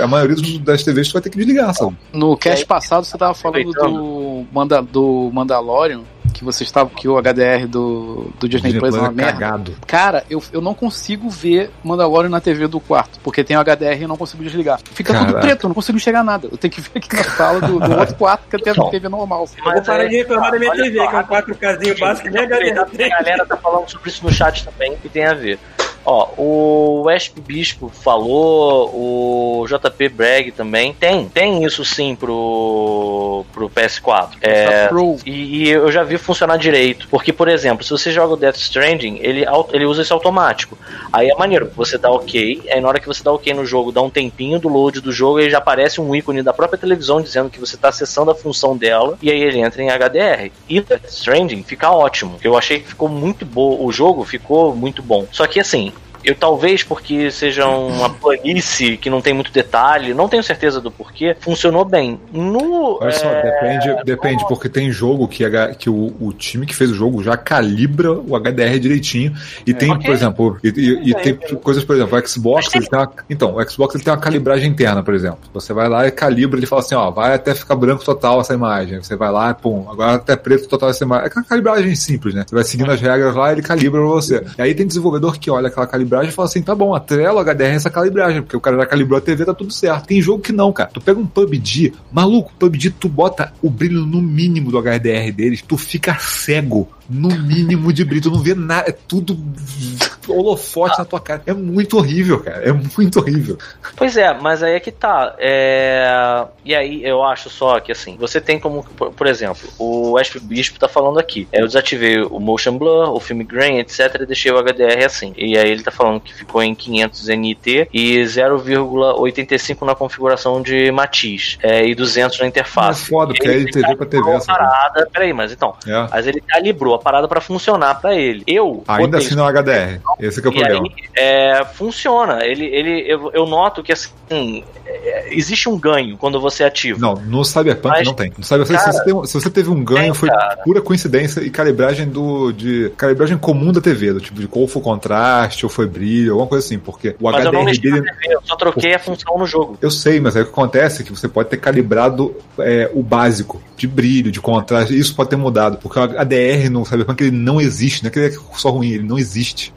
a maioria das TVs tu vai ter que desligar, sabe? No cast passado você tava falando do, Manda, do Mandalorian, que você estava que o HDR do, do Disney Plus é uma merda. cagado. Cara, eu, eu não consigo ver Mandalorian na TV do quarto, porque tem o HDR e eu não consigo desligar. Fica tudo Caraca. preto, eu não consigo enxergar nada. Eu tenho que ver aqui na sala do, do outro quarto, que tem a TV normal. Eu vou parar de reclamar da minha TV, que é um 4Kzinho básico, HD. que A galera tá falando sobre isso no chat também, que tem a ver. Ó, o Wesp Bispo falou, o JP Bragg também. Tem, tem isso sim pro, pro PS4. É, Pro. e, e eu já vi funcionar direito. Porque, por exemplo, se você joga o Death Stranding, ele, ele usa esse automático. Aí é maneiro, você dá ok, aí na hora que você dá ok no jogo, dá um tempinho do load do jogo, aí já aparece um ícone da própria televisão dizendo que você tá acessando a função dela, e aí ele entra em HDR. E Death Stranding fica ótimo. Eu achei que ficou muito bom, o jogo ficou muito bom. Só que assim, eu talvez porque seja uma planície que não tem muito detalhe, não tenho certeza do porquê, funcionou bem. No. Olha só, é, depende, depende, porque tem jogo que, que o, o time que fez o jogo já calibra o HDR direitinho. E tem, Ok. por exemplo, e, e- e tem coisas, por exemplo, o Xbox, ele tem uma, então, o Xbox ele tem uma calibragem interna, por exemplo. Você vai lá e calibra, ele fala assim, ó, vai até ficar branco total essa imagem. Você vai lá, pum, agora até preto total essa imagem. É aquela calibragem simples, né? Você vai seguindo as regras lá, ele calibra pra você. E aí tem desenvolvedor que olha aquela calibragem e fala assim, tá bom, atrela o HDR essa calibragem, porque o cara já calibrou a TV, tá tudo certo. Tem jogo que não, cara. Tu pega um PUBG, maluco, PUBG, tu bota o brilho no mínimo do HDR deles, tu fica cego no mínimo de brilho, tu não vê nada, é tudo holofote na tua cara. É muito horrível, cara. É muito horrível. Pois é, mas aí é que tá. É... E aí eu acho só que assim, você tem como, por, exemplo, o Asp Bispo tá falando aqui. Eu desativei o Motion Blur, o Film Grain, etc. e deixei o HDR assim. E aí ele tá falando que ficou em 500 NT e 0,85 na configuração de matiz. É, e 200 na É interface. foda, porque aí TV pra TV essa. parada. Peraí, mas então. É. Mas ele calibrou a parada pra funcionar pra ele. Eu Ainda assim não é HDR. Esse que é o problema. aí, é, funciona. Ele, ele, eu, eu noto que assim, é, existe um ganho quando você ativa. Não, no Cyberpunk Mas, não tem. No Cyberpunk, cara, se, você tem- se você teve um ganho, tem, foi cara. pura coincidência e calibragem do. de calibragem comum da TV, do tipo de qual foi o contraste, ou foi brilho, alguma coisa assim, porque o Mas eu não HDR mexi na dele. TV, eu só troquei a função no jogo. Eu sei, mas aí o que acontece é que você pode ter calibrado é, o básico de brilho, de contraste, isso pode ter mudado, porque o HDR no Cyberpunk ele não existe, não é que ele é só ruim, ele não existe.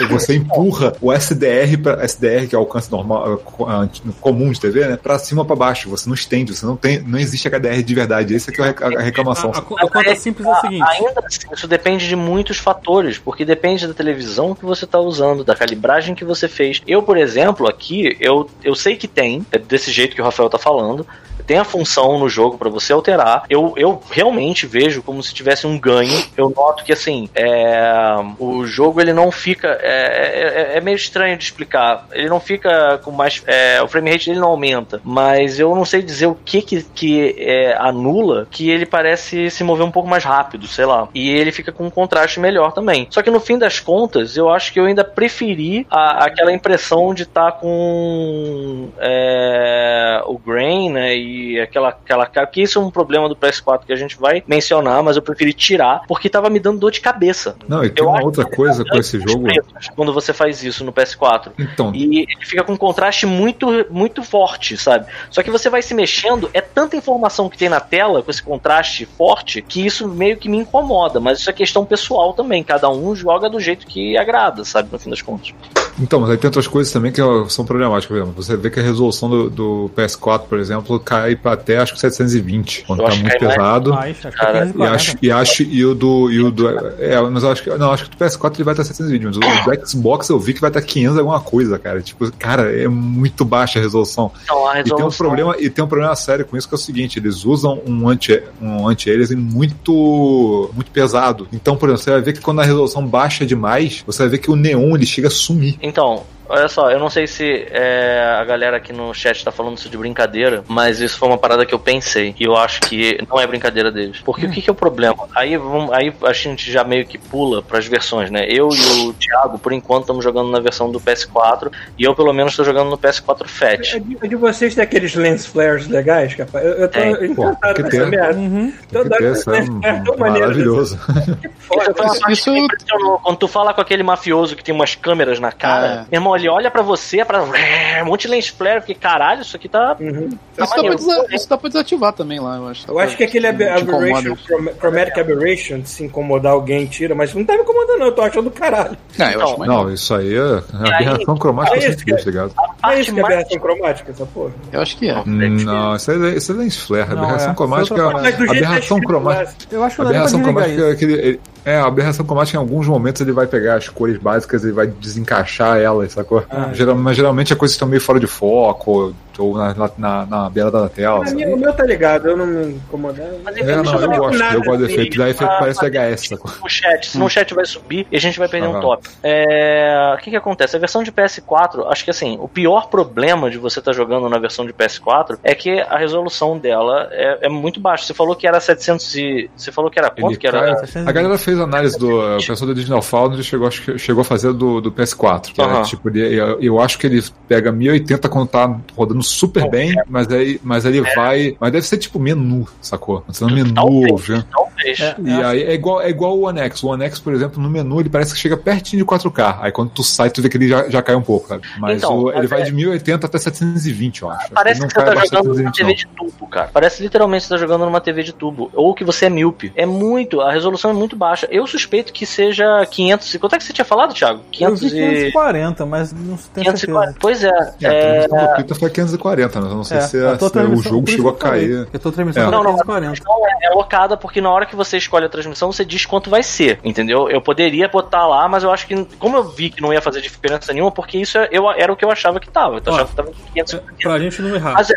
É, você empurra o SDR para SDR, que é o alcance normal, é, co- ah, comum de TV, né, para cima ou para baixo. Você não estende, você não tem, não existe HDR de verdade. Esse aqui é a a reclamação. A, a, a conta simples é a seguinte. Ainda assim, isso depende de muitos fatores, porque depende da televisão que você está usando, da calibragem que você fez. Eu, por exemplo, aqui, eu, eu sei que tem, é desse jeito que o Rafael tá falando, tem a função no jogo para você alterar. Eu, eu realmente vejo como se tivesse um ganho. Eu noto que assim, é, o jogo ele não fica. É, é, é meio estranho de explicar. Ele não fica com mais. é, o frame rate dele não aumenta. Mas eu não sei dizer o que que, que é, anula que ele parece se mover um pouco mais rápido, sei lá. E ele fica com um contraste melhor também. Só que no fim das contas, eu acho que eu ainda preferi a- aquela impressão de estar com é, o grain, né? E aquela, aquela cara. Que isso é um problema do PS4 que a gente vai mencionar, mas eu preferi tirar porque tava me dando dor de cabeça. Não, e tem Eu uma outra coisa tá com esse jogo. Quando você faz isso no PS4. Então, E ele fica com um contraste muito, muito forte, sabe? Só que você vai se mexendo, é tanta informação que tem na tela com esse contraste forte que isso meio que me incomoda. Mas isso é questão pessoal também. Cada um joga do jeito que agrada, sabe? No fim das contas. Então, mas aí tem outras coisas também que são problemáticas. Por exemplo, você vê que a resolução do, do PS4, por exemplo, cai pra até acho que 720, quando tá muito cai pesado. Mais, acho que Cara, é E 540. acho, e acho e o do. E o do é, mas acho que. Não, acho que o PS4 ele vai estar 720, mas o do Xbox eu vi que vai estar 500 alguma coisa, cara. Tipo, cara, é muito baixa a resolução. Então a E tem um resolução. problema, e tem um problema sério com isso que é o seguinte, eles usam um anti um anti-aliasing muito muito pesado. Então, por exemplo, você vai ver que quando a resolução baixa demais, você vai ver que o neon ele chega a sumir. Então, olha só, eu não sei se é, a galera aqui no chat tá falando isso de brincadeira, mas isso foi uma parada que eu pensei. E eu acho que não é brincadeira deles. Porque o que, que é o problema? Aí, vamos, aí a gente já meio que pula pras versões, né? Eu e o Thiago, por enquanto, estamos jogando na versão do PS4. E eu, pelo menos, tô jogando no PS4 Fat. É de, é de vocês tem aqueles lens flares legais, capaz. Eu, eu tô Tem. Pô, encantado com essa merda. Uhum. Que é lens tão maneiro. maravilhoso. Isso uma Isso-. Quando tu fala com aquele mafioso que tem umas câmeras na cara, É. meu irmão, ele olha pra você, é pra um monte de lens flare, porque caralho, isso aqui tá. Uhum. tá Isso dá, pra isso dá pra desativar também lá, eu acho. Eu acho que aquele ab- aberration, chrom- chromatic aberration, de se incomodar alguém, tira, mas não tá me incomodando, não, eu tô achando do caralho. Não, eu Então, acho mais. Não, isso aí é aí- aberração cromática aí cara- tá ligado? A Não é parte isso que é aberração cromática, essa porra. Eu acho que é. Não, isso aí, isso é lens flare. Não, Aberração é. cromática. Isso é tá Aberração cromática. Eu acho que aberração cromática é isso. aquele. É, a aberração cromática em alguns momentos ele vai pegar as cores básicas e vai desencaixar elas, sacou? Ah. Geral- mas geralmente as coisas estão meio fora de foco, ou, ou na, na, na, na beirada da tela. Sabe? O meu tá ligado, eu não me incomodar. Mas É, não, eu gosto, nada, eu gosto do efeito, dá efeito pra parece fazer VHS, sacou? no chat, senão o chat vai subir e a gente vai perder um Aham. top. É, O que que acontece? A versão de PS4, acho que assim, o pior problema de você estar jogando na versão de PS4 é que a resolução dela é, é muito baixa. Você falou que era 700 e... Você falou que era quanto Ele que era? cai- a galera fez análise do. O pessoal do Digital Foundry chegou, acho que chegou a fazer do, do PS4. Que era, Aham. tipo, ele- eu, eu acho que ele pega 1080 quando tá rodando super bem, mas aí, mas aí ele vai. Mas deve ser tipo menu, sacou? No menu, Talvez, já. talvez. É. E aí é igual, é igual o One X. O One X, por exemplo, no menu ele parece que chega pertinho de 4K. Aí quando tu sai, tu vê que ele já, já cai um pouco, sabe? Mas Então, o- ele vai é- de 1080 até 720, eu acho. Parece que você tá jogando numa 720, TV não. de tubo, cara. Parece literalmente que você tá jogando numa TV de tubo. Ou que você é míope. É muito, a resolução é muito baixa. Eu suspeito que seja 500. e- Quanto é que você tinha falado, Thiago? Eu vi 500 e... 540, mas não tenho 540. certeza. Pois é. É, a é... transmissão do Twitter foi 540, mas eu não sei É, se, a tua se o transmissão- jogo chegou a cair. Eu tô transmissão É. Não, não, 540. Então é, é locada porque na hora que você escolhe a transmissão, você diz quanto vai ser, entendeu? Eu poderia botar lá, mas eu acho que, como eu vi que não ia fazer diferença nenhuma, porque isso é- eu, era o que eu achava que tava. Eu Ó, achava que tava 500. Pra gente não errar. Mas é,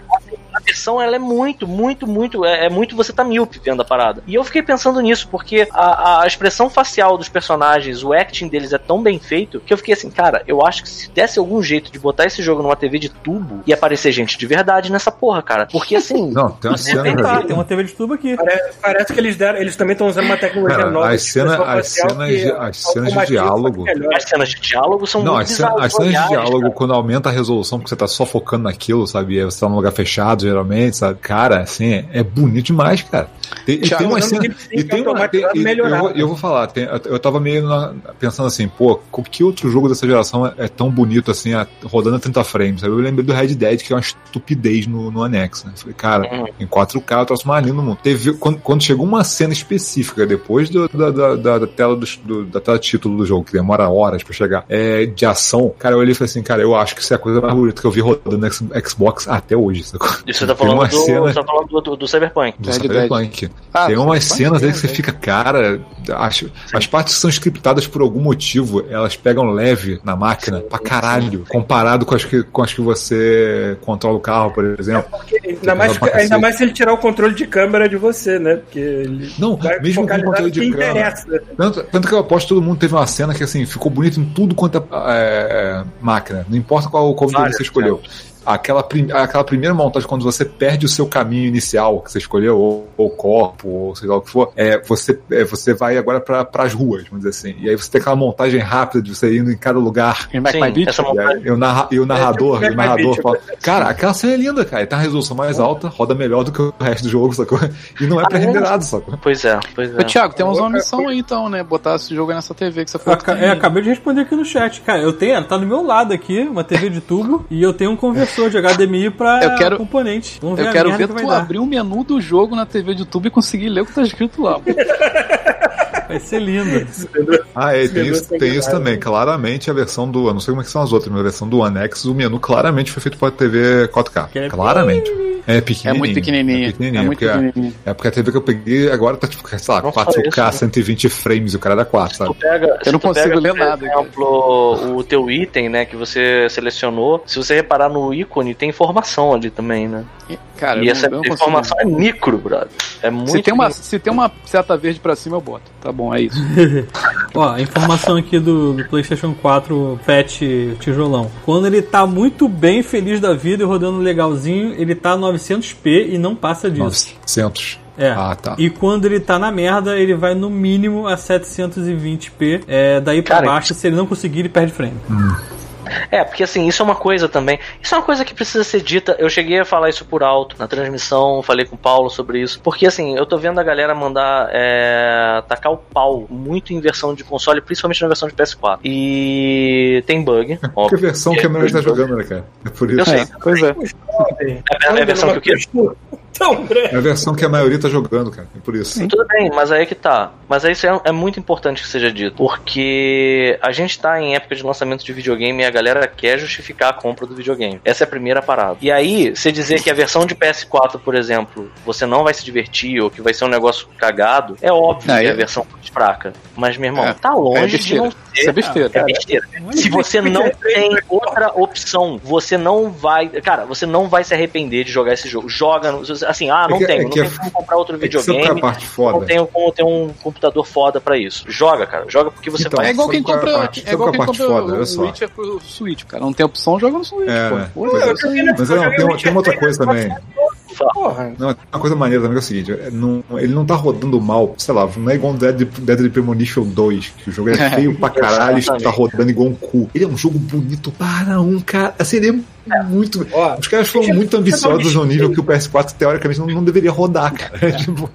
a expressão ela é muito, muito, muito. É, é muito você tá míope vendo a parada. E eu fiquei pensando nisso, porque a, a expressão facial dos personagens, o acting deles é tão bem feito que eu fiquei assim, cara, eu acho que se desse algum jeito de botar esse jogo numa TV de tubo, ia aparecer gente de verdade nessa porra, cara. Porque assim. Não, tem uma cena Tá, tem uma TV de tubo aqui. Parece, parece que eles deram, eles também estão usando uma tecnologia Cara, nova. as cena- as cenas que de- as cenas de diálogo-. As cenas de diálogo são Não, muito as cenas, as cenas de diálogo, cara. quando aumenta a resolução, porque você tá só focando naquilo, sabe? E aí você tá num lugar fechado, geralmente, sabe? Cara, assim, é, é bonito demais, cara. Tem, e Thiago, tem uma cena. E tem uma. Tem, automatizado e- eu, melhorado. vou, eu vou falar, tem- eu, eu tava meio na- pensando assim, pô, que outro jogo dessa geração é, é tão bonito assim, a- rodando a 30 frames? sabe? Eu lembrei do Red Dead, que é uma estupidez no, no anexo, né? Falei, cara, Uhum. em 4K eu trouxe mais lindo no mundo. Teve, quando, quando chegou uma cena específica, depois do- da, da, da, da tela do, do- da tela título do jogo, que demora horas pra chegar, é, de ação, cara, eu olhei e falei assim, cara, eu acho que isso é a coisa mais bonita que eu vi rodando no Xbox até hoje. sacou? E você tá Tem falando, uma do, cena- tá falando do, do, do Cyberpunk. do Red Cyberpunk. Ah, tem umas Cyberpunk, cenas aí é, que você é. fica, cara, as, as partes que são scriptadas por algum motivo, elas pegam leve na máquina pra caralho, comparado com as que, com as que você controla o carro, por exemplo. Ainda mais, ainda mais se ele tirar o controle de câmera de você, né? Porque ele Não, vai mesmo com focalizar controle de câmera. interessa. Tanto, tanto que eu aposto que todo mundo teve uma cena que assim, ficou bonito em tudo quanto é, é, máquina. Não importa qual, qual Várias, você escolheu. Aquela, prim- aquela primeira montagem, quando você perde o seu caminho inicial que você escolheu, ou, ou corpo, ou seja lá o que for, é, você, é, você vai agora para as ruas, vamos dizer assim. E aí você tem aquela montagem rápida de você indo em cada lugar. Em Sim, My Beat? essa E, montagem. aí, e o, narra- e o narrador, tipo e o narrador fala, cara, aquela cena é linda, cara. E Tem uma resolução mais alta, roda melhor do que o resto do jogo, sacou? E não é pré-renderado, sacou? Pois é, pois Ô, é. Thiago, temos uma missão aí então, né? Botar esse jogo aí nessa TV que você falou. tem. é, acabei de responder aqui no chat. Cara, eu tenho, tá do meu lado aqui, uma TV de tubo, e eu tenho um conversor de HDMI pra Eu quero- componente. Vamos ver Eu quero ver que tu dar. abrir um menu do jogo na TV de YouTube e conseguir ler o que tá escrito lá. Vai ser lindo. Ah, é, tem isso, é tem isso também. Claramente a versão do. Eu não sei como é que são as outras, mas a versão do Annex, o menu claramente foi feito para TV 4K. Que é claramente. É pequenininho. É muito pequenininho. É, pequenininho, É muito porque a- pequenininho. É porque a TV que eu peguei agora tá tipo, sei lá, só 4K, isso, né? 120 frames e o cara dá 4, sabe? Tu pega, se não tu consigo pega, ler por nada, cara. exemplo, o teu item, né, que você selecionou, se você reparar no ícone, tem informação ali também, né? Cara, e eu essa não, eu não informação é micro, brother. É muito Se tem, uma, micro. se tem uma seta verde pra cima, eu boto. Tá bom, é isso. Ó, a informação aqui do, do PlayStation 4 Pet Tijolão. Quando ele tá muito bem, feliz da vida e rodando legalzinho, ele tá 900p e não passa disso. 900. É. Ah, tá. E quando ele tá na merda, ele vai no mínimo a 720p. É, daí pra Cara, baixo, se ele não conseguir, ele perde frame. É, porque assim, isso é uma coisa também. Isso é uma coisa que precisa ser dita. Eu cheguei a falar isso por alto na transmissão, falei com o Paulo sobre isso. Porque assim, eu tô vendo a galera mandar é, tacar o pau muito em versão de console, principalmente na versão de PS4. E tem bug, Que óbvio. versão que a maioria tá jogando, né, cara? É por isso. Eu sei. É, pois é. É, é a versão que o quê? Tão grande. É a versão que a maioria tá jogando, cara. É por isso. Tudo bem, mas aí que tá. Mas aí isso é, é muito importante que seja dito. Porque a gente tá em época de lançamento de videogame e a galera quer justificar a compra do videogame. Essa é a primeira parada. E aí, você dizer que a versão de PS4, por exemplo, você não vai se divertir ou que vai ser um negócio cagado, é óbvio Ah, que é é. a versão mais fraca. Mas, meu irmão, É. tá longe É de besteira. não ser. Isso é besteira. É besteira. Se você não tem outra opção, você não vai. Cara, você não vai se arrepender de jogar esse jogo. Joga. no- Assim, ah, não É que- tenho. é não que tenho é- como comprar outro É é videogame. Não tenho como ter um computador foda pra isso. Joga, cara. Joga porque você Então, vai. É igual quem é compra, parte- é igual é quem compra foda? O só. Witcher pro Switch, cara. Não tem opção, joga no Switch, É, pô. Pô, é é. aí. Mas não, tem, tem uma outra coisa também. Porra. Não, uma coisa maneira também é o seguinte: é, não- ele não tá rodando mal, sei lá, não é igual o Dead, Dead Premonition 2, que o jogo é feio pra caralho e tá rodando igual um cu. Ele é um jogo bonito para um cara. Assim, ele é muito. Ó, Os caras foram muito ambiciosos no nível que o PS4 teoricamente não, não deveria rodar, cara. É, tipo,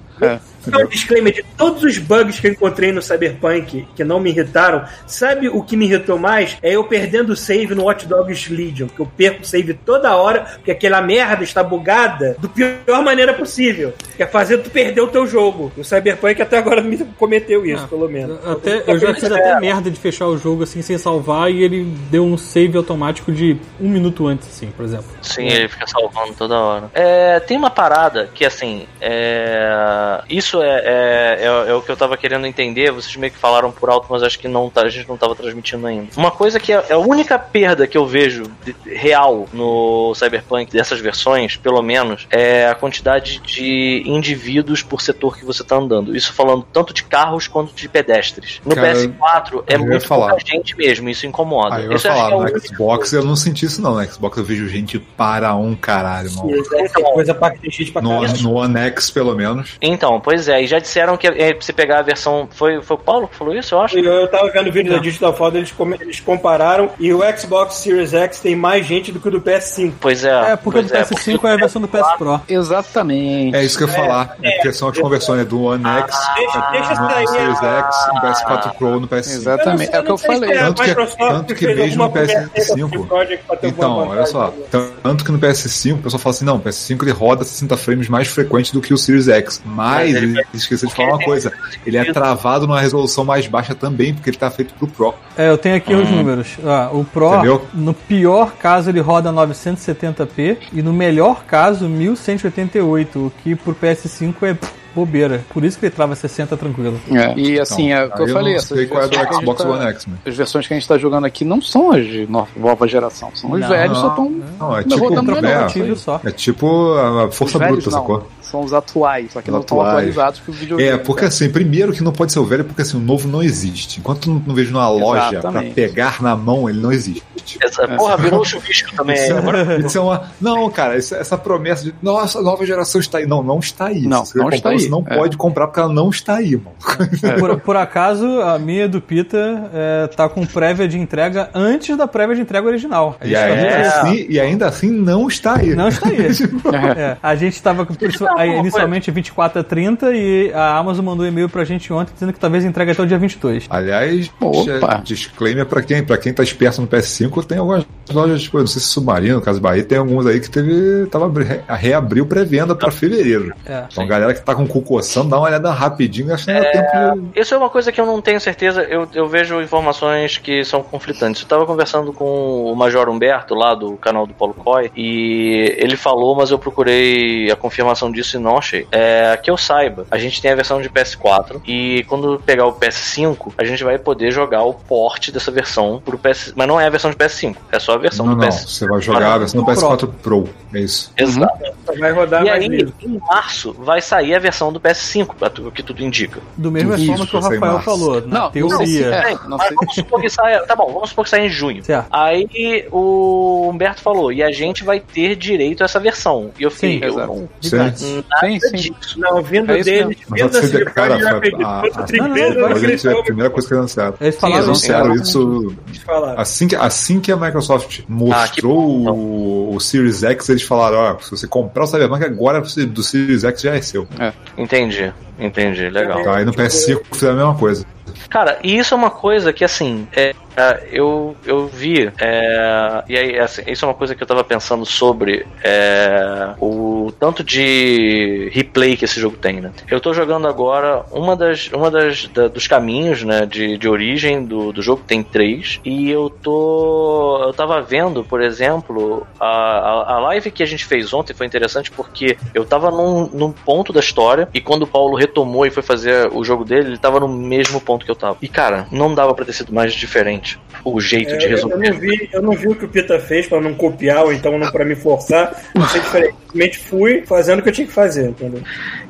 Então, um disclaimer de todos os bugs que eu encontrei no Cyberpunk que não me irritaram, sabe o que me irritou mais? É eu perdendo o save no Watch Dogs Legion, que eu perco o save toda hora, porque aquela merda está bugada do pior maneira possível. Que é fazer tu perder o teu jogo. O Cyberpunk até agora me cometeu isso, Ah, pelo menos. Até, eu já fiz até merda de fechar o jogo assim sem salvar e ele deu um save automático de um minuto antes, assim, por exemplo. Sim, ele fica salvando toda hora. É, tem uma parada que, assim, é, isso isso é, é, é, é o que eu tava querendo entender. Vocês meio que falaram por alto, mas acho que não tá, a gente não tava transmitindo ainda. Uma coisa que é, é a única perda que eu vejo de- real no Cyberpunk dessas versões, pelo menos, é a quantidade de indivíduos por setor que você tá andando. Isso falando tanto de carros quanto de pedestres. No Cara, PS4 é eu muito falar. pouca gente mesmo, isso incomoda. Aí eu ia isso eu falar, que é no Xbox eu não senti isso não. No Xbox eu vejo gente para um caralho, mano. Tem coisa pra pra No, no One X, pelo menos. Então, pois é, e já disseram que é, pra você pegar a versão. Foi, foi o Paulo que falou isso, eu acho? Eu, eu tava vendo o vídeo da Digital Foundry, eles, come- eles compararam e o Xbox Series X tem mais gente do que o do PS5. Pois é. É, porque o do PS5 é, a versão do PS Pro. Exatamente. É isso que eu ia falar. É, porque são as conversões né, do One X, Deixa, deixa no sair Series X, no PS4 Pro, no PS5. Exatamente. É o que eu falei. Tanto que- Microsoft tanto que mesmo no PS5 conversa com o Project pra ter Então, olha só. Tanto que no PS5 o pessoal fala assim: não, o PS5 ele roda 60 frames mais frequente do que o Series X. Mas Mas ele- esqueceu de falar uma coisa: ele é travado numa resolução mais baixa também, porque ele tá feito pro Pro. É, eu tenho aqui os números. Ah, o Pro, Entendeu? no pior caso, ele roda 970p e no melhor caso, 1188, o que pro PS5 é bobeira. Por isso que ele trava 60 tranquilo. É, E assim, é o que eu Aí falei. não essas sei qual é do Xbox tá- One X. As versões que a gente tá jogando aqui não são as de no- nova geração. São os Não, velhos, só não, estão Não, é tipo, é, só. é tipo a força bruta, não. sacou? São os atuais, só que Os não estão atuais. atualizados pro videogame. É, porque assim, primeiro que não pode ser o velho, porque assim, o novo não existe. Enquanto não, não vejo numa loja pra Exatamente. pegar na mão, ele não existe. Essa, porra, virou chuvisco também. Isso é, uma, isso é uma- Não, cara, isso- essa promessa de nossa, a nova geração está aí. Não, não está aí. Não, não está aí. Você não É. pode comprar porque ela não está aí, mano. Por, por acaso, a minha do Pita é, tá com prévia de entrega antes da prévia de entrega original. E tá ainda, É. assim, e ainda assim não está aí. Não está aí. É, a gente tava com falar aí, inicialmente 24 a 30 e a Amazon mandou um e-mail pra gente ontem dizendo que talvez entregue até o dia 22. Aliás, Opa. disclaimer pra quem, pra quem tá esperto no PS5, tem algumas lojas, tipo, não sei se Submarino, Caso Bahia, tem alguns aí que teve. Tava, abri- reabriu pré-venda pra fevereiro. É. Então, galera que tá com cu coçando, dá uma olhada rapidinho, acho que não dá tempo de. Isso é uma coisa que eu não tenho certeza. Eu, eu vejo informações que são conflitantes. Eu tava conversando com o Major Humberto, lá do canal do Paulo Coy, e ele falou, mas eu procurei a confirmação disso e não achei. É, que eu saiba, a gente tem a versão de PS4, e quando pegar o PS5, a gente vai poder jogar o port dessa versão pro PS. Mas não é a versão de PS5, é só a versão Não, do não, PS5. você vai jogar a versão do PS4 Pro. É isso. Exato. Vai rodar E aí, livre. em março, vai sair a versão do PS5, pra tu- o que tudo indica. Do mesmo Isso, forma que o Rafael massa. falou, na Não, não teoria. é. Bem, não mas vamos supor que saia. Tá bom, vamos supor que saia em junho. Certo. Aí o Humberto falou, e a gente vai ter direito a essa versão. E eu fiquei, Sim, eu exato. não Sim. Sim. Não, vindo É deles, vindo assim, cara, já acredito. a- a- é primeira coisa que eles anunciaram. Eles falaram. Anunciaram isso assim que, assim que a Microsoft Ah, mostrou bom, o, o Series X, eles falaram: ó, se você comprar o Cyberpunk agora do Series X já é seu. Entendi, entendi, legal. Tá, aí no PS5 fizeram a mesma coisa. Cara, e isso é uma coisa que, assim, é, é, eu, eu vi, é, e aí, assim, isso é uma coisa que eu tava pensando sobre é, o tanto de replay que esse jogo tem, né? Eu tô jogando agora uma das, uma das da- dos caminhos, né, de, de origem do, do jogo, tem três, e eu tô, eu tava vendo, por exemplo, a, a, a live que a gente fez ontem foi interessante porque eu tava num, num ponto da história, e quando o Paulo retomou e foi fazer o jogo dele, ele tava no mesmo ponto que eu tava. E cara, não dava pra ter sido mais diferente o jeito É, de eu, eu resolver. não vi, eu não vi o que o Pita fez pra não copiar ou então não pra me forçar. Eu sei diferente. Simplesmente fui fazendo o que eu tinha que fazer, entendeu?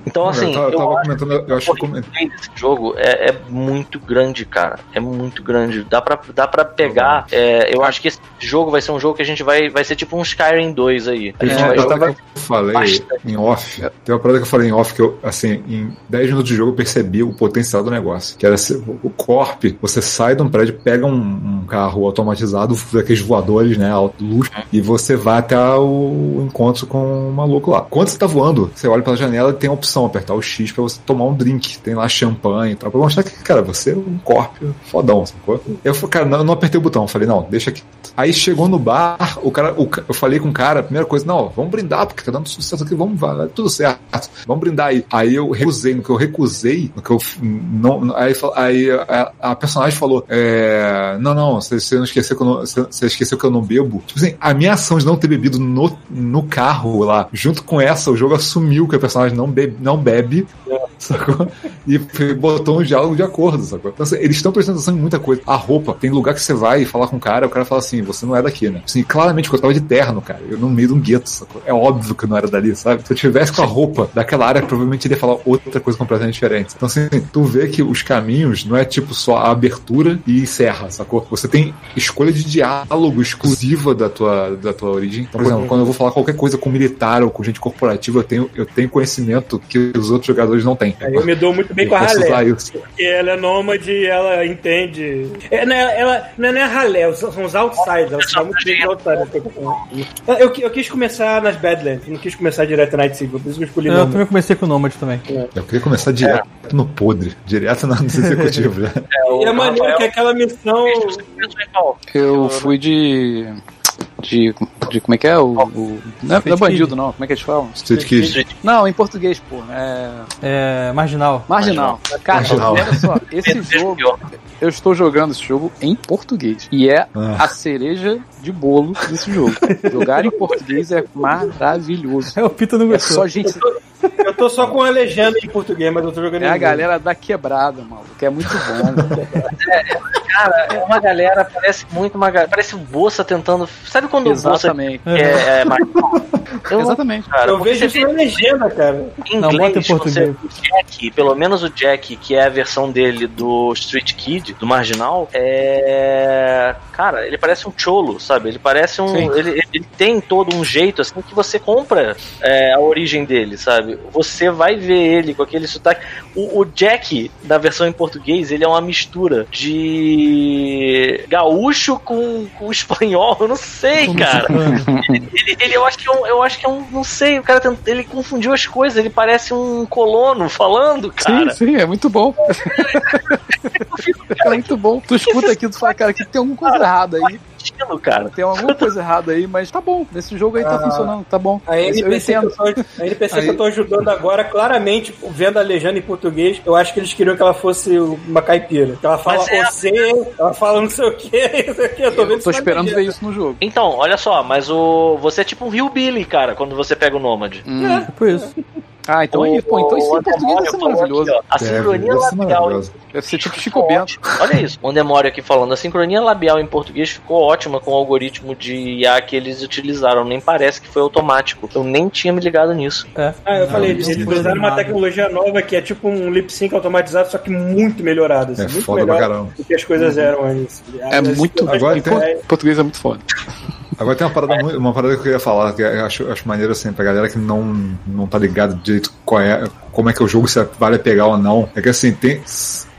Então, assim, eu tava, eu eu tava acho comentando, eu acho que eu comentei. desse jogo é, é muito grande, cara. É muito grande. Dá pra, dá pra pegar. é, eu acho que esse jogo vai ser um jogo que a gente vai. Vai ser tipo um Skyrim 2 aí. A Tem gente vai que eu falei bastante. em off. Tem uma parada que eu falei em off que eu, assim, em 10 minutos de jogo eu percebi o potencial do negócio. Que era o Corp, você sai de um prédio, pega um, um carro automatizado, daqueles voadores, né, alto luxo, e você vai até o encontro com o maluco lá. Quando você tá voando, você olha pela janela e tem a opção, apertar o X pra você tomar um drink. Tem lá champanhe e tal, pra mostrar que, cara, você é um Corp fodão, sacou? Eu falei, cara, não, eu não apertei o botão. Eu falei, não, deixa aqui. Aí chegou no bar, o cara, o eu falei com o cara, a primeira coisa, não, vamos brindar, porque tá dando sucesso aqui, vamos, vai, tudo certo, vamos brindar aí. Aí eu recusei, no que eu recusei, no que eu não, aí, fa- a, a personagem falou, é, não, não, você, não esqueceu que eu não, você, esqueceu que eu não bebo. Tipo assim, a minha ação de não ter bebido no, no carro lá, junto com essa, o jogo assumiu que a personagem não bebe, não bebe sacou? E botou um diálogo de acordo, sacou? Então, assim, eles estão prestando atenção em muita coisa. A roupa, tem lugar que você vai falar com o cara, o cara fala assim, você não é daqui, né? Assim, claramente, eu tava de terno, cara, eu no meio de um gueto, sacou? É óbvio que eu não era dali, sabe? Se eu tivesse com a roupa daquela área, provavelmente ele ia falar outra coisa completamente diferente. Então, assim, tu vê que os caminhos não é tipo só a abertura e encerra, sacou? Você tem escolha de diálogo exclusiva da tua, da tua origem. Então, por exemplo, quando eu vou falar qualquer coisa com militar ou com gente corporativa, eu tenho, eu tenho conhecimento que os outros jogadores não têm. Aí eu me dou muito bem Eu com a isso. Porque ela é nômade e ela entende. É, não é- ela não é nem a Ralé, são os outsiders. Ela dá muito bem outsiders. Eu, eu quis começar nas Badlands, não quis começar direto na Night City, por isso que eu escolhi Eu nômade. também comecei com o Nomad também. Eu queria começar direto no podre, direto na- nos executivos, né? E é maneiro que aquela missão. Eu fui de. De, de como é que é? O, o- não, é, não é bandido, não. Como é que eles falam? Street Kid. Não, em português, pô. É. É. Marginal. Marginal. Cara, Marginal. olha só, esse jogo. Eu estou jogando esse jogo em português. E é Ah. a cereja de bolo desse jogo. Jogar em português é maravilhoso. É, o Pita não É gostou. só gente. Eu tô só com a legenda em português, mas eu tô jogando É em a galera da quebrada, maluco. Que é muito bom. Cara, é uma galera, parece muito uma galera. Parece o Bolsa tentando. Sabe quando o Bolsa Exatamente. é, é mais. Eu não- Exatamente. cara, Eu vejo você isso na legenda, cara. Em Não, bota em inglês, português. você, o Jack, pelo menos o Jack, que é a versão dele do Street Kid, do Marginal, é. Cara, ele parece um cholo, sabe? Ele parece um. Ele, ele tem todo um jeito assim que você compra é, a origem dele, sabe? Você vai ver ele com aquele sotaque. O, o Jack, da versão em português, ele é uma mistura de gaúcho com, com espanhol. Eu não sei, cara. Ele, ele- eu acho que é um, eu acho que é um, não sei, o cara ele confundiu as coisas, ele parece um colono falando, cara. Sim, sim, é muito bom. é muito bom. Tu escuta aqui, tu fala, cara, que tem alguma coisa errada aí. Estilo, cara. Tem alguma coisa errada aí, mas tá bom. Nesse jogo aí tá funcionando, tá bom. A eu NPC, que entendo. eu tô, a NPC que Aí- eu tô ajudando agora, claramente, vendo a legenda em português, eu acho que eles queriam que ela fosse uma caipira. Que ela fala é- você, ela fala não sei o que, não sei o que. Eu tô vendo Eu tô isso esperando ver isso no jogo. Então, olha só, mas o você é tipo um Hillbilly, cara, quando você pega o Nômade. Hum. Tipo isso. Ah, então, aí, pô, então isso em português deve ser maravilhoso. aqui, ó, a Deve, sincronia deve ser labial. Deve ser tipo Chico ficou Bento. Olha isso. O Demório aqui falando. A sincronia labial em português ficou ótima com o algoritmo de IA que eles utilizaram. Nem parece que foi automático. Eu nem tinha me ligado nisso. É. Ah, eu falei, Não, eles não foi usaram uma tecnologia nova que é tipo um lip sync automatizado, só que muito melhorado. Assim, É muito foda pra melhor caramba. do que as coisas eram antes. É muito. Agora em tem- por- português é muito foda. Agora tem uma parada, muito- uma parada que eu ia falar, que eu acho, acho maneiro assim, pra galera que não, não tá ligado direito qual é, como é que é o jogo, se vale pegar ou não. É que assim, tem.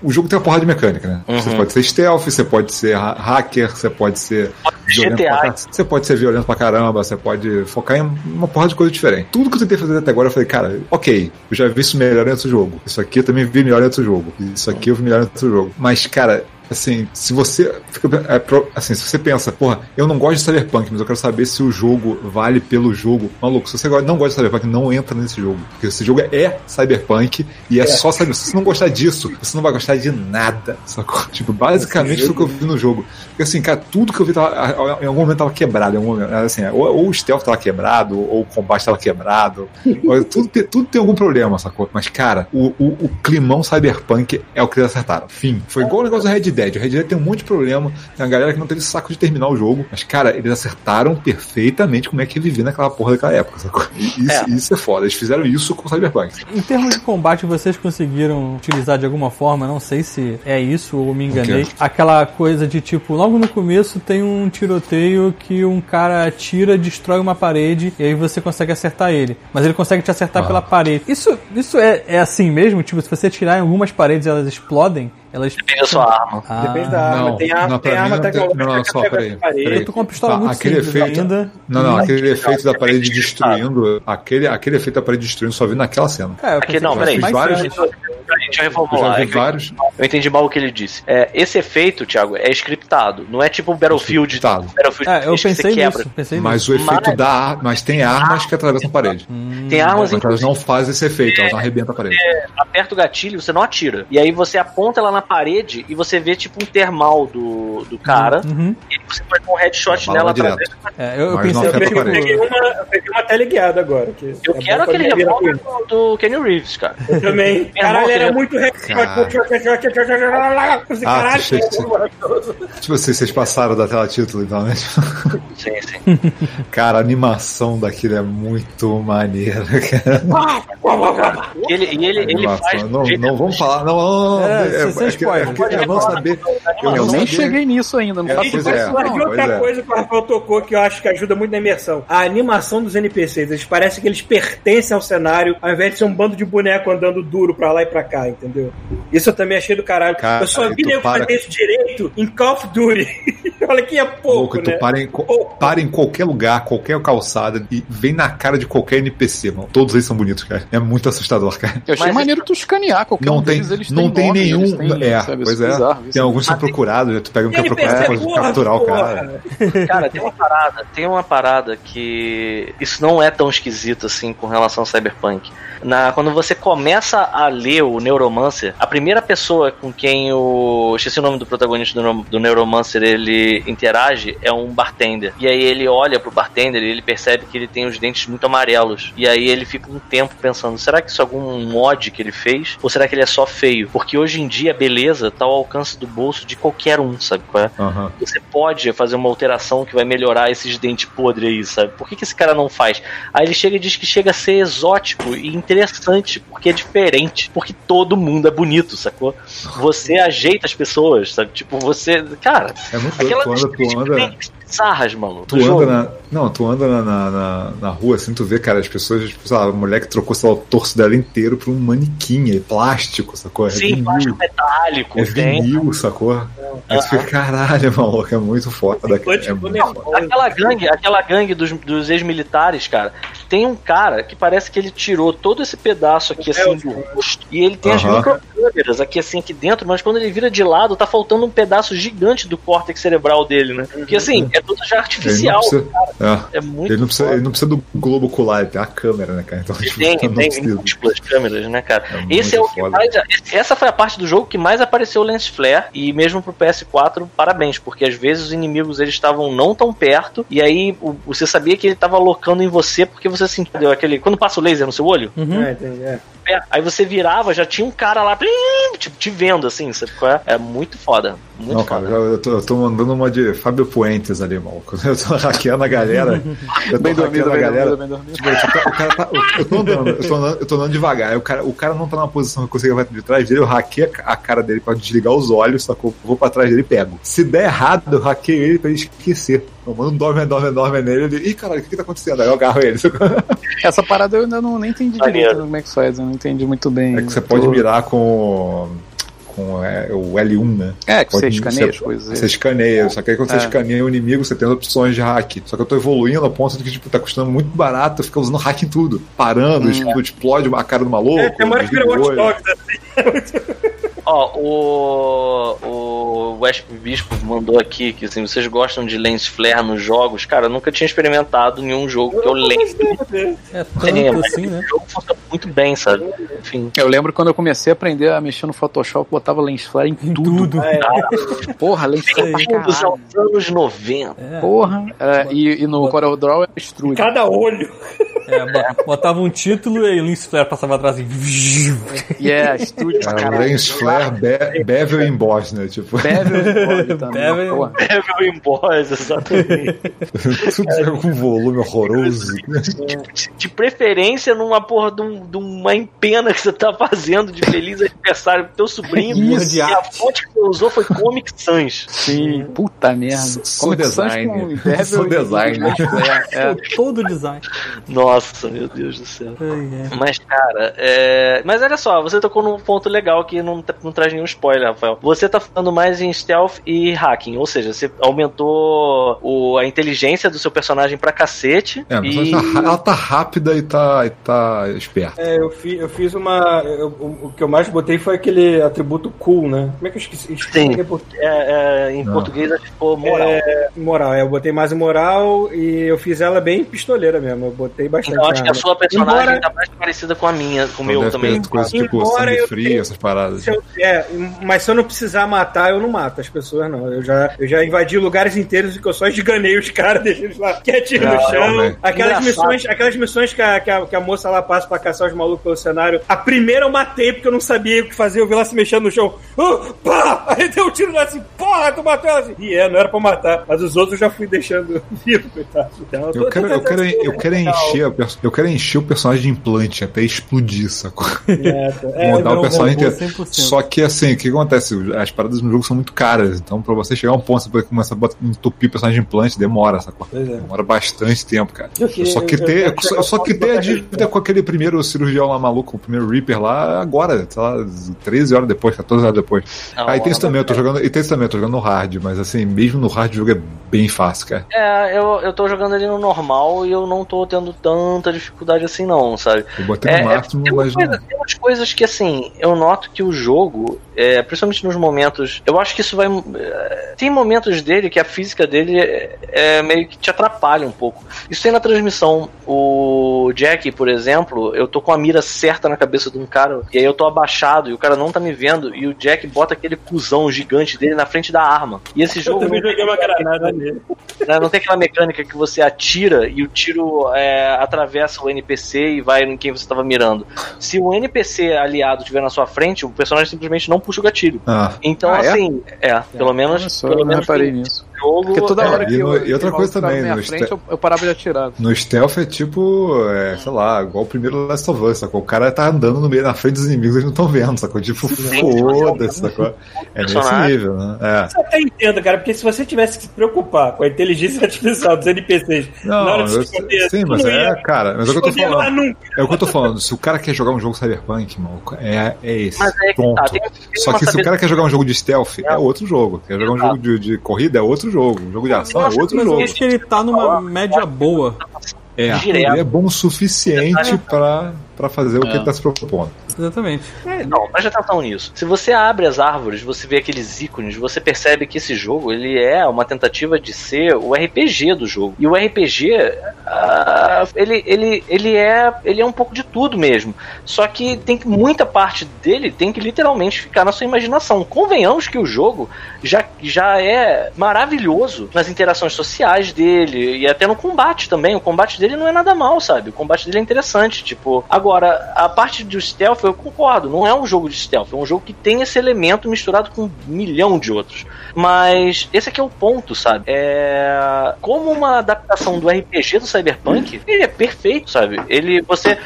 O jogo tem uma porrada de mecânica, né? Você pode ser stealth, você pode ser ha- hacker, você pode ser violento GTA. pra Você pode ser violento pra caramba, você pode focar em uma porrada de coisa diferente. Tudo que eu tentei fazer até agora, eu falei, cara, ok, eu já vi isso melhor em outro jogo. Isso aqui eu também vi melhor em outro jogo. Isso aqui eu vi melhor em outro jogo. Mas, cara, assim, se você fica, é, assim, se você pensa, porra, eu não gosto de Cyberpunk, mas eu quero saber se o jogo vale pelo jogo. Maluco, se você não gosta de Cyberpunk, não entra nesse jogo. Porque esse jogo é Cyberpunk e é, só Cyberpunk. Se você não gostar disso, você não vai gostar de nada, sacou? Tipo, basicamente isso que eu vi no jogo. Porque assim, cara, tudo que eu vi tava, em algum momento tava quebrado. Em algum momento, assim, ou, ou o stealth tava quebrado, ou o combate tava quebrado. tudo, tem- tudo tem algum problema, sacou? Mas, cara, o, o, o climão Cyberpunk é o que eles acertaram. Fim. Foi igual o negócio do Red Dead. O Red Dead tem um monte de problema. Tem uma galera que não teve saco de terminar o jogo. Mas, cara, eles acertaram perfeitamente como é que ia viver naquela porra daquela época, sacou? Isso É. isso é foda. Eles fizeram isso com o Cyberpunk. Em termos de combate, vocês conseguiram utilizar de alguma forma, não sei se é isso ou me enganei, aquela coisa de tipo, logo no começo tem um tiroteio que um cara atira, destrói uma parede e aí você consegue acertar ele. Mas ele consegue te acertar Ah. pela parede. Isso, isso é, é assim mesmo? Tipo, se você tirar em algumas paredes elas explodem, elas. Depende da sua arma. Ah, Depende da arma. Não, tem arma, não, tem arma não tecnológica não, que só, peraí, a peraí. Eu tô com uma pistola Tá, muito aquele simples efeito- ainda. Não, não, aquele efeito da parede destruindo, aquele, aquele efeito da parede destruindo só vi naquela cena. É, eu Aqui não, que peraí. vários- eu Eu já É que vários. Eu entendi mal o que ele disse. É, esse efeito, Thiago, é scriptado. Não é tipo o Battlefield. Scriptado. Battlefield É, eu que você pensei quebra. nisso. Pensei Mas nisso. o efeito Mas- da ar, mas tem armas que atravessam a parede. Tem armas, Mas elas não fazem esse efeito, elas não arrebentam a parede. aperta o gatilho, você não atira. E aí você aponta ela na parede e você vê tipo um termal do, do cara. Uhum. E você dar um headshot nela através. É, eu, eu pensei Eu peguei, peguei uma, eu peguei uma teleguiada agora. Que Eu é quero aquele revólver isso. do Kenny Reeves, cara. Eu também. Caralho, era muito Ah, Caralho, Tipo assim, vocês passaram da tela título então, né? Sim, sim. Cara, a animação daquilo é muito maneira, cara. E ele, e ele, ele faz. do não, não vamos falar, não, não, não. É, é que- spoiler. é que eu não saber. Eu, Eu nem saber- cheguei nisso ainda, não É, faço pois é. não. Outra pois é. coisa que o Rafael tocou que eu acho que ajuda muito na imersão. A animação dos NPCs, eles parecem que eles pertencem ao cenário, ao invés de ser um bando de boneco andando duro pra lá e pra cá, entendeu? Isso eu também achei do caralho. Cara, eu só vi tu nego para- fazer isso direito em Call of Duty. Olha que é pouco, Louco, tu né? para em, co- Pouco. para em qualquer lugar, qualquer calçada e vem na cara de qualquer NPC, mano. Todos eles são bonitos, cara. É muito assustador, cara. Eu achei Mas maneiro tu escanear qualquer Não um tem, deles, eles não têm tem nome, nenhum. É, sabe, pois isso é. bizarro, tem isso. alguns que são procurados, tu pega um que é procurado, porra, capturar o cara. Cara, tem uma parada, tem uma parada que isso não é tão esquisito assim com relação ao Cyberpunk. Na, quando você começa a ler o Neuromancer, a primeira pessoa com quem o. Esqueci o nome do protagonista do, do Neuromancer ele interage é um bartender. E aí ele olha pro bartender e ele percebe que ele tem os dentes muito amarelos. E aí ele fica um tempo pensando: será que isso é algum mod que ele fez? Ou será que ele é só feio? Porque hoje em dia a beleza tá ao alcance do bolso de qualquer um, sabe qual é? Aham. você pode fazer uma alteração que vai melhorar esses dentes podres aí, sabe? Por que, que esse cara não faz? Aí ele chega e diz que chega a ser exótico e interessante, porque é diferente, porque todo mundo é bonito, sacou? Você ajeita as pessoas, sabe? Tipo, você. Cara, É muito aquelas doido. Tu anda, tu anda. bizarras. Tu anda na. Não, tu anda na, na, na, na rua assim, tu vê, cara, as pessoas, tipo, sei lá, a mulher que trocou, sei lá, o torso dela inteiro pra um manequim, é plástico, sacou? É Sim, vinil, plástico metálico, é tem. vinil, sacou? Aí tu fica, caralho, maluco, é muito foda. É Implante muito foda. Aquela gangue, aquela gangue dos, dos ex-militares, cara, tem um cara que parece que ele tirou todo esse pedaço aqui assim do rosto e ele tem as Aham. microcâmeras aqui assim aqui dentro, mas quando ele vira de lado, tá faltando um pedaço gigante do córtex cerebral dele, né? Porque assim, é tudo já Ele artificial. precisa, é. É muito Ele não, precisa, ele não precisa do globo ocular, ele tem a câmera, né, cara? Então, tipo, Tem, não tem precisa. múltiplas câmeras, né, cara? É Esse é o que foda. mais. Essa foi a parte do jogo que mais apareceu o Lens Flare. E mesmo pro PS4, parabéns, porque às vezes os inimigos eles estavam não tão perto. E aí o- você sabia que ele tava alocando em você porque você sentiu aquele. Quando passa o laser no seu olho, Uhum. É, entendi, é. é, aí você virava, já tinha um cara lá, plim, tipo, te vendo assim, sabe qual é? É muito foda. Muito Não, cara, foda. eu, eu tô, eu tô mandando uma de Fábio Puentes ali, maluco. Eu tô hackeando a galera. Eu tô Bem dormido, a bem galera. dormido, bem dormido. Tipo, o cara- cara tá- eu, eu tô andando, eu tô andando, eu tô andando devagar. O cara, o cara não tá numa posição que eu consiga ver de trás dele, eu hackeio a cara dele pra desligar os olhos, só que eu vou pra trás dele e pego. Se der errado, eu hackeio ele pra ele esquecer. Eu mando um dorme, dorme, dorme nele, ele, ih, caralho, o que que tá acontecendo? Aí eu agarro ele. Essa parada eu ainda não nem entendi Maneiro. Direito como é que faz, eu não entendi muito bem. É que você pode Tô- mirar com, com é, o L1, né? É, que você Pode- escaneia as coisas. Você escaneia, só que aí quando você É. escaneia o inimigo, você tem as opções de hack. Só que eu tô evoluindo a ponto de que, tipo, tá custando muito barato, fica usando hack em tudo. Parando, Hum. tipo, explode a cara do maluco. É, tem uma que o Watch. Dogs, assim. Ó, o. O West Bispo mandou aqui que assim, vocês gostam de lens flare nos jogos. Cara, eu nunca tinha experimentado nenhum jogo que eu lembro. É É, tanto mas assim, né? O jogo funciona muito bem, sabe? Enfim. Eu lembro quando eu comecei a aprender a mexer no Photoshop, botava lens flare em Em tudo. tudo. Porra, lens flare aos anos 90. É, Porra. É, e, e no Corel Draw é extrude. Cada olho. é, bo- botava um título e aí o Lens Flare passava atrás e. É, extrude É, caralho. lens flare, be bevel e emboss, né? Tipo, Bevel explode também. Bevel- em boss, exatamente. tudo com volume horroroso. de, de preferência numa porra de, um- de uma empena que você tá fazendo de feliz aniversário pro teu sobrinho. Isso. E a fonte que você usou foi Comic Sans. Sim, puta merda. Sou Comic Sans com Bevel Sou designer. É, é. Todo o design. Nossa, meu Deus do céu. Ai, é. Mas, cara, é... Mas olha só, você tocou num ponto legal que não, não traz nenhum spoiler, Rafael. Você tá falando mais em stealth e hacking. Ou seja, você aumentou o, a inteligência do seu personagem pra cacete. É, mas e... ela, tá, ela tá rápida e tá, e tá esperta. É, eu, fi, eu fiz uma. eu- o, que eu mais botei foi aquele atributo cool, né? Como é que eu esqueci? Sim. é É, é, em Não. português acho que ficou moral. É, moral, é, eu botei mais moral e eu fiz ela bem pistoleira mesmo. Eu botei bastante. então acho que a sua personagem Embora- tá mais parecida com a minha, com o Então meu deve também. ter coisas tipo Embora sangue eu frio, tenha- essas paradas. Se eu- é, mas se eu não precisar matar, eu não mato as pessoas, não. Eu já, eu já invadi lugares inteiros em que eu só esganei os caras, deixei eles lá quietinhos no chão. Aquelas Engraçado. missões, aquelas missões que a, que, a, que a moça lá passa pra caçar os malucos pelo cenário. A primeira eu matei porque eu não sabia o que fazer. Eu vi ela se mexendo no chão. Ah, pá! Aí deu um tiro lá assim, porra, tu matou ela assim. E é, não era pra matar. Mas os outros eu já fui deixando vivo, coitado. Então, tô- Eu quero, eu, quero, eu, quero encher, a perso- eu quero encher o personagem de implante até explodir, sacou? É, tá. É, não, o personagem inteiro. 100%. Só que assim, o que acontece? As paradas no jogo são muito caras, então pra você chegar a um ponto, você poder começar a botar- entupir o personagem de implante, demora, sacou? É. Demora bastante tempo, cara. Eu queria- só que eu- ter, eu- eu- só, que ter a dívida com aquele primeiro cirurgião lá maluco, o primeiro Reaper lá, agora, sei lá, 13 horas depois, 14 horas depois. Não, Aí tem isso também, eu tô jogando. E tem isso também, eu tô jogando no hard, mas assim, mesmo no hard o jogo é bem fácil, cara. É, eu, eu tô jogando ali no normal e eu não tô tendo tanta dificuldade assim, não, sabe? Eu botei no É, é, máximo, tem, mas coisas, tem umas coisas que, assim, eu noto que o jogo, jogo é, principalmente nos momentos. Eu acho que isso vai. é, tem momentos dele que a física dele é, é meio que te atrapalha um pouco. Isso tem na transmissão. O Jack, por exemplo, eu tô com a mira certa na cabeça de um cara, e aí eu tô abaixado e o cara não tá me vendo, e o Jack bota aquele cuzão gigante dele na frente da arma. E esse Eu jogo. também joguei uma granada nele. né, Não tem aquela mecânica que você atira e o tiro é, atravessa o NPC e vai em quem você estava mirando. Se o NPC aliado estiver na sua frente, o personagem simplesmente não puxa o gatilho. Ah, Então, Ah, é? assim, é, pelo menos. Pelo eu não menos reparei nisso. Jogo, Porque toda é, hora e que no- eu, e outra coisa também, na no frente, eu, eu parava de atirar. No stealth é tipo, é, sei lá, igual o primeiro Last of Us, sacou? O cara tá andando no meio na frente dos inimigos, eles não estão vendo, sacou? Tipo, foda-se, sacou? É nesse nível, né? É. Eu até entendo, cara, porque se você tivesse que se preocupar com a inteligência artificial dos NPCs na Não, hora de eu, se esconder, sim, mas não é, ia cara, mas é o que eu tô falando. É o que eu tô falando. Se o cara quer jogar um jogo cyberpunk, maluco, é, é esse. Mas é que Ponto. tá, tem Só que se o cara quer jogar um jogo de stealth, é outro jogo. Quer jogar um Exato. jogo de, de corrida, é outro jogo. Um jogo de ação, é outro jogo. eu acho que ele tá numa média boa. É, ele é bom o suficiente pra, pra fazer o que É. ele tá se propondo. Exatamente. Não, preste atenção nisso. Se você abre as árvores, você vê aqueles ícones, você percebe que esse jogo ele é uma tentativa de ser o RPG do jogo. E o RPG, ah, ele, ele, ele, é, ele é um pouco de tudo mesmo. Só que tem que, muita parte dele tem que literalmente ficar na sua imaginação. Convenhamos que o jogo já, já é maravilhoso nas interações sociais dele e até no combate também. O combate dele não é nada mal, sabe? O combate dele é interessante. Tipo, agora, a parte do stealth eu concordo, não é um jogo de stealth, é um jogo que tem esse elemento misturado com um milhão de outros. Mas esse aqui é o ponto, sabe? É... Como uma adaptação do RPG do Cyberpunk, ele é perfeito, sabe? Ele, você,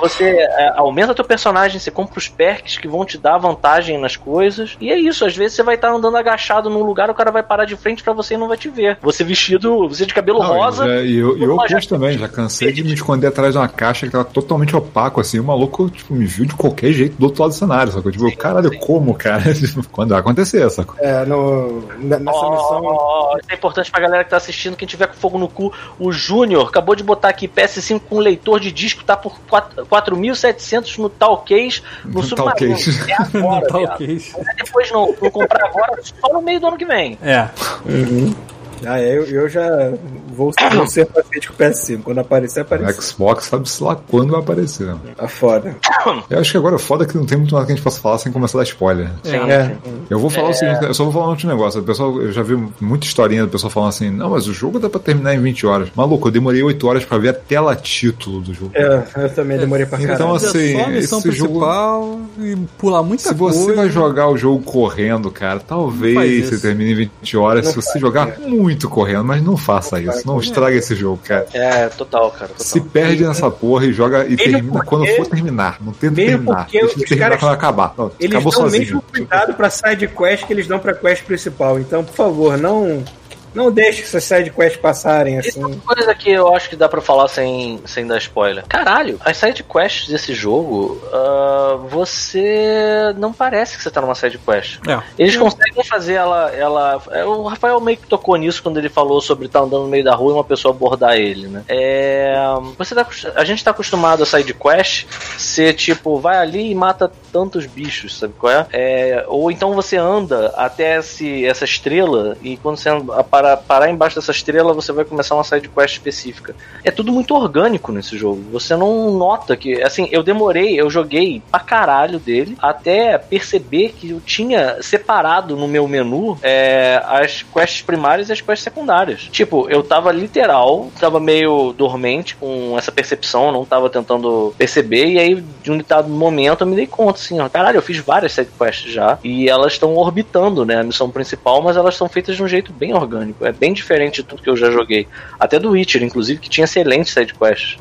você é, aumenta teu personagem, você compra os perks que vão te dar vantagem nas coisas, e é isso. Às vezes você vai estar andando agachado num lugar, o cara vai parar de frente pra você e não vai te ver. Você vestido, você de cabelo Não, rosa. E, já- e eu, eu curto jaqueta também, já cansei de me esconder atrás de uma caixa que tava totalmente opaco, assim. O maluco, tipo, me viu de qualquer jeito do outro lado do cenário, sacou? Tipo, caralho, como, cara? Quando vai acontecer, sacou? É, no, nessa Ó, missão. isso é importante pra galera que tá assistindo, quem tiver com fogo no cu. O Júnior acabou de botar aqui PS5 com leitor de disco, tá por 4 4.700 no tal case, no No Submarino. Talcase. É agora, Tá viado. ok. Não é depois não, não comprar agora, só no meio do ano que vem. É. Ah, é, eu, eu já vou, vou ser paciente com o PS5. Quando aparecer, O aparece. Xbox sabe-se lá quando vai aparecer. né? Tá foda. Eu acho que agora é foda que não tem muito nada que a gente possa falar sem começar a dar spoiler. Sim, É. sim. Eu vou falar o seguinte, eu só vou falar um outro negócio. O pessoal, eu já vi muita historinha do pessoal falando assim, não, mas o jogo dá pra terminar em 20 horas. Maluco, eu demorei 8 horas pra ver a tela título do jogo. É, eu também demorei pra caralho. Então, assim, só a missão esse jogo- e pular muita Se você coisa. vai jogar o jogo correndo, cara, talvez você termine em 20 horas Não se você faz, jogar é. Muito correndo, mas não faça isso. Não estraga esse jogo, cara. É, total, cara. Total. Se perde nessa porra e joga e termina porque- quando for terminar. Não tenta terminar. Deixa de terminar caras- quando acabar. Não, Eles acabou dão sozinho. mesmo cuidado pra side quest que eles dão pra quest principal. Então, por favor, não. Não deixe essas sidequests passarem assim. Uma coisa que eu acho que dá pra falar sem, sem dar spoiler. Caralho, as sidequests desse jogo, ah, você não parece que você tá numa sidequest. É. Eles conseguem fazer ela, ela. é, O Rafael meio que tocou nisso quando ele falou sobre estar andando no meio da rua e uma pessoa abordar ele, né? É, você tá, a gente tá acostumado a side quest ser tipo, vai ali e mata tantos bichos, sabe qual é? É, ou então você anda até esse, essa estrela e quando você anda- para, parar embaixo dessa estrela você vai começar uma side quest específica. É tudo muito orgânico nesse jogo. Você não nota que, assim, eu demorei, eu joguei pra caralho dele até perceber que eu tinha separado no meu menu é, as quests primárias e as quests secundárias. Tipo, eu tava literal, tava meio dormente com essa percepção, não tava tentando perceber, e aí de um determinado momento eu me dei conta, assim, ó, caralho, eu fiz várias side quests já, e elas estão orbitando, né, a missão principal, mas elas são feitas de um jeito bem orgânico, é bem diferente de tudo que eu já joguei. Até do Witcher, inclusive, que tinha excelentes side quests.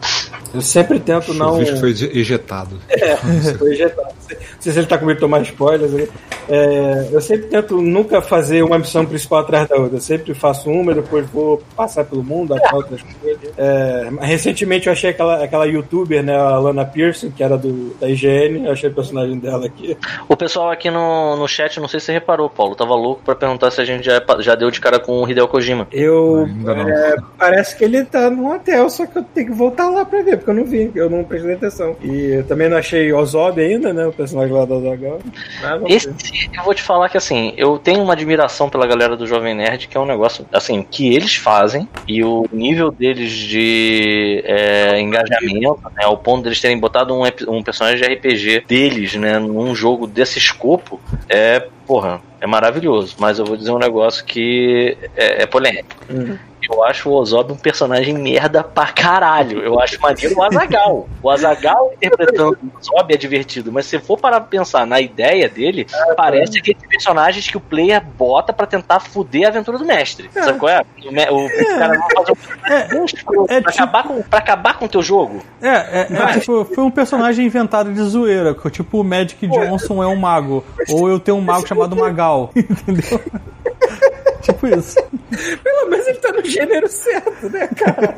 Eu sempre tento não. O bicho foi ejetado. Foi ejetado. Não sei se ele tá com medo de tomar spoilers. É, eu sempre tento nunca fazer uma missão principal atrás da outra. Eu sempre faço uma e depois vou passar pelo mundo, achar outras coisas. É, recentemente eu achei aquela, aquela youtuber, né, a Lana Pearson, que era do, da IGN. Eu achei o personagem dela aqui. O pessoal aqui no, no chat, não sei se você reparou, Paulo, tava louco pra perguntar se a gente já, já deu de cara com o Hideo Kojima. Eu. É, parece que ele tá num hotel, só que eu tenho que voltar lá pra ver, porque eu não vi, eu não prestei atenção. E eu também não achei Ozob ainda, né? O personagem lá do vamos Esse, eu vou te falar que assim, eu tenho uma admiração pela galera do Jovem Nerd, que é um negócio, assim, que eles fazem e o nível deles de é, engajamento, né, ao ponto deles terem botado um, um personagem de RPG deles, né, num jogo desse escopo, é, porra, é maravilhoso. Mas eu vou dizer um negócio que é, é polêmico. Uhum. Eu acho o Ozob um personagem merda pra caralho. Eu acho maneiro o Azagal. O Azagal interpretando o Ozob é divertido, mas se for parar pra pensar na ideia dele, parece aqueles personagens que o player bota pra tentar fuder a aventura do mestre. Sabe qual é? O, o, o cara vai fazer um É, é pra, tipo- acabar com, pra acabar com o teu jogo. É, é, é tipo, foi um personagem inventado de zoeira, que, tipo o Magic Johnson é um mago, ou eu tenho um mago chamado Magal, entendeu? Tipo isso. Pelo menos ele tá no gênero certo, né, cara?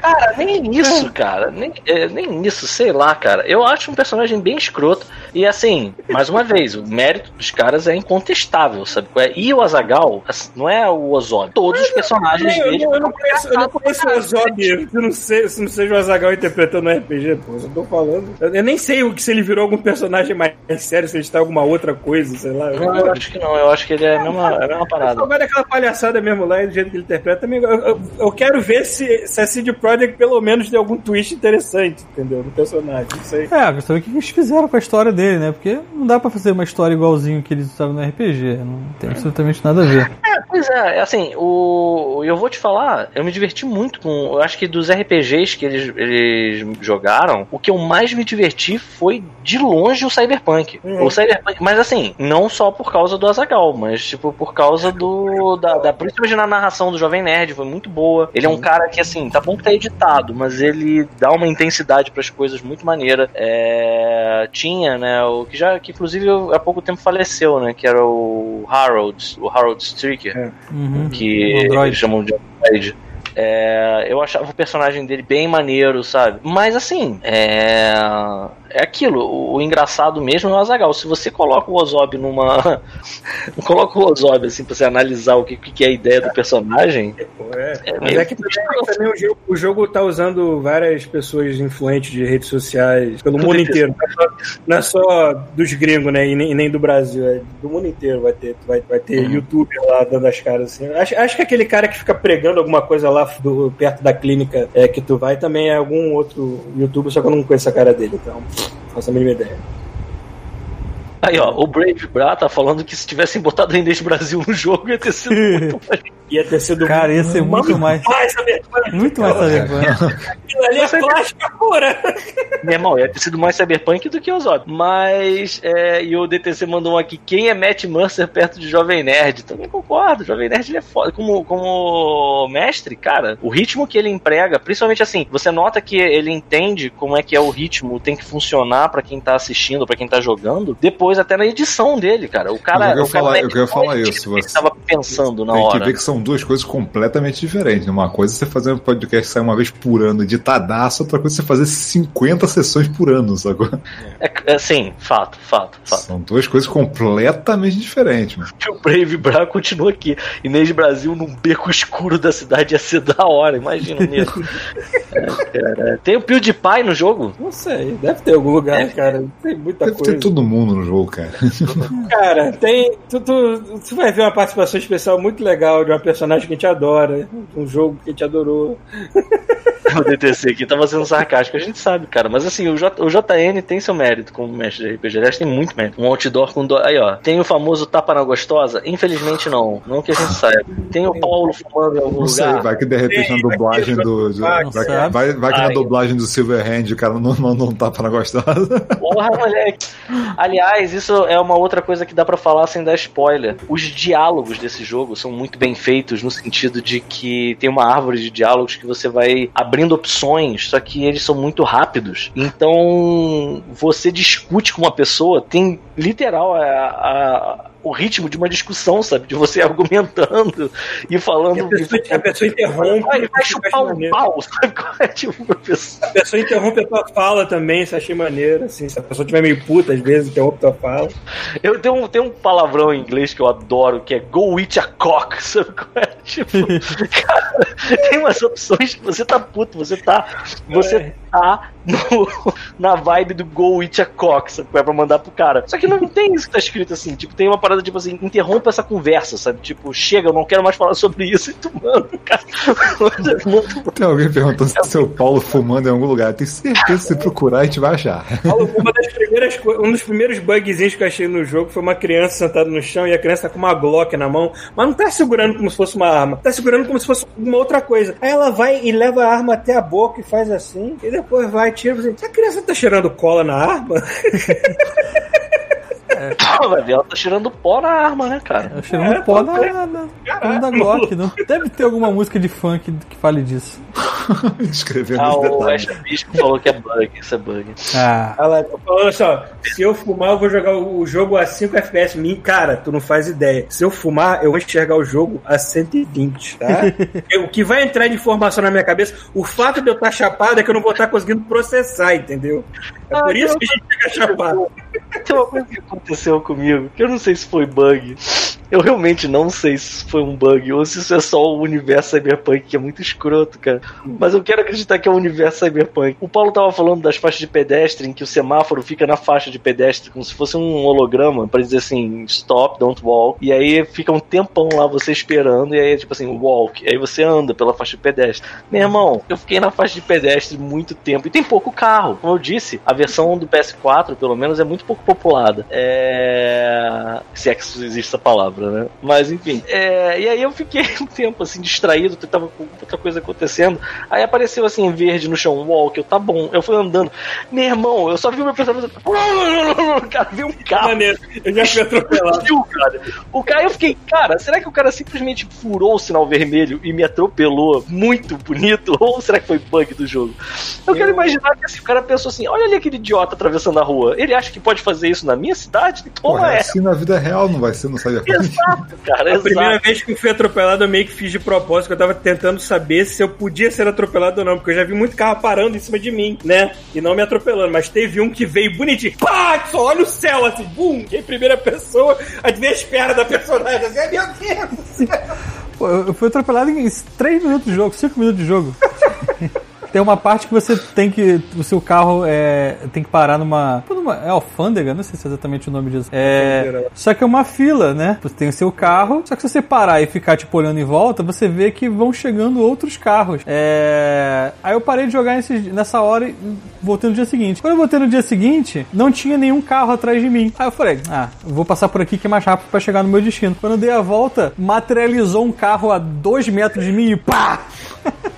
Cara, nem isso, cara. Nem, é, nem isso, sei lá, cara. Eu acho um personagem bem escroto. E assim, mais uma vez, o mérito dos caras é incontestável, sabe? é? E o Azagal, não é o Ozob. Todos os personagens Eu, não- eu não conheço, eu não conheço o Ozob, se não, sei, se não seja o Azagal interpretando um RPG, pô, eu tô falando. Eu, eu nem sei o que se ele virou algum personagem mais sério, se ele está alguma outra coisa, sei lá. Não, eu acho que não. Eu acho que ele é a mesma, é a mesma parada. Só vai daquela palhaçada mesmo lá, e do jeito que ele interpreta também. Eu, eu- eu quero ver se, se a CD Projekt pelo menos deu algum twist interessante, entendeu? No personagem, não sei. É, eu quero saber o que eles fizeram com a história dele, né? Porque não dá pra fazer uma história igualzinho que eles usavam no RPG, não tem absolutamente nada a ver. Pois é, é assim, o eu vou te falar, eu me diverti muito com, eu acho que dos RPGs que eles, eles jogaram, o que eu mais me diverti foi de longe o Cyberpunk. Uhum. O Cyberpunk, mas assim, não só por causa do Azagal, mas tipo por causa do da, da principalmente na narração do Jovem Nerd, foi muito boa. Ele é um cara que assim, tá bom que tá editado, mas ele dá uma intensidade pras coisas muito maneira. É, tinha, né, o que já que inclusive há pouco tempo faleceu, né, que era o Harold, o Harold Stricker Uhum. que eles chamam de Android. É, eu achava o personagem dele bem maneiro, sabe? Mas assim, é, é aquilo. O, engraçado mesmo é o Azagal. Se você coloca o Ozob numa. coloca o Ozob assim pra você analisar o que, que é a ideia do personagem. É. É Mas meio é que também, também o, jogo, o jogo tá usando várias pessoas influentes de redes sociais pelo mundo inteiro. Não é, só, não é só dos gringos, né? E nem, e nem do Brasil. É do mundo inteiro vai ter. Vai, vai ter Uhum. youtuber lá dando as caras assim. Acho, acho que aquele cara que fica pregando alguma coisa lá do- perto da clínica é, que tu vai também é algum outro youtuber, só que eu não conheço a cara dele, então. Faço a mínima ideia. Aí, ó, o Brave Bra tá falando que se tivessem botado a Inês Brasil no jogo ia ter sido muito mais. Ia ter sido Cara, ia ser muito mais. mais Cyberpunk. Muito mais Cyberpunk. Aquilo ali é plástica pura. Meu irmão, ia ter sido mais cyberpunk do que o Zod. Mas, é, e o DTC mandou um aqui, quem é Matt Mercer perto de Jovem Nerd? Também concordo, Jovem Nerd ele é foda. Como, como mestre, cara, o ritmo que ele emprega, principalmente assim, você nota que ele entende como é que é o ritmo, tem que funcionar pra quem tá assistindo, pra quem tá jogando, depois coisa até na edição dele, cara. O cara. Eu queria o cara falar- eu queria falar isso, você- tava pensando na Tem hora. que ver que são duas coisas completamente diferentes. Uma coisa é você fazer um podcast que sai uma vez por ano editadaço, outra coisa é você fazer 50 sessões por ano, sacou? É, é, sim, fato, fato, fato. São duas coisas completamente diferentes, mano. o Brave Bra continua aqui. Inês Brasil num beco escuro da cidade ia ser da hora, imagina mesmo. É. Tem o PewDiePie no jogo? Não sei, deve ter algum lugar, cara. Tem muita Deve coisa. ter todo mundo no jogo, cara. Cara, tem. Tu, tu, tu vai ver uma participação especial muito legal de uma personagem que a gente adora, um jogo que a gente adorou. O DTC aqui tava sendo sarcástico, a gente sabe, cara. Mas assim, o, J, o JN tem seu mérito como mestre de RPG. Aliás, tem muito mérito. Um outdoor com. Do... Aí, ó. Tem o famoso tapa na gostosa? Infelizmente não. Não que a gente saiba. Tem o Paulo fumando em algum Não sei, lugar. vai que de repente na dublagem do. vai, vai, vai que na dublagem do Silverhand o cara não manda um tapa na gostosa. Porra, moleque. Aliás, isso é uma outra coisa que dá pra falar sem dar spoiler. Os diálogos desse jogo são muito bem feitos no sentido de que tem uma árvore de diálogos que você vai abrindo opções, só que eles são muito rápidos. Então, você discute com uma pessoa, tem literal a- a- o ritmo de uma discussão, sabe? De você argumentando e falando. E a pessoa, a pessoa interrompe. Vai, vai chupar um pau, sabe? Qual é tipo professor? A pessoa interrompe a tua fala também, eu achei maneiro. Assim, se a pessoa estiver meio puta, às vezes interrompe a tua fala. Eu tenho um, tenho um palavrão em inglês que eu adoro, que é go eat a cock, sabe qual é? Tipo, cara, tem umas opções que você tá puto, você tá. Você É. tá no- na vibe do go eat a sabe qual é? Pra mandar pro cara. Só que não tem isso que tá escrito assim, tipo, tem uma parada tipo assim, interrompa essa conversa, sabe? Tipo, chega, eu não quero mais falar sobre isso, e tu manda, cara. Tem alguém perguntando se é o Paulo fumando em algum lugar. Tenho certeza que se procurar a gente vai achar. Paulo, Uma das primeiras, um dos primeiros bugzinhos que eu achei no jogo foi uma criança sentada no chão e a criança tá com uma Glock na mão, mas não tá segurando como se fosse uma arma, tá segurando como se fosse uma outra coisa. Aí ela vai e leva a arma até a boca e faz assim, e depois vai e tira assim, a criança tá cheirando cola na arma? Vai ver, ela tá tirando pó na arma, né, cara? Eu cheirando É, pó na, na, na, da Glock, não? Deve ter alguma música de funk que fale disso. Escrevendo Ah, os o detalhes. Ash Bispo falou que é bug, isso é bug. Ah, Ela falando só, se eu fumar, eu vou jogar o o jogo a 5 FPS. Mim, cara, tu não faz ideia. Se eu fumar, eu vou enxergar o jogo a 120, tá? O que vai entrar de informação na minha cabeça, o fato de eu estar chapado é que eu não vou estar conseguindo processar, entendeu? É Ah, por isso que a gente fica chapado. Tem uma coisa que aconteceu comigo, que eu não sei se foi bug. Eu realmente não sei se foi um bug ou se isso é só o universo cyberpunk, que é muito escroto, cara. Mas eu quero acreditar que é o universo cyberpunk. O Paulo tava falando das faixas de pedestre, em que o semáforo fica na faixa de pedestre, como se fosse um holograma, pra dizer assim, stop, don't walk. E aí fica um tempão lá você esperando, e aí é tipo assim, walk. E aí você anda pela faixa de pedestre. Meu irmão, eu fiquei na faixa de pedestre muito tempo. E tem pouco carro. Como eu disse, a versão do PS4, pelo menos, é muito pouco populada. É. Se é que existe essa palavra, né? Mas enfim. É... E aí eu fiquei um tempo assim, distraído, tava com outra coisa acontecendo. Aí apareceu assim, verde no chão, walk, eu tá bom. Eu fui andando. Meu irmão, eu só vi o meu personagem. Cara, vi um carro. Maneiro. Eu já fui atropelado. Viu, cara? O cara, eu fiquei, cara, será que o cara simplesmente furou o sinal vermelho e me atropelou muito bonito? Ou será que foi bug do jogo? Eu, quero imaginar que assim, o cara pensou assim: olha ali aquele idiota atravessando a rua. Ele acha que pode fazer isso na minha cidade? Toma Porra, é assim na vida real, não vai ser no Cyberpunk. Exato, cara, A primeira exato. vez que eu fui atropelado, eu meio que fiz de propósito, que eu tava tentando saber se eu podia ser atropelado ou não, porque eu já vi muito carro parando em cima de mim, né? E não me atropelando, mas teve um que veio bonitinho, pá, só olha o céu, assim, bum, em primeira pessoa, adivinha as pernas da personagem, assim, meu Deus do céu. pô, eu eu fui atropelado em 3 minutos de jogo, 5 minutos de jogo. Tem uma parte que você tem que. O seu carro é, tem que parar numa. pô, numa- é alfândega? Não sei se é exatamente o nome disso. É, Alfândega. só que é uma fila, né? Você tem o seu carro. Só que se você parar e ficar tipo olhando em volta, você vê que vão chegando outros carros. É, aí eu parei de jogar nesses- nessa hora e voltei no dia seguinte. Quando eu voltei no dia seguinte, não tinha nenhum carro atrás de mim. Aí eu falei, ah, vou passar por aqui que é mais rápido pra chegar no meu destino. Quando eu dei a volta, materializou um carro a dois metros de mim e pá!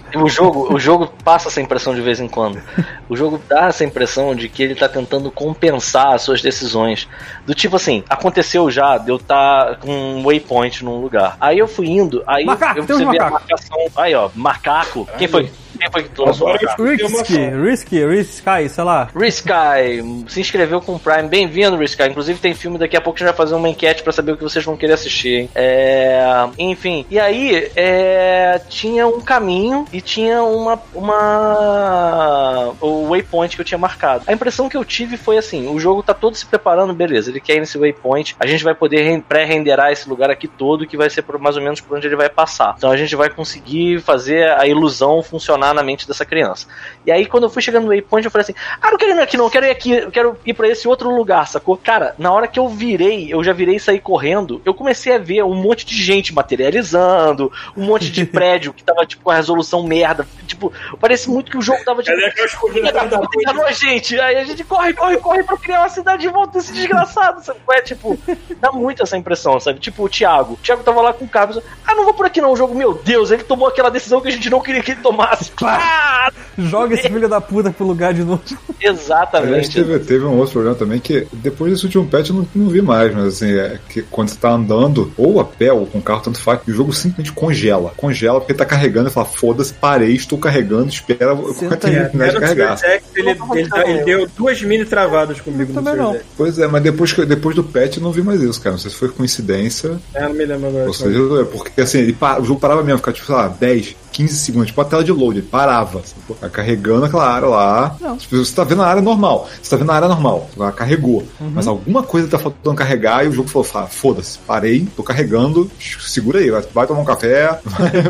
O jogo, o jogo passa essa impressão de vez em quando. O jogo dá essa impressão de que ele tá tentando compensar as suas decisões. Do tipo assim, aconteceu já de eu estar com um waypoint num lugar. Aí eu fui indo, aí Macaco, eu, você vê a marcação. Aí, ó, macaco. Quem foi? Quem foi que lançou? Risky. Risky, Risky, sei lá. Risky se inscreveu com o Prime. Bem-vindo, Risky. Inclusive tem filme daqui a pouco a gente vai fazer uma enquete pra saber o que vocês vão querer assistir, hein? É... Enfim, e aí é... tinha um caminho e tinha uma, uma... o waypoint que eu tinha marcado. A impressão que eu tive foi assim, o jogo tá todo se preparando, beleza, ele quer ir nesse waypoint, a gente vai poder ren- pré-renderar esse lugar aqui todo, que vai ser mais ou menos por onde ele vai passar. Então a gente vai conseguir fazer a ilusão funcionar na mente dessa criança. E aí quando eu fui chegando no waypoint, eu falei assim, ah, não quero ir aqui não, eu quero ir aqui, eu quero ir pra esse outro lugar, sacou? Cara, na hora que eu virei, eu já virei e saí correndo, eu comecei a ver um monte de gente materializando, um monte de prédio que tava, tipo, com a resolução merda. Tipo, parece muito que o jogo tava, tipo, Cadê da da puta, enganou a gente. Aí a gente corre, corre, corre pra criar uma cidade de volta desse desgraçado, sabe? É tipo, dá muito essa impressão, sabe? Tipo, o Thiago. O Thiago tava lá com o carro. Ah, não vou por aqui não, o jogo, meu Deus, ele tomou aquela decisão que a gente não queria que ele tomasse. Pá! Joga esse filho da puta pro lugar de novo. Exatamente. teve, teve um outro problema também que depois desse último patch eu não, não vi mais, mas assim, é que quando você tá andando, ou a pé ou com o carro, tanto faz, o jogo simplesmente congela. Congela porque tá carregando e fala, foda-se, parei, estou carregando, espera Senta quanto aí. terminar de carregar. Ele, ele, ele deu duas mini travadas comigo no não. Pois é, mas depois, depois do patch eu não vi mais isso, cara. Não sei se foi coincidência. É, não me lembro agora. Ou seja, é porque assim, ele o jogo parava mesmo, ficava tipo, sei lá, 10, 15 segundos, tipo a tela de load, ele parava. sacou? Tá carregando aquela área lá. Não. Tipo, você tá vendo a área normal. Você tá vendo a área normal. Ela carregou. Uhum. Mas alguma coisa tá faltando carregar e o jogo falou, "Ah, foda-se, parei, tô carregando, segura aí, vai, tomar um café.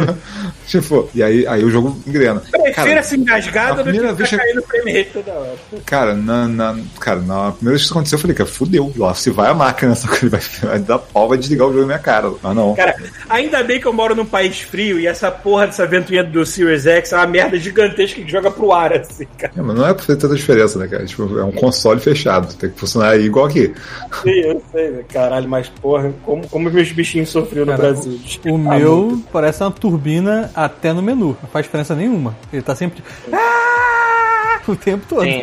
tipo, e aí, aí o jogo engrena. Prefiro Cara, essa engasgada a do que ficar vez caindo frame rate toda hora. Cara, na, na, cara, na primeira vez que isso aconteceu, eu falei, cara, fudeu. Lá se vai a máquina, só que ele vai, vai dar pau, vai desligar o jogo na minha cara. Mas não. Cara, ainda bem que eu moro num país frio e essa porra dessa ventoinha do Series X é uma merda gigantesca que joga pro ar, assim, cara. É, mas não é pra fazer tanta diferença, né, cara? Tipo, é um console fechado. Tem que funcionar aí igual aqui. Sim, eu sei, né? caralho, mas porra, como, como meus bichinhos sofriam no Cara, Brasil. O meu parece uma turbina até no menu. Não faz diferença nenhuma. Ele tá sempre. Ah! O tempo todo. Sim,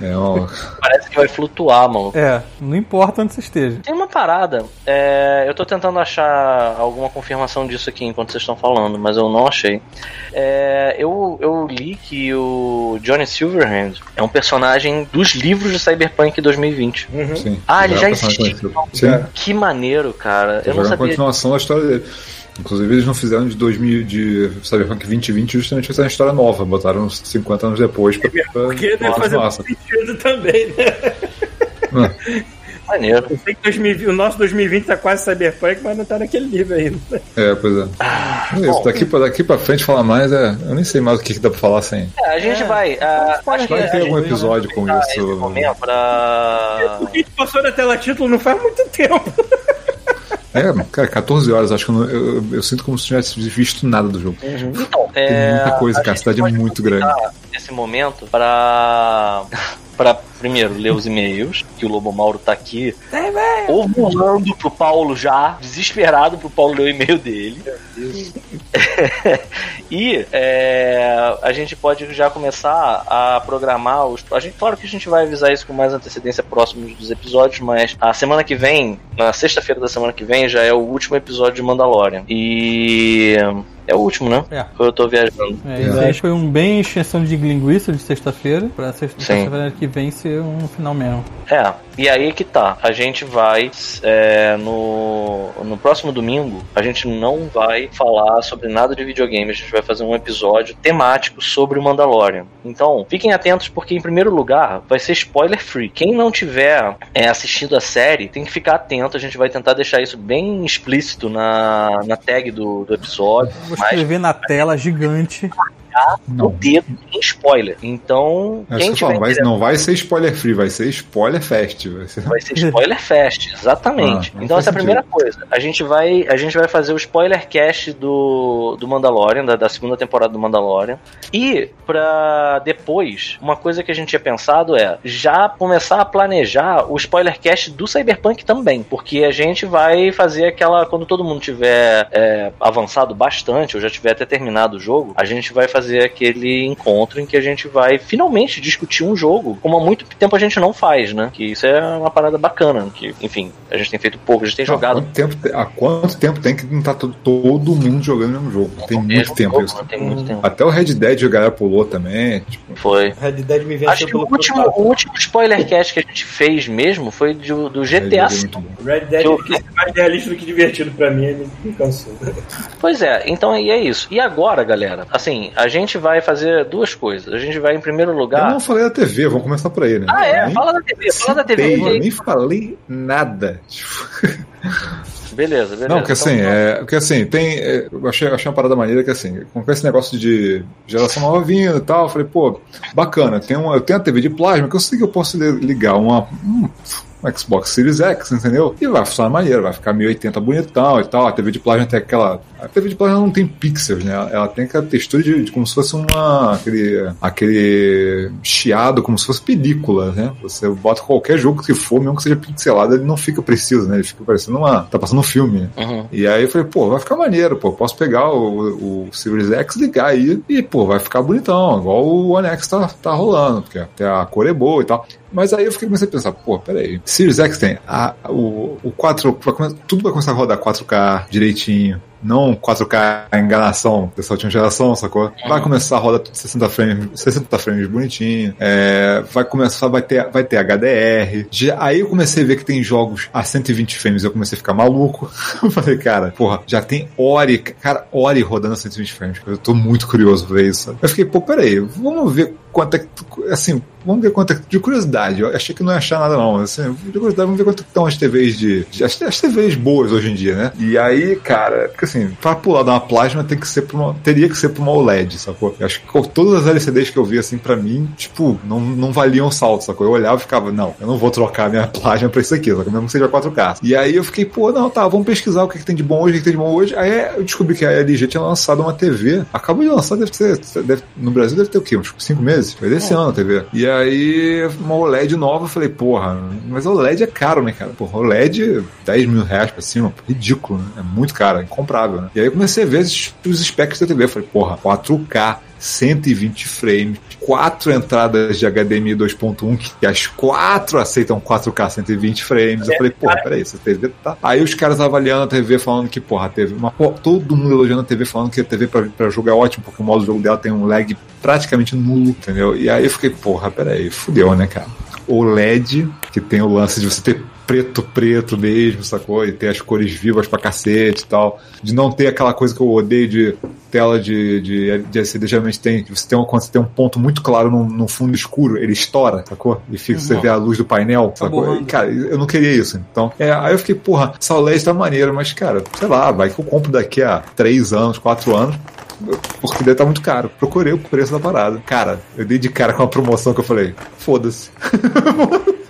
É, ó, parece que vai flutuar, mano. É, não importa onde você esteja. Tem uma parada. é, eu tô tentando achar alguma confirmação disso aqui enquanto vocês estão falando, mas eu não achei. É, eu, eu li que o Johnny Silverhand é um personagem dos livros de Cyberpunk 2020. sim. Ah, ele já é existe. Que maneiro, cara. Tá Eu não sabia. continuação da história dele. Inclusive, eles não fizeram de 2000 de Cyberpunk 2020 justamente essa história nova. Botaram uns 50 anos depois pra. pra Porque deve fazer muito sentido também, né? Maneiro. Eu sei que 2020 o nosso 2020 tá quase Cyberpunk, mas não tá naquele nível ainda. É, pois é. É isso, daqui, pra, daqui pra frente falar mais, é, eu nem sei mais o que, que dá pra falar sem. É, a gente vai. ah, acho que Vai a ter gente algum episódio com vai esse isso. momento pra. O que passou na tela título não faz muito tempo. É, cara, 14 horas, acho que eu, não- eu, eu- sinto como se não tivesse visto nada do jogo. Então, Tem é, muita coisa, cara, a cidade é muito grande. Esse momento pra. pra primeiro ler os e-mails, que o Lobo Mauro tá aqui. Ovulando pro Paulo já, desesperado pro Paulo ler o e-mail dele. e é, a gente pode já começar a programar os. A gente, claro que a gente vai avisar isso com mais antecedência próximos dos episódios, mas a semana que vem, na sexta-feira da semana que vem, já é o último episódio de Mandalorian. E. É o último, né? É. Eu tô viajando. É, isso aí foi um bem extensão de linguiça de sexta-feira, pra sexta-feira que vem ser um final mesmo. É, e aí que tá. A gente vai é, no, no próximo domingo, a gente não vai falar sobre nada de videogame, a gente vai fazer um episódio temático sobre o Mandalorian. Então, fiquem atentos porque em primeiro lugar vai ser spoiler free. Quem não tiver é, assistido a série, tem que ficar atento, a gente vai tentar deixar isso bem explícito na, na tag do, do episódio. Vou Mas escrever na tela gigante. O dedo em spoiler. Então, Acho quem que falo, tiver não vai ser spoiler free, vai ser spoiler fest. Vai ser... Vai ser spoiler fest, exatamente. Ah, não então essa é a primeira coisa. A gente vai, a gente vai fazer o spoiler cast do, do Mandalorian, da, da segunda temporada do Mandalorian. E pra depois, uma coisa que a gente tinha pensado é já começar a planejar o spoiler cast do Cyberpunk também, porque a gente vai fazer aquela quando todo mundo tiver é, avançado bastante, ou já tiver até terminado o jogo, a gente vai fazer fazer aquele encontro em que a gente vai finalmente discutir um jogo, como há muito tempo a gente não faz, né? Que isso é uma parada bacana, que, enfim, a gente tem feito pouco, a gente tem Há jogado quanto, tempo, há quanto tempo tem que não tá todo, todo mundo jogando o mesmo jogo? Tem muito mesmo tempo jogo, isso. né? Tem muito tempo. Até o Red Dead a galera pulou também. Tipo, Foi. Red Dead me venceu Acho que o último, o último spoiler cast que a gente fez mesmo foi do, do GTA é V. Red Dead Que eu- quis ser mais realista do que divertido pra mim, ele me cansou. Pois é, então aí é isso. E agora, galera? Assim, a gente vai fazer duas coisas. A gente vai, em primeiro Eu lugar. não falei da TV, vamos começar por aí, né? Ah, é? Nem Fala da TV, fala da TV. porque- nem falei nada. Beleza, beleza. Não, porque assim, Então, é, porque assim, tem. é, eu achei, achei uma parada maneira que assim, com esse negócio de geração nova vindo e tal, eu falei, pô, bacana, tem uma, eu tenho a TV de plasma que eu sei que eu posso li- ligar uma. um- um Xbox Series X, entendeu? E vai funcionar maneiro, vai ficar 1080 bonitão e tal. A TV de plasma tem aquela. A TV de plasma não tem pixels, né? Ela tem aquela textura de, de como se fosse uma. aquele, aquele chiado, como se fosse película, né? Você bota qualquer jogo que for, mesmo que seja pixelado, ele não fica preciso, né? Ele fica parecendo uma. tá passando um filme. né? Uhum. E aí eu falei, pô, vai ficar maneiro, pô. Posso pegar o, o Series X, ligar aí e, pô, vai ficar bonitão, igual o One X tá, tá rolando, porque até a cor é boa e tal. Mas aí eu fiquei comecei a pensar, pô, peraí. Series X tem a, o, o 4, vai come- tudo vai começar a rodar 4K direitinho. Não 4K enganação dessa última geração, sacou? Vai começar a rodar tudo 60 frames, 60 frames bonitinho. É, vai começar, vai ter, vai ter HDR. Já- aí eu comecei a ver que tem jogos a 120 frames, eu comecei a ficar maluco. Eu falei, cara, porra, já tem Ori, cara, Ori rodando a 120 frames. Eu tô muito curioso pra ver isso. Eu fiquei, pô, peraí, vamos ver quanto é que, assim, vamos ver quanto é que, de curiosidade. Eu achei que não ia achar nada não, assim, de curiosidade, vamos ver quanto estão as TVs de, as, as TVs boas hoje em dia, né? E aí, cara, porque assim, pra pular de uma plasma tem que ser pra uma, teria que ser pra uma OLED, sacou? Eu acho que todas as LCDs que eu vi, assim, pra mim, tipo, não, não valiam salto, sacou? Eu olhava e ficava, não, eu não vou trocar minha plasma pra isso aqui, sacou? Mesmo que seja 4K. E aí eu fiquei, pô, não, tá, vamos pesquisar o que, que tem de bom hoje, o que, que tem de bom hoje. Aí eu descobri que a LG tinha lançado uma TV, acabou de lançar, deve ser, deve- no Brasil deve ter o quê? Uns 5 meses? Foi desse ano a TV. E aí, uma OLED nova, eu falei, porra, mas OLED é caro, né, cara? Porra, OLED, 10 mil reais pra cima, ridículo, né? É muito caro, é incomprável, né? E aí eu comecei a ver os, os specs da TV, eu falei, porra, 4K, 120 frames, quatro entradas de HDMI 2.1, que as quatro aceitam 4K 120 frames. Eu falei, porra, peraí, essa TV tá. Aí os caras avaliando a TV falando que, porra, a TV. Uma, pô, todo mundo elogiando a TV, falando que a TV pra, pra jogo é ótimo, porque o modo de jogo dela tem um lag praticamente nulo, entendeu? E aí eu fiquei, porra, peraí, fudeu, né, cara? O LED, que tem o lance de você ter preto, preto mesmo, sacou? E ter as cores vivas pra cacete e tal. De não ter aquela coisa que eu odeio de tela de, de, de LCD, geralmente tem. Você tem um, quando você tem um ponto muito claro no, fundo escuro, ele estoura, sacou? E fica, você vê a luz do painel, sacou? borrando. E, cara, eu não queria isso. Então, é, aí eu fiquei, porra, LED tá maneira, mas, cara, sei lá, vai que eu compro daqui a 3 anos, 4 anos. Porque deve estar muito caro. Procurei o preço da parada. Cara, eu dei de cara com uma promoção que eu falei: foda-se.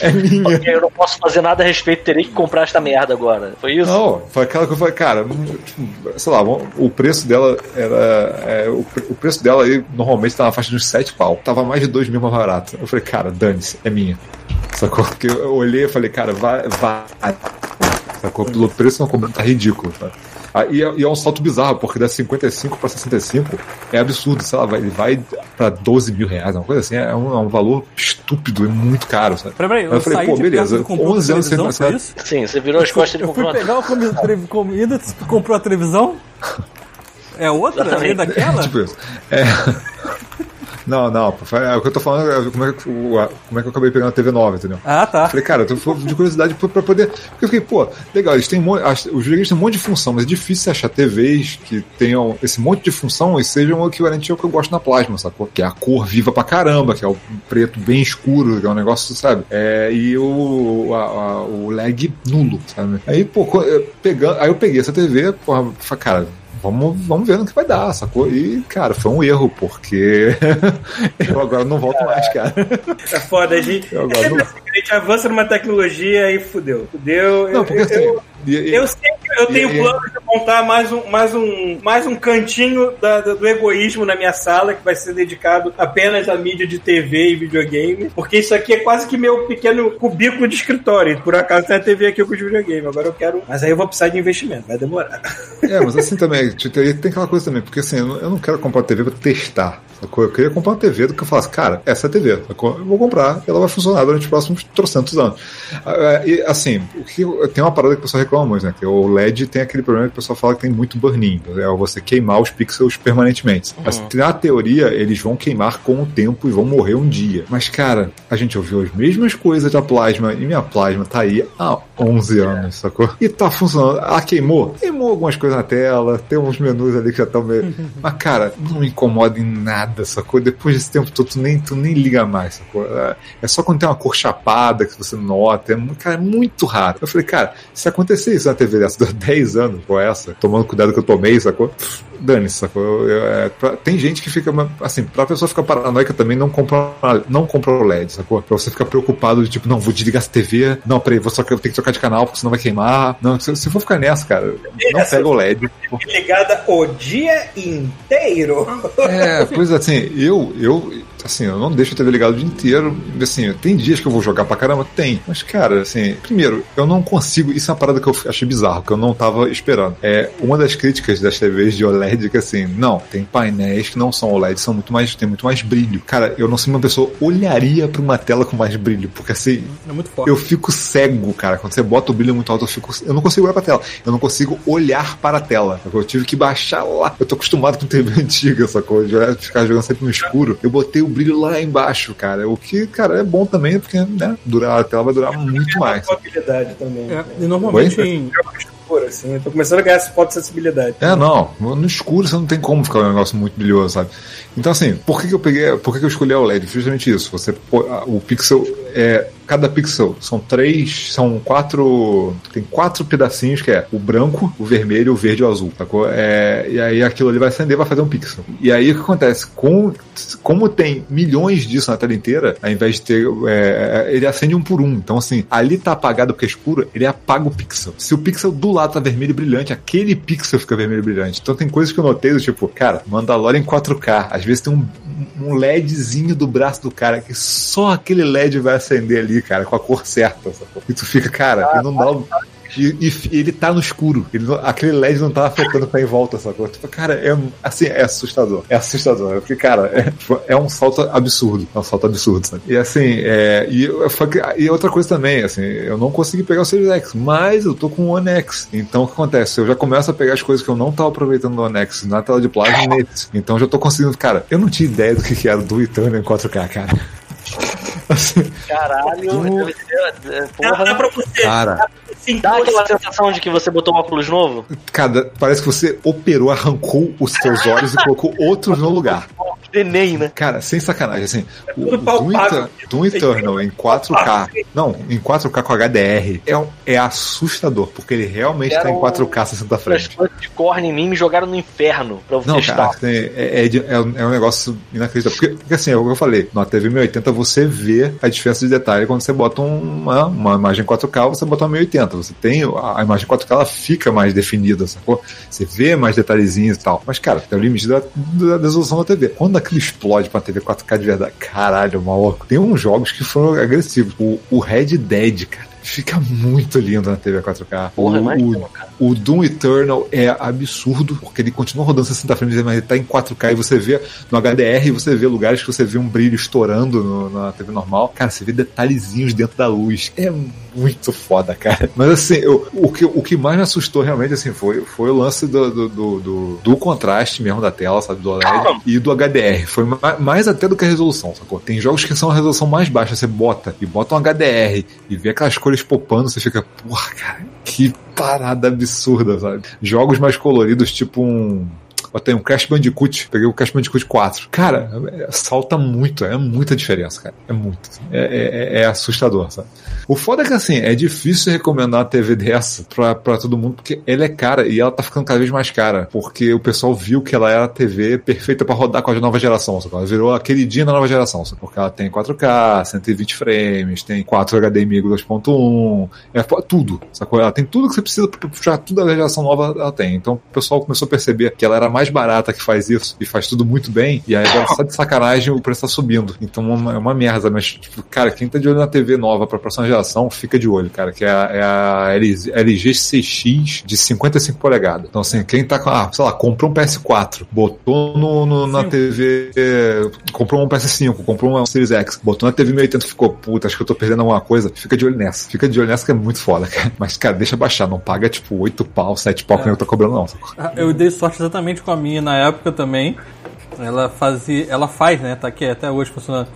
é minha. Eu não posso fazer nada a respeito, terei que comprar esta merda agora. Foi isso? Não, foi aquela que eu falei, cara, tipo, sei lá, o preço dela era. é, o, o preço dela aí normalmente tá na faixa de uns 7 pau. Tava mais de 2 mil mais barato. Eu falei, cara, dane-se, é minha. Sacou? Porque eu olhei e falei, cara, vai, vai. Sacou? Pelo preço não compra, tá ridículo, sabe? Ah, e, é, e é um salto bizarro, porque da 55 pra 65 é absurdo, sei lá, vai, ele vai pra 12 mil reais, uma coisa assim, é um, é um valor estúpido, é muito caro, sabe? Peraí, peraí, eu, Aí eu falei, saí pô, de beleza, casa e comprou 11 anos sem isso? Sim, você virou as costas e Eu fui comprou uma- pegar uma comida, tu comprou a televisão? É outra? Exatamente. É daquela? Tipo isso. É. Não, não, é, o que eu tô falando é como é que, como é que eu acabei pegando a TV nova, entendeu? Ah, tá. Falei, cara, eu tô de curiosidade pra, poder. Porque eu fiquei, pô, legal, eles têm um monte, os videogames têm um monte de função, mas é difícil achar TVs que tenham esse monte de função e sejam o equivalente ao que eu gosto na plasma, sacou? Que é a cor viva pra caramba, que é o preto bem escuro, que é um negócio, sabe? É, e o, a- a- o lag nulo, sabe? Aí, pô, pegando, aí eu peguei essa TV, porra, cara. Vamos, vamos ver no que vai dar, sacou? E, cara, foi um erro, porque eu agora não volto mais, cara. É foda, a gente. Eu É agora sempre não- a gente avança numa tecnologia e fudeu. Fudeu. Não, eu, porque assim. eu, e- eu sei que eu tenho E- plano de montar mais um, mais um, mais um cantinho da- do egoísmo na minha sala que vai ser dedicado apenas à mídia de TV e videogame, porque isso aqui é quase que meu pequeno cubículo de escritório. Por acaso tem a TV aqui com os videogames. Agora eu quero. Mas aí eu vou precisar de investimento, vai demorar. É, mas assim também, tipo, tem aquela coisa também, porque assim, eu não- quero comprar uma TV pra testar. sacou? Eu queria comprar uma TV do que eu falasse, cara, essa é a TV. sacou? Eu vou comprar, ela vai funcionar durante os próximos trocentos anos. Ah, E assim, o que eu- tem uma parada que o pessoal reclama né? O LED tem aquele problema que o pessoal fala que tem muito burn-in. É você queimar os pixels permanentemente. Mas, na teoria, eles vão queimar com o tempo e vão morrer um dia. Mas, cara, a gente ouviu as mesmas coisas da plasma e minha plasma tá aí há 11 anos, sacou? E tá funcionando. Ela queimou? Queimou algumas coisas na tela, tem uns menus ali que já estão meio. Mas, cara, não me incomoda em nada, sacou? Depois desse tempo todo, tu nem, tu nem liga mais, sacou? É- só quando tem uma cor chapada que você nota. É, cara, é muito raro. Eu falei, cara, se acontecer isso na TV dessa, dá 10 anos com essa, tomando cuidado que eu tomei, sacou? Dane-se, sacou? Eu- eu- é, pra- tem gente que fica, assim, pra pessoa ficar paranoica também, não compra, não compra o LED, sacou? Pra você ficar preocupado de tipo, não, vou desligar essa TV, não, peraí, vou só tenho que trocar de canal porque senão vai queimar. Não, se, se for ficar nessa, cara, não pega o LED. Ligada o dia inteiro. É, pois assim, eu, eu, assim, eu não deixo a TV ligada o dia inteiro. Assim, tem dias que eu vou jogar pra caramba? Tem. Mas, cara, assim, primeiro, eu não consigo. Isso é uma parada que eu achei bizarro, que eu não tava esperando. É uma das críticas das TVs de OLED é que assim, não, tem painéis que não são OLED, são muito mais, tem muito mais brilho. Cara, eu não sei uma pessoa olharia pra uma tela com mais brilho, porque assim, É muito forte. eu fico cego, cara. Quando você bota o brilho muito alto, eu fico. Eu não consigo olhar pra tela. Eu não consigo olhar para a tela. Eu tive que baixar lá. Eu tô acostumado com TV antiga, sacou? De olhar- ficar jogando sempre no escuro. Eu botei o brilho lá embaixo, cara. O que, cara, é bom também, porque, né? Durar, a tela vai durar muito mais. Probabilidade também. É, e normalmente Oi? em, Escuro, assim. Eu tô começando a ganhar esse ponto de sensibilidade. É, não. No escuro você não tem como ficar um negócio muito brilhoso, sabe? Então, assim, por que, que eu peguei. Por que, que eu escolhi a OLED? Justamente isso. Você, o pixel é. Cada pixel são três. São quatro. Tem quatro pedacinhos que é o branco, o vermelho, o verde e o azul. Sacou? É, e aí aquilo ali vai acender vai fazer um pixel. E aí o que acontece? Com, como tem milhões disso na tela inteira, ao invés de ter. é, ele acende um por um. Então, assim, ali tá apagado porque é escuro, ele apaga o pixel. Se o pixel do lado tá vermelho e brilhante, aquele pixel fica vermelho brilhante. Então tem coisas que eu notei do tipo, cara, Mandalorian em 4K. Às vezes tem um, um LEDzinho do braço do cara que só aquele LED vai acender ali, cara, com a cor certa. E tu fica, cara, e não dá. E, e ele tá no escuro. Ele não- aquele LED não tá afetando pra em volta, sacou? Tipo, cara, é assim, é assustador. É assustador. Porque, cara, é, tipo, é um salto absurdo. É um salto absurdo, sabe? E assim, é, e, e outra coisa também, assim, eu não consegui pegar o Series X, mas eu tô com o One X. Então o que acontece? Eu já começo a pegar as coisas que eu não tava aproveitando no One X na tela de plasma nesse. Então já tô conseguindo. Cara, eu não tinha ideia do que, era do Eternal em 4K, cara. Assim, Caralho, deve ser, é, Dá, porra. dá pra você. cara, Dá aquela sensação de que você botou um óculos novo? Cara, parece que você operou, arrancou os seus olhos e colocou outros no lugar. Enem, né? Cara, sem sacanagem, assim, o, tudo o Doom, palpável. Eter- Doom Eternal em 4K, não, em 4K com HDR, é, um- é assustador, porque ele realmente tá em Era um 4K 60 frames. De córnea em mim me jogaram no inferno pra eu Não, cara, assim, é, é, é um é um negócio inacreditável. Porque, porque assim, é o que eu falei, na TV 1080 você vê a diferença de detalhe quando você bota uma, uma imagem 4K, você bota uma 1080. Você tem a, a imagem 4K, ela fica mais definida, sacou? Você vê mais detalhezinhos e tal. Mas, cara, é o limite da, da resolução da TV. Quando aquilo explode pra TV 4K de verdade, caralho, maluco. Tem uns jogos que foram agressivos. O, o Red Dead, cara. Fica muito lindo na TV 4K. Porra, o, imagina, o, cara. o Doom Eternal é absurdo, porque ele continua rodando 60 frames, mas ele tá em 4K e você vê no HDR, você vê lugares que você vê um brilho estourando no- na TV normal. Cara, você vê detalhezinhos dentro da luz. É muito foda, cara. Mas assim, eu- o, que, o que mais me assustou realmente assim, foi, foi o lance do, do, do, do- do contraste mesmo da tela, sabe? Do OLED e do HDR. Foi ma- mais até do que a resolução, sacou? Tem jogos que são a resolução mais baixa, você bota e bota um HDR e vê aquelas cores popando, você fica, porra, cara, que parada absurda, sabe? Jogos mais coloridos, tipo um. Tenho um Crash Bandicoot, peguei o Crash Bandicoot 4. Cara, é- salta muito, é muita diferença, cara. É muito. É, é- é assustador, sabe? O foda é que assim, é difícil recomendar uma TV dessa pra, pra todo mundo, porque ela é cara e ela tá ficando cada vez mais cara. Porque o pessoal viu que ela era a TV perfeita pra rodar com a nova geração. Sacou? Ela virou a queridinha da nova geração. Sacou? Porque ela tem 4K, 120 frames, tem 4 HDMI 2.1, é tudo. Sacou? Ela tem tudo que você precisa pra puxar tudo da geração nova ela tem. Então o pessoal começou a perceber que ela era mais barata que faz isso e faz tudo muito bem. E aí agora só de sacanagem o preço tá subindo. Então é uma, é uma merda. Mas, tipo, cara, quem tá de olho na TV nova pra próxima geração, fica de olho, cara. Que é a, é a LG, CX de 55 polegadas. Então, assim, quem tá com, ah, sei lá, comprou um PS4, botou no, no- na TV, eh, comprou um PS5, comprou um Series X, botou na TV 1080 e ficou, puta, acho que eu tô perdendo alguma coisa. Fica de olho nessa. Fica de olho nessa que é muito foda, cara. Mas, cara, deixa baixar, não paga tipo 8 pau, 7 pau que eu tô cobrando, não. Ah, Eu dei sorte exatamente com a minha na época também. Ela fazia. Ela faz, né? Tá aqui até hoje funcionando.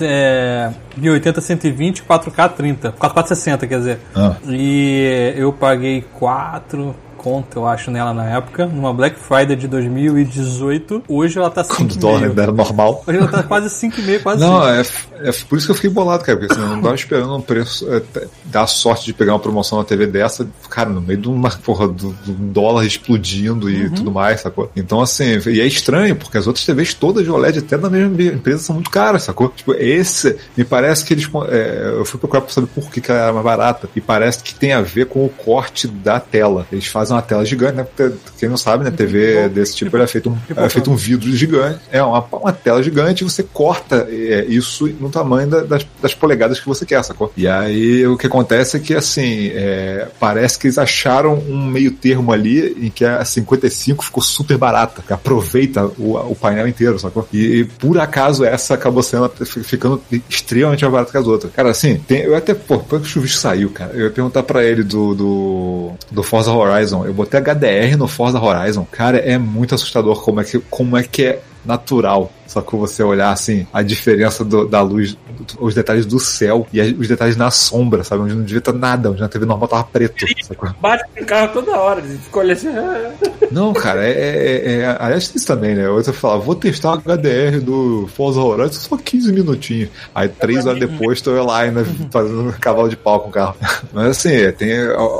É, 1080, 120, 4K 30. 4K60, quer dizer. Ah. E eu paguei 4 conto, eu acho, nela na época, numa Black Friday de 2018. Hoje ela tá Quando o dólar 5,5. ainda era normal. Hoje ela tá quase 5,5, quase Não, 5. é, é por isso que eu fiquei bolado, cara, porque assim, eu não tava esperando um preço, é, dar sorte de pegar uma promoção na TV dessa, cara, no meio de uma porra do, do dólar explodindo e tudo mais, sacou? Então, assim, e é estranho, porque as outras TVs todas de OLED, até da mesma empresa, são muito caras, sacou? Tipo, esse, me parece que eles, é, eu fui procurar pra saber por que, que ela era mais barata, e parece que tem a ver com o corte da tela. Eles fazem uma tela gigante, né? Porque, quem não sabe, né? TV desse tipo, é feito um, é feito um vidro gigante, é uma, uma tela gigante, e você corta é, isso no tamanho da- das, das polegadas que você quer, sacou? E aí o que acontece é que assim, é, parece que eles acharam um meio termo ali em que a 55 ficou super barata, que aproveita o, o painel inteiro, sacou? E, por acaso essa acabou sendo ficando extremamente mais barata que as outras. Cara, assim, tem- eu até, pô, depois que o Chuvisco saiu, cara, eu ia perguntar pra ele do, do, do Forza Horizon. Eu botei HDR no Forza Horizon. Cara, é muito assustador como é que, como é, que é natural. Só que você olhar assim, a diferença do- da luz, os detalhes do céu e os detalhes na sombra, sabe? Onde não devia estar nada, onde na TV normal tava preto. Sacou? Bate com o carro toda hora. Fica olhando assim. ah. Não, cara, é. é, é aliás, tem isso também, né? Você fala, vou testar o HDR do Forza Horizon só 15 minutinhos. Aí, três horas depois, tô lá ainda fazendo cavalo de pau com o carro. Mas assim, tem,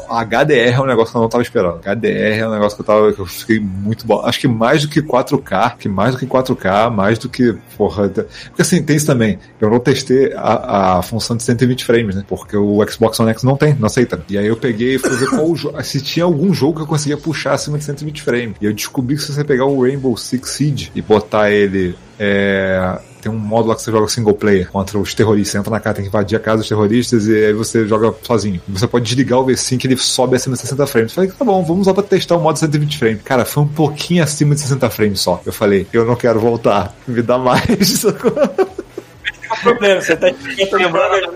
a HDR é um negócio que eu não tava esperando. HDR é um negócio que eu tava. que eu fiquei muito bom. Acho que mais do que 4K, que mais do que 4K, mais do que. Porra. Porque assim, tem isso também. Eu não testei a, a função de 120 frames, né? Porque o Xbox One X não tem, não aceita. E aí eu peguei e fui ver qual. Se tinha algum jogo que eu conseguia puxar acima de 120 frames. E eu descobri que se você pegar o Rainbow Six Siege e botar ele. É, tem um modo lá que você joga single player contra os terroristas. Você entra na casa, tem que invadir a casa dos terroristas e aí você joga sozinho. Você pode desligar o V5 que ele sobe acima de 60 frames. Eu falei, tá bom, vamos lá pra testar o modo 120 frames. Cara, foi um pouquinho acima de 60 frames só. Eu falei, eu não quero voltar. Me dá mais. é problema, você tá lembrando.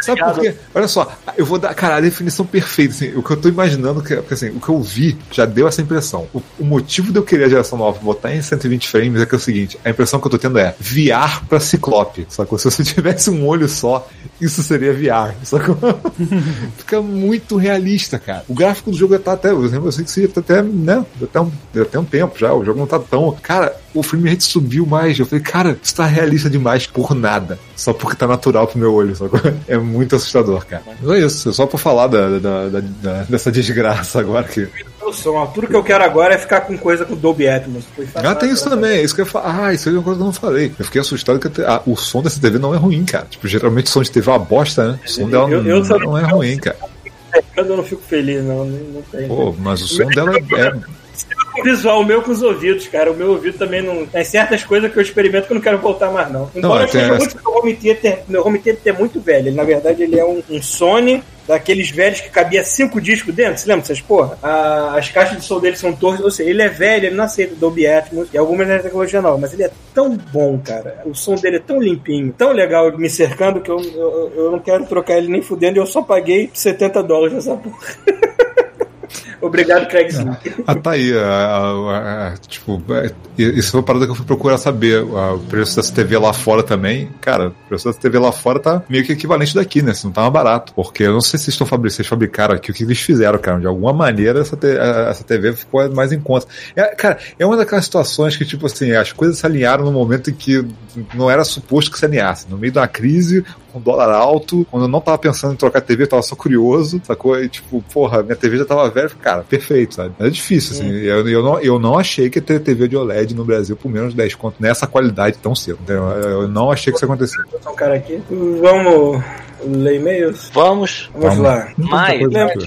Sabe por quê? Olha só, eu vou dar, cara, a definição perfeita, assim, o que eu tô imaginando, que, porque assim, o que eu vi já deu essa impressão. O, o motivo de eu querer a geração nova botar em 120 frames é que é o seguinte, a impressão que eu tô tendo é VR pra Ciclope, sacou? Se você tivesse um olho só, isso seria VR, sacou? Fica muito realista, cara. O gráfico do jogo tá até, eu sei que sim, tá até, né, até um, até um tempo já, o jogo não tá tão, cara, o frame rate subiu mais, eu falei, cara, isso tá realista demais por nada, só porque tá natural pro meu olho, sacou? É muito assustador, cara. Mas é isso, só pra falar da, da- da- dessa desgraça agora que. Som. Tudo que eu quero agora é ficar com coisa com Dolby Atmos. Ah, tem isso também, é isso que eu falar. Ah, isso é uma coisa que eu não falei. Eu fiquei assustado que te- ah, o som dessa TV não é ruim, cara. Tipo, geralmente o som de TV é uma bosta, né? O som dela Eu- eu não, é ruim, cara. Eu não fico feliz, não. Não, não tem. Pô, mas o som dela é. O visual meu com os ouvidos, cara. O meu ouvido também não. Tem certas coisas que eu experimento que eu não quero voltar mais, não. Embora eu tem seja essa- muito meu home theater, meu home theater é muito velho. Ele, na verdade, ele é um, um Sony daqueles velhos que cabia cinco discos dentro. Você lembra dessas porra? A- as caixas de som dele são tortas. Ou seja, ele é velho, ele não aceita Dolby Atmos e algumas da tecnologia nova. Mas ele é tão bom, cara. O som dele é tão limpinho, tão legal me cercando que eu, eu, eu não quero trocar ele nem fudendo. E eu só paguei 70 dólares nessa porra. Obrigado, Craigzinho. Ah, tá aí. a- a- a- tipo, é, isso foi uma parada que eu fui procurar saber. O preço dessa TV lá fora também. Cara, o preço dessa TV lá fora tá meio que equivalente daqui, né? Se não tá mais barato. Porque eu não sei se estão fabricando, vocês fabricaram aqui, o que eles fizeram, cara. De alguma maneira essa, te- essa TV ficou mais em conta. É, cara, é uma daquelas situações que, tipo assim, as coisas se alinharam no momento em que não era suposto que se alinhasse. No meio de uma crise, com dólar alto, quando eu não tava pensando em trocar TV, eu tava só curioso, sacou? E tipo, porra, minha TV já tava velha, cara, perfeito, sabe? É difícil, assim. Eu, eu, não, eu não achei que ia ter TV de OLED no Brasil por menos de 10 conto nessa qualidade tão cedo. entendeu? Eu não achei que isso acontecesse. Um cara aqui. Vamos ler e-mails? Vamos. Vamos lá. Mas,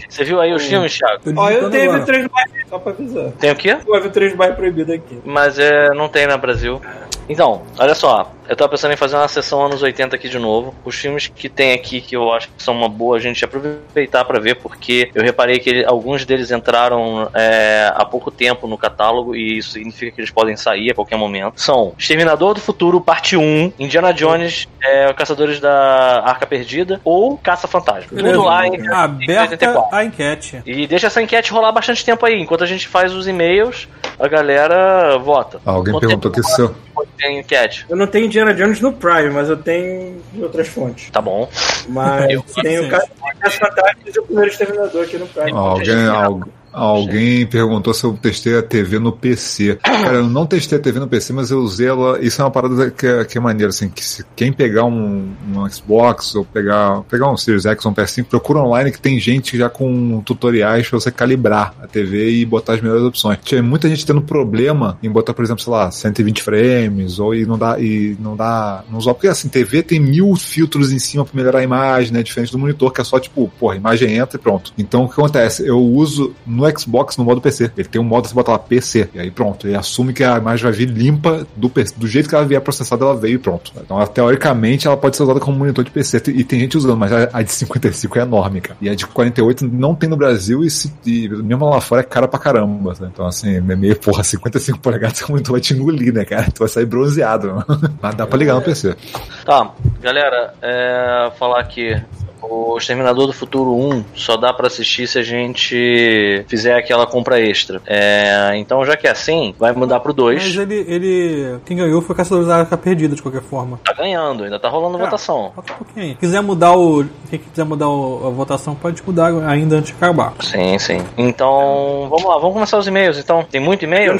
você viu aí os filmes, Thiago? Ó, eu tenho agora. três mais só pra avisar. Tem o quê? O 3 mais proibido aqui. Mas é, não tem no Brasil. Então, olha só. Eu tava pensando em fazer uma sessão anos 80 aqui de novo. Os filmes que tem aqui que eu acho que são uma boa a gente aproveitar pra ver, porque eu reparei que ele- alguns deles entraram é, há pouco tempo no catálogo e isso significa que eles podem sair a qualquer momento. São Exterminador do Futuro, parte 1, Indiana Jones, é, Caçadores da Arca Perdida ou Caça Fantasma. Tudo lá em Aberta 84. a enquete. E deixa essa enquete rolar bastante tempo aí. Enquanto a gente faz os e-mails, a galera vota. Alguém Não perguntou tem- aqui se eu, Tem enquete. Eu não tenho Indiana Jones no Prime, mas eu tenho de outras fontes. Tá bom. Mas Eu- tenho o Caso Fantásticos e o Primeiro Exterminador aqui no Prime. Alguém, al- alguém perguntou se eu testei a TV no PC. Cara, eu não testei a TV no PC, mas eu usei ela. Isso é uma parada que é, que é maneira, assim, que se quem pegar um, um Xbox ou pegar, pegar um Series X ou um PS5, procura online que tem gente já com tutoriais pra você calibrar a TV e botar as melhores opções. Tinha muita gente tendo problema em botar, por exemplo, sei lá, 120 frames, ou e não dá, e não dá, não usar, porque assim, TV tem mil filtros em cima pra melhorar a imagem, né? Diferente do monitor, que é só tipo, porra, a imagem entra e pronto. Então o que acontece? Eu uso no Xbox no modo PC. Ele tem um modo que você bota lá PC. E aí pronto. Ele assume que a imagem vai vir limpa do PC. Do jeito que ela vier processada, ela veio e pronto. Então, ela, teoricamente, ela pode ser usada como monitor de PC. E tem gente usando, mas a, a de 55 é enorme, cara. E a de 48 não tem no Brasil e, se, e mesmo lá fora é cara pra caramba. sabe? Então, assim, é meio, porra, 55 polegadas o monitor vai te engolir, né, cara? Tu vai sair bronzeado. Mas dá pra ligar no PC. Tá, galera, é, falar aqui. O Exterminador do Futuro 1 só dá pra assistir se a gente fizer aquela compra extra. É, então, já que é assim, vai mudar pro 2. Mas ele, ele. Quem ganhou foi o Caçadores da Arca Perdida, de qualquer forma. Tá ganhando, ainda tá rolando É. votação. Falta um pouquinho. Se quiser mudar o. Quem quiser mudar o- a votação, pode mudar ainda antes de acabar. Sim, sim. Então, vamos lá, vamos começar os e-mails então. Tem muito e-mail?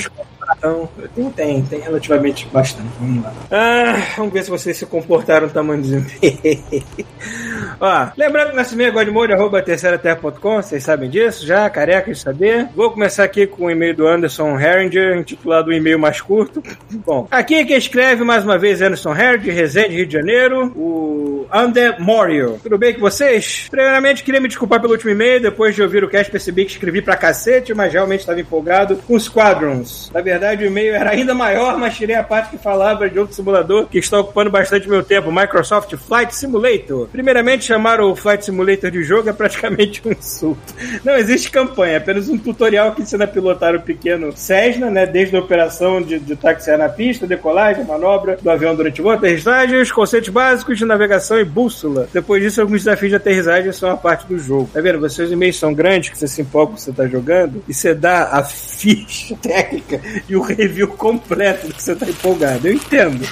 Então, tem, tem, tem relativamente bastante. Vamos lá. Ah, vamos ver se vocês se comportaram tamanho e-mails. Ó, lembrando que nosso e-mail é godmode, arroba terceiraterra.com, vocês sabem disso já, careca de saber. Vou começar aqui com o e-mail do Anderson Herringer, intitulado o e-mail mais curto. Bom, aqui quem escreve mais uma vez é Anderson Herringer, Resende, Rio de Janeiro, o Ander Morio. Tudo bem com vocês? Primeiramente, queria me desculpar pelo último e-mail, depois de ouvir o cast percebi que escrevi pra cacete, mas realmente estava empolgado com Squadrons. Na verdade, o e-mail era ainda maior, mas tirei a parte que falava de outro simulador que está ocupando bastante meu tempo, Microsoft Flight Simulator. Primeiramente, chamar o Flight Simulator de jogo é praticamente um insulto. Não existe campanha, é apenas um tutorial que ensina a pilotar o pequeno Cessna, né, desde a operação de, de taxiar na pista, decolagem, manobra do avião durante voo, aterrissagem, os conceitos básicos de navegação e bússola. Depois disso, alguns desafios de aterrissagem são a parte do jogo. Tá vendo? Vocês e-mails são grandes, que você se empolga o que você tá jogando, e você dá a ficha técnica e o review completo que você tá empolgado. Eu entendo.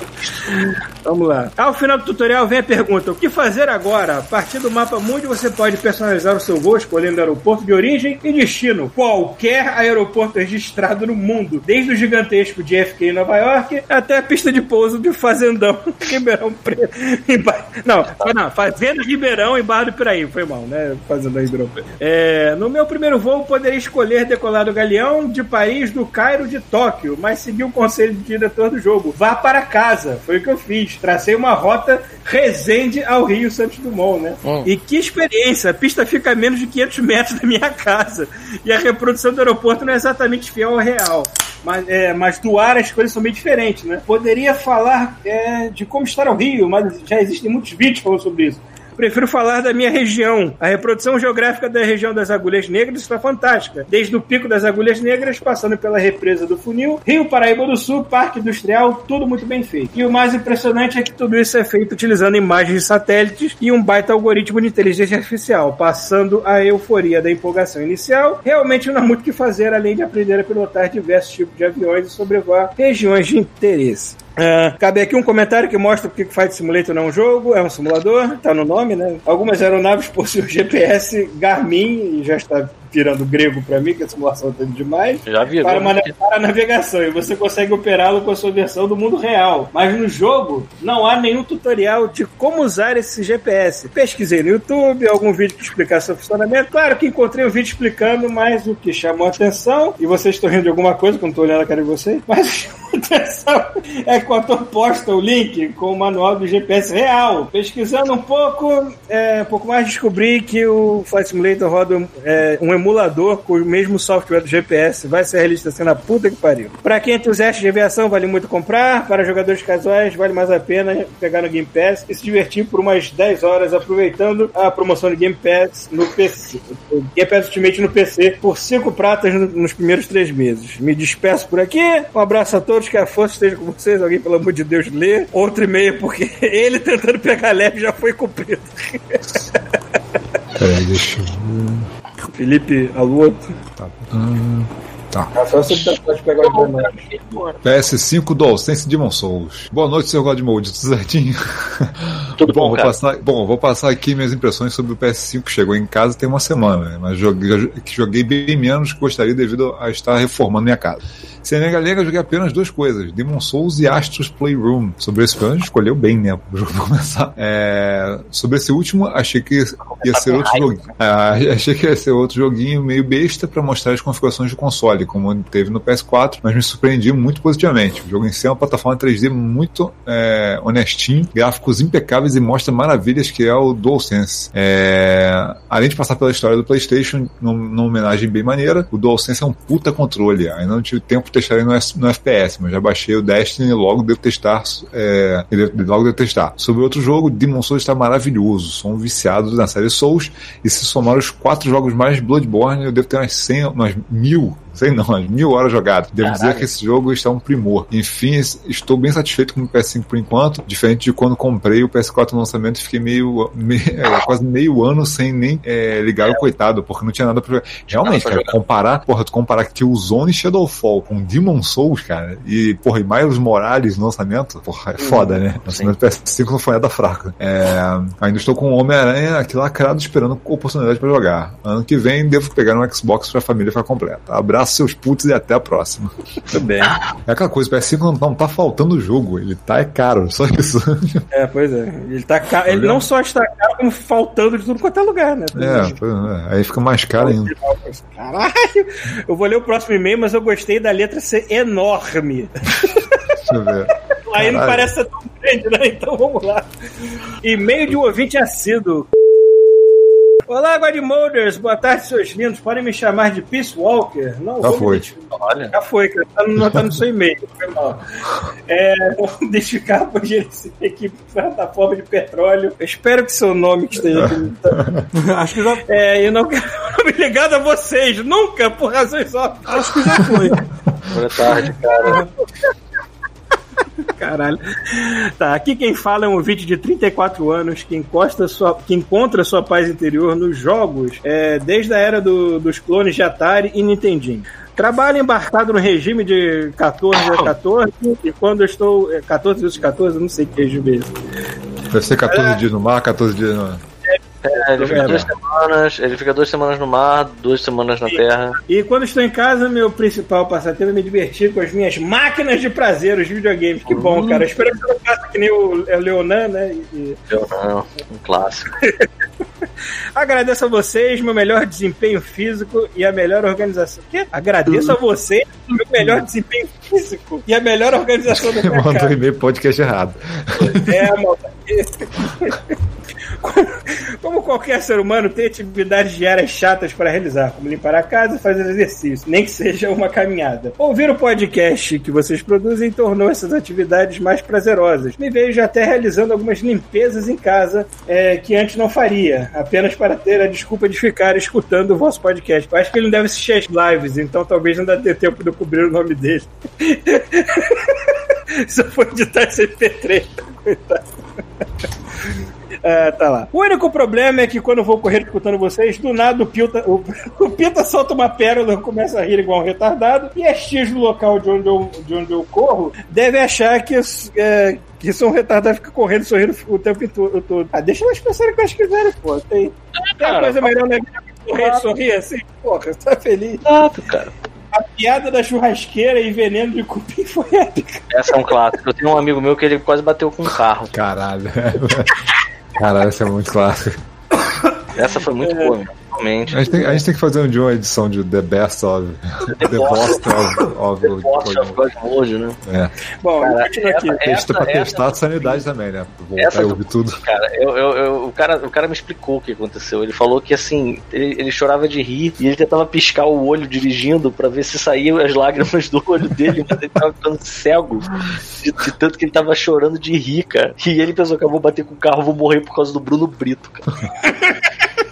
Vamos lá. Ao final do tutorial vem a pergunta: o que fazer agora? A partir do mapa mundo você pode personalizar o seu voo escolhendo aeroporto de origem e destino. Qualquer aeroporto registrado no mundo, desde o gigantesco JFK em Nova York até a pista de pouso de Fazendão Ribeirão Preto. Não, não, Fazenda Ribeirão em Barra do Piraí. Foi mal, né? Fazenda Ribeirão Preto. É, no meu primeiro voo, poderia escolher decolar do Galeão de Paris, do Cairo, de Tóquio, mas segui o conselho do diretor do jogo. Vá para casa. Foi o que eu fiz. Tracei uma rota Resende ao Rio Santos Dumont, né? Hum. E que experiência! A pista fica a menos de 500 metros da minha casa. E a reprodução do aeroporto não é exatamente fiel ao real. Mas, é, mas do ar as coisas são bem diferentes, né? Poderia falar é, de como estar ao Rio, mas já existem muitos vídeos falando sobre isso. Prefiro falar da minha região. A reprodução geográfica da região das Agulhas Negras está fantástica. Desde o Pico das Agulhas Negras, passando pela represa do Funil, Rio Paraíba do Sul, Parque Industrial, tudo muito bem feito. E o mais impressionante é que tudo isso é feito utilizando imagens de satélites e um baita algoritmo de inteligência artificial, passando a euforia da empolgação inicial. Realmente não há muito o que fazer além de aprender a pilotar diversos tipos de aviões e sobrevoar regiões de interesse. É, cabe aqui um comentário que mostra porque Flight Simulator não é um jogo, é um simulador, tá no nome, né? Algumas aeronaves possuem GPS Garmin, e já está virando grego para mim, que a simulação tá demais. Já virou. Para, né? para a navegação, e você consegue operá-lo com a sua versão do mundo real. Mas no jogo, não há nenhum tutorial de como usar esse GPS. Pesquisei no YouTube, algum vídeo que explicasse seu funcionamento. Claro que encontrei um vídeo explicando, mas o que chamou a atenção, e vocês estão rindo de alguma coisa quando estou olhando a cara de vocês, mas a é que o ator posta o link com o manual do GPS real. Pesquisando um pouco, é, um pouco mais, descobri que o Flight Simulator roda é, um emulador com o mesmo software do GPS. Vai ser realista assim na puta que pariu. Pra quem é entusiasta de aviação, vale muito comprar. Para jogadores casuais, vale mais a pena pegar no Game Pass e se divertir por umas 10 horas aproveitando a promoção de Game Pass no PC. Game Pass Ultimate no PC por 5 pratas no- nos primeiros 3 meses. Me despeço por aqui. Um abraço a todos, que a força esteja com vocês. Alguém, pelo amor de Deus, lê. Outro e-mail, porque ele tentando pegar leve já foi cumprido. Peraí, deixa eu ver. Felipe Aluoto. Tá. Ah, pode pegar o e-mail. PS5 DualSense Demon Souls. Boa noite, seu Godmode, tudo certinho? Tudo bom, vou cara? passar, bom, vou passar aqui minhas impressões sobre o PS5 que chegou em casa tem uma semana, né? mas joguei, que joguei bem menos que gostaria devido a estar reformando minha casa. Sem lenga-lenga, joguei apenas duas coisas: Demon Souls e Astros Playroom. Sobre esse plano, escolheu bem, né? Pro jogo começar. É, sobre esse último, achei que ia ser outro joguinho. Ah, achei que ia ser outro joguinho meio besta pra mostrar as configurações do console, como teve no PS4, mas me surpreendi muito positivamente. O jogo em si é uma plataforma 3D muito é, honestinho, gráficos impecáveis e mostra maravilhas que é o DualSense. É, além de passar pela história do PlayStation, num- numa homenagem bem maneira, o DualSense é um puta controle. Ainda não tive tempo de testar ele no, no FPS, mas já baixei o Destiny e logo devo testar. É, logo devo testar. Sobre outro jogo, Demon Souls está maravilhoso. Sou um viciado na série Souls e se somar os quatro jogos mais Bloodborne, eu devo ter umas 100, umas mil sei não, mil horas jogadas. Devo dizer que esse jogo está um primor. Enfim, es- estou bem satisfeito com o PS5 por enquanto, diferente de quando comprei o PS4 no lançamento e fiquei meio, me- é, quase meio ano sem nem é, ligar o coitado, porque não tinha nada pra jogar. Realmente, cara, comparar, porra, tu comparar Killzone e Shadowfall com Demon Souls, cara, e, porra, e Miles Morales no lançamento, porra, é foda, né? O lançamento do PS5 não foi nada fraco. É, ainda estou com o Homem-Aranha aqui lacrado esperando oportunidade pra jogar. Ano que vem devo pegar um Xbox pra família ficar completa. Abraço seus putos e até a próxima. Tudo bem. É aquela coisa, o PS5 não, não tá faltando o jogo, ele tá é caro, só isso. É, pois é. Ele, tá ca... ele não só está caro, como faltando de tudo quanto é lugar, né? É, é, aí fica mais caro ainda. Caralho! Eu vou ler o próximo e-mail, mas eu gostei da letra ser enorme. Deixa eu ver. Aí não parece ser tão grande, né? Então vamos lá. E-mail de um ouvinte assíduo. Olá, Godmolders. Boa tarde, seus lindos. Podem me chamar de Peace Walker? Não, Já foi. Olha. Já foi, cara. Tá no, tá no seu e-mail. Foi mal. É, vou identificar por gerenciar a equipe de plataforma de petróleo. Eu espero que seu nome esteja aqui. Acho que já, É, eu não quero me ligado a vocês. Nunca, por razões óbvias. acho que já foi. Boa tarde, cara. Caralho. Tá, aqui quem fala é um ouvinte de 34 anos que, encosta sua, que encontra sua paz interior nos jogos é, desde a era do- dos clones de Atari e Nintendinho. Trabalho embarcado no regime de 14 a 14 e quando eu estou. é, 14 vezes 14, eu não sei que regime é esse. Deve ser 14 dias no mar, 14 dias no. É, ele fica duas semanas, ele fica duas semanas no mar, duas semanas na terra. E quando estou em casa, meu principal passatempo é me divertir com as minhas máquinas de prazer, os videogames. Que bom, cara. Eu espero que você não faça que nem o é Leonan, né? E- não, um clássico. Agradeço a vocês, meu melhor desempenho físico e a melhor organização. Quê? Agradeço a vocês, meu melhor desempenho físico e a melhor organização do Mandou mercado. e-mail podcast errado. É, malta. Como qualquer ser humano, tem atividades diárias chatas para realizar, como limpar a casa e fazer exercício, nem que seja uma caminhada. Ouvir o podcast que vocês produzem tornou essas atividades mais prazerosas. Me vejo até realizando algumas limpezas em casa é, que antes não faria, apenas para ter a desculpa de ficar escutando o vosso podcast. Eu acho que ele não deve assistir as lives, então talvez não dê tempo de eu cobrir o nome dele. Só foi editar esse MP3. Coitado. É, tá lá. O único problema é que quando eu vou correr escutando vocês, do nada o Pita, o, o Pita solta uma pérola, eu começo a rir igual um retardado, e as tias do local de onde eu, de onde eu corro devem achar que, é, que sou um retardado e fica correndo, sorrindo o tempo todo. Ah, deixa elas pensarem que elas quiserem, pô. Tem, tem uma coisa melhor que correr e sorrir assim, porra, tá feliz. Exato, cara. A piada da churrasqueira e veneno de cupim foi épica. Essa é um clássico. Eu tenho um amigo meu que ele quase bateu com um carro. Caralho. Caralho, isso é muito clássico. Essa foi muito boa, meu. A gente, tem, a gente tem que fazer um de uma edição de The Best of. The Best of. of, Poxa, of Godmode, né? é. Bom, Cara, continua aqui. essa- Testa pra essa- testar a sanidade também, né? Voltar Essa e ouvir tudo. Cara, eu, eu- eu- o cara, o cara me explicou o que aconteceu. Ele falou que assim, ele, ele chorava de rir e ele tentava piscar o olho dirigindo pra ver se saíam as lágrimas do olho dele, mas ele tava ficando cego de, de tanto que ele tava chorando de rir, cara. E ele pensou que eu vou bater com o carro, vou morrer por causa do Bruno Brito, cara.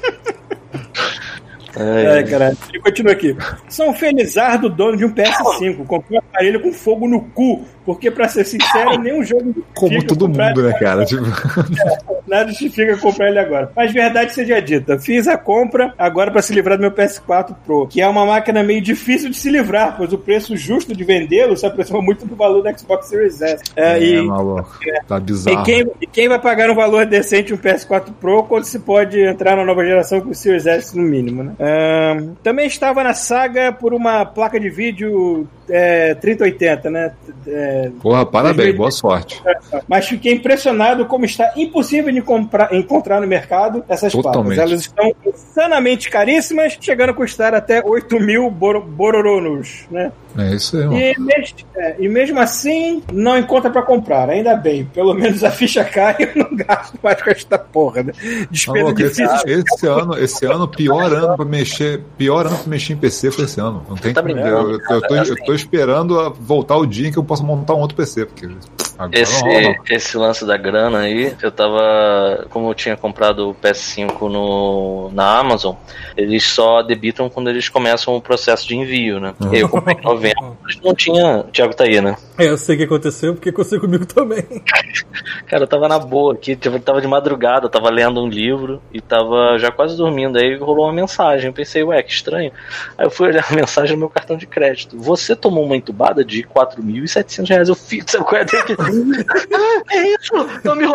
É, caralho. Ele continua aqui. São felizardo dono de um PS5. Comprei um aparelho com fogo no cu. Porque, pra ser sincero, nenhum jogo Como todo mundo, né, cara? Tipo, Nada justifica comprar ele agora. Mas verdade seja dita, fiz a compra agora para se livrar do meu PS4 Pro, que é uma máquina meio difícil de se livrar, pois o preço justo de vendê-lo se aproxima muito do valor do Xbox Series S. É, é, e, maluco. Tá e, bizarro. quem, e quem vai pagar um valor decente um PS4 Pro quando se pode entrar na nova geração com o Series S no mínimo, né? Ahn, também estava na saga por uma placa de vídeo é, 3080, né? É, Porra, parabéns, boa sorte. mas fiquei impressionado como está impossível de comprar, encontrar no mercado essas Totalmente. placas. Elas estão insanamente caríssimas, chegando a custar até 8 mil bor bororonos, né? É isso aí, mano. E, mes- é, e mesmo assim, não encontra pra comprar. Ainda bem, pelo menos a ficha cai e eu não gasto mais com esta porra, né? Despesa Maluco, esse, esse ano, esse ano, pior ano pra mexer, pior ano pra mexer em PC foi esse ano. Não tem Tá como- brincando, eu, eu, tô, eu tô esperando a voltar o dia em que eu possa montar um outro PC, porque agora Esse, esse lance da grana aí, eu tava. Como eu tinha comprado o PS5 no, na Amazon, eles só debitam quando eles começam o processo de envio, né? Uhum. Eu comprei em novembro, mas não tinha. O Thiago tá aí, né? É, eu sei o que aconteceu, porque aconteceu comigo também. Cara, eu tava na boa aqui, tava de madrugada, eu tava lendo um livro e tava já quase dormindo. Aí rolou uma mensagem. Eu pensei, ué, que estranho. Aí eu fui olhar a mensagem no meu cartão de crédito. Você tomou uma entubada de 4.700 reais. Eu fiz, sabe qual é? É isso? Não me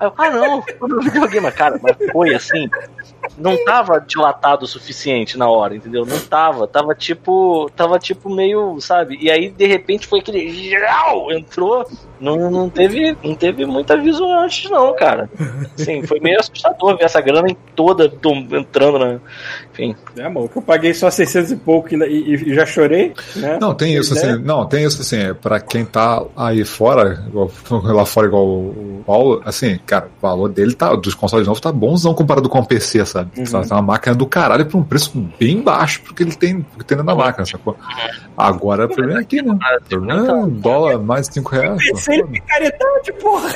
eu, ah, não, não joguei, mas cara, mas foi assim. Não tava dilatado o suficiente na hora, entendeu? Não tava. Tava tipo. Tava tipo meio, sabe? E aí, de repente, foi aquele. Jau! Entrou. Não, não, teve, não teve muito aviso antes, não, cara. Sim, foi meio assustador ver essa grana toda entrando na. Enfim. É, amor, que eu paguei só 600 e pouco e, e- e já chorei, né? Não, tem isso Né? assim, não, tem isso assim, é, pra quem tá aí fora, igual- lá fora igual o Paulo, assim, cara, o valor dele tá, dos consoles novos tá bonzão comparado com o PC, sabe? Uhum. Sabe, É uma máquina do caralho por um preço bem baixo porque ele tem, porque tem dentro da máquina, sacou? Agora o problema é aqui, né? O problema é um dólar mais de 5 reais. pô. Pensei em caridade, porra!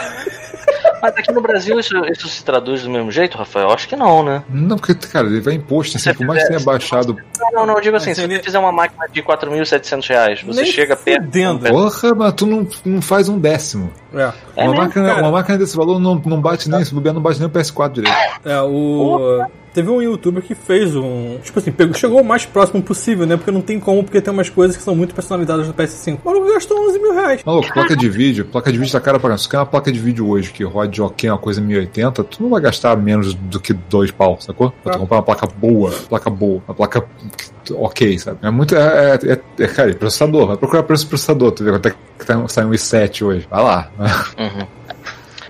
Mas aqui no Brasil isso, isso se traduz do mesmo jeito, Rafael? Acho que não, né? Não, porque, cara, ele vai imposto, assim, por mais que tenha baixado. Não, não, não, eu digo assim, se ele- você fizer uma máquina de 4.700 reais, você Nem chega perto. Porra, mas tu não, não faz um décimo. É. É uma, mesmo, máquina, cara? uma máquina desse valor não, não bate nem, se bobear, não bate nem o PS4 direito. É, o. Teve um youtuber que fez um. Tipo assim, pegou, chegou o mais próximo possível, né? Porque não tem como, porque tem umas coisas que são muito personalizadas no PS5. O maluco gastou 11 mil reais. Maluco, placa de vídeo, placa de vídeo tá cara pra. Se tu quer uma placa de vídeo hoje que rode ok, uma coisa 1080, tu não vai gastar menos do que dois pau, sacou? Pra tu Ah. comprar uma placa boa, placa boa, uma placa ok, sabe? É muito. É, é, é, é cara, processador, vai procurar preço do processador, tu vê quanto é que tá, sai um i7 hoje. Vai lá. Uhum.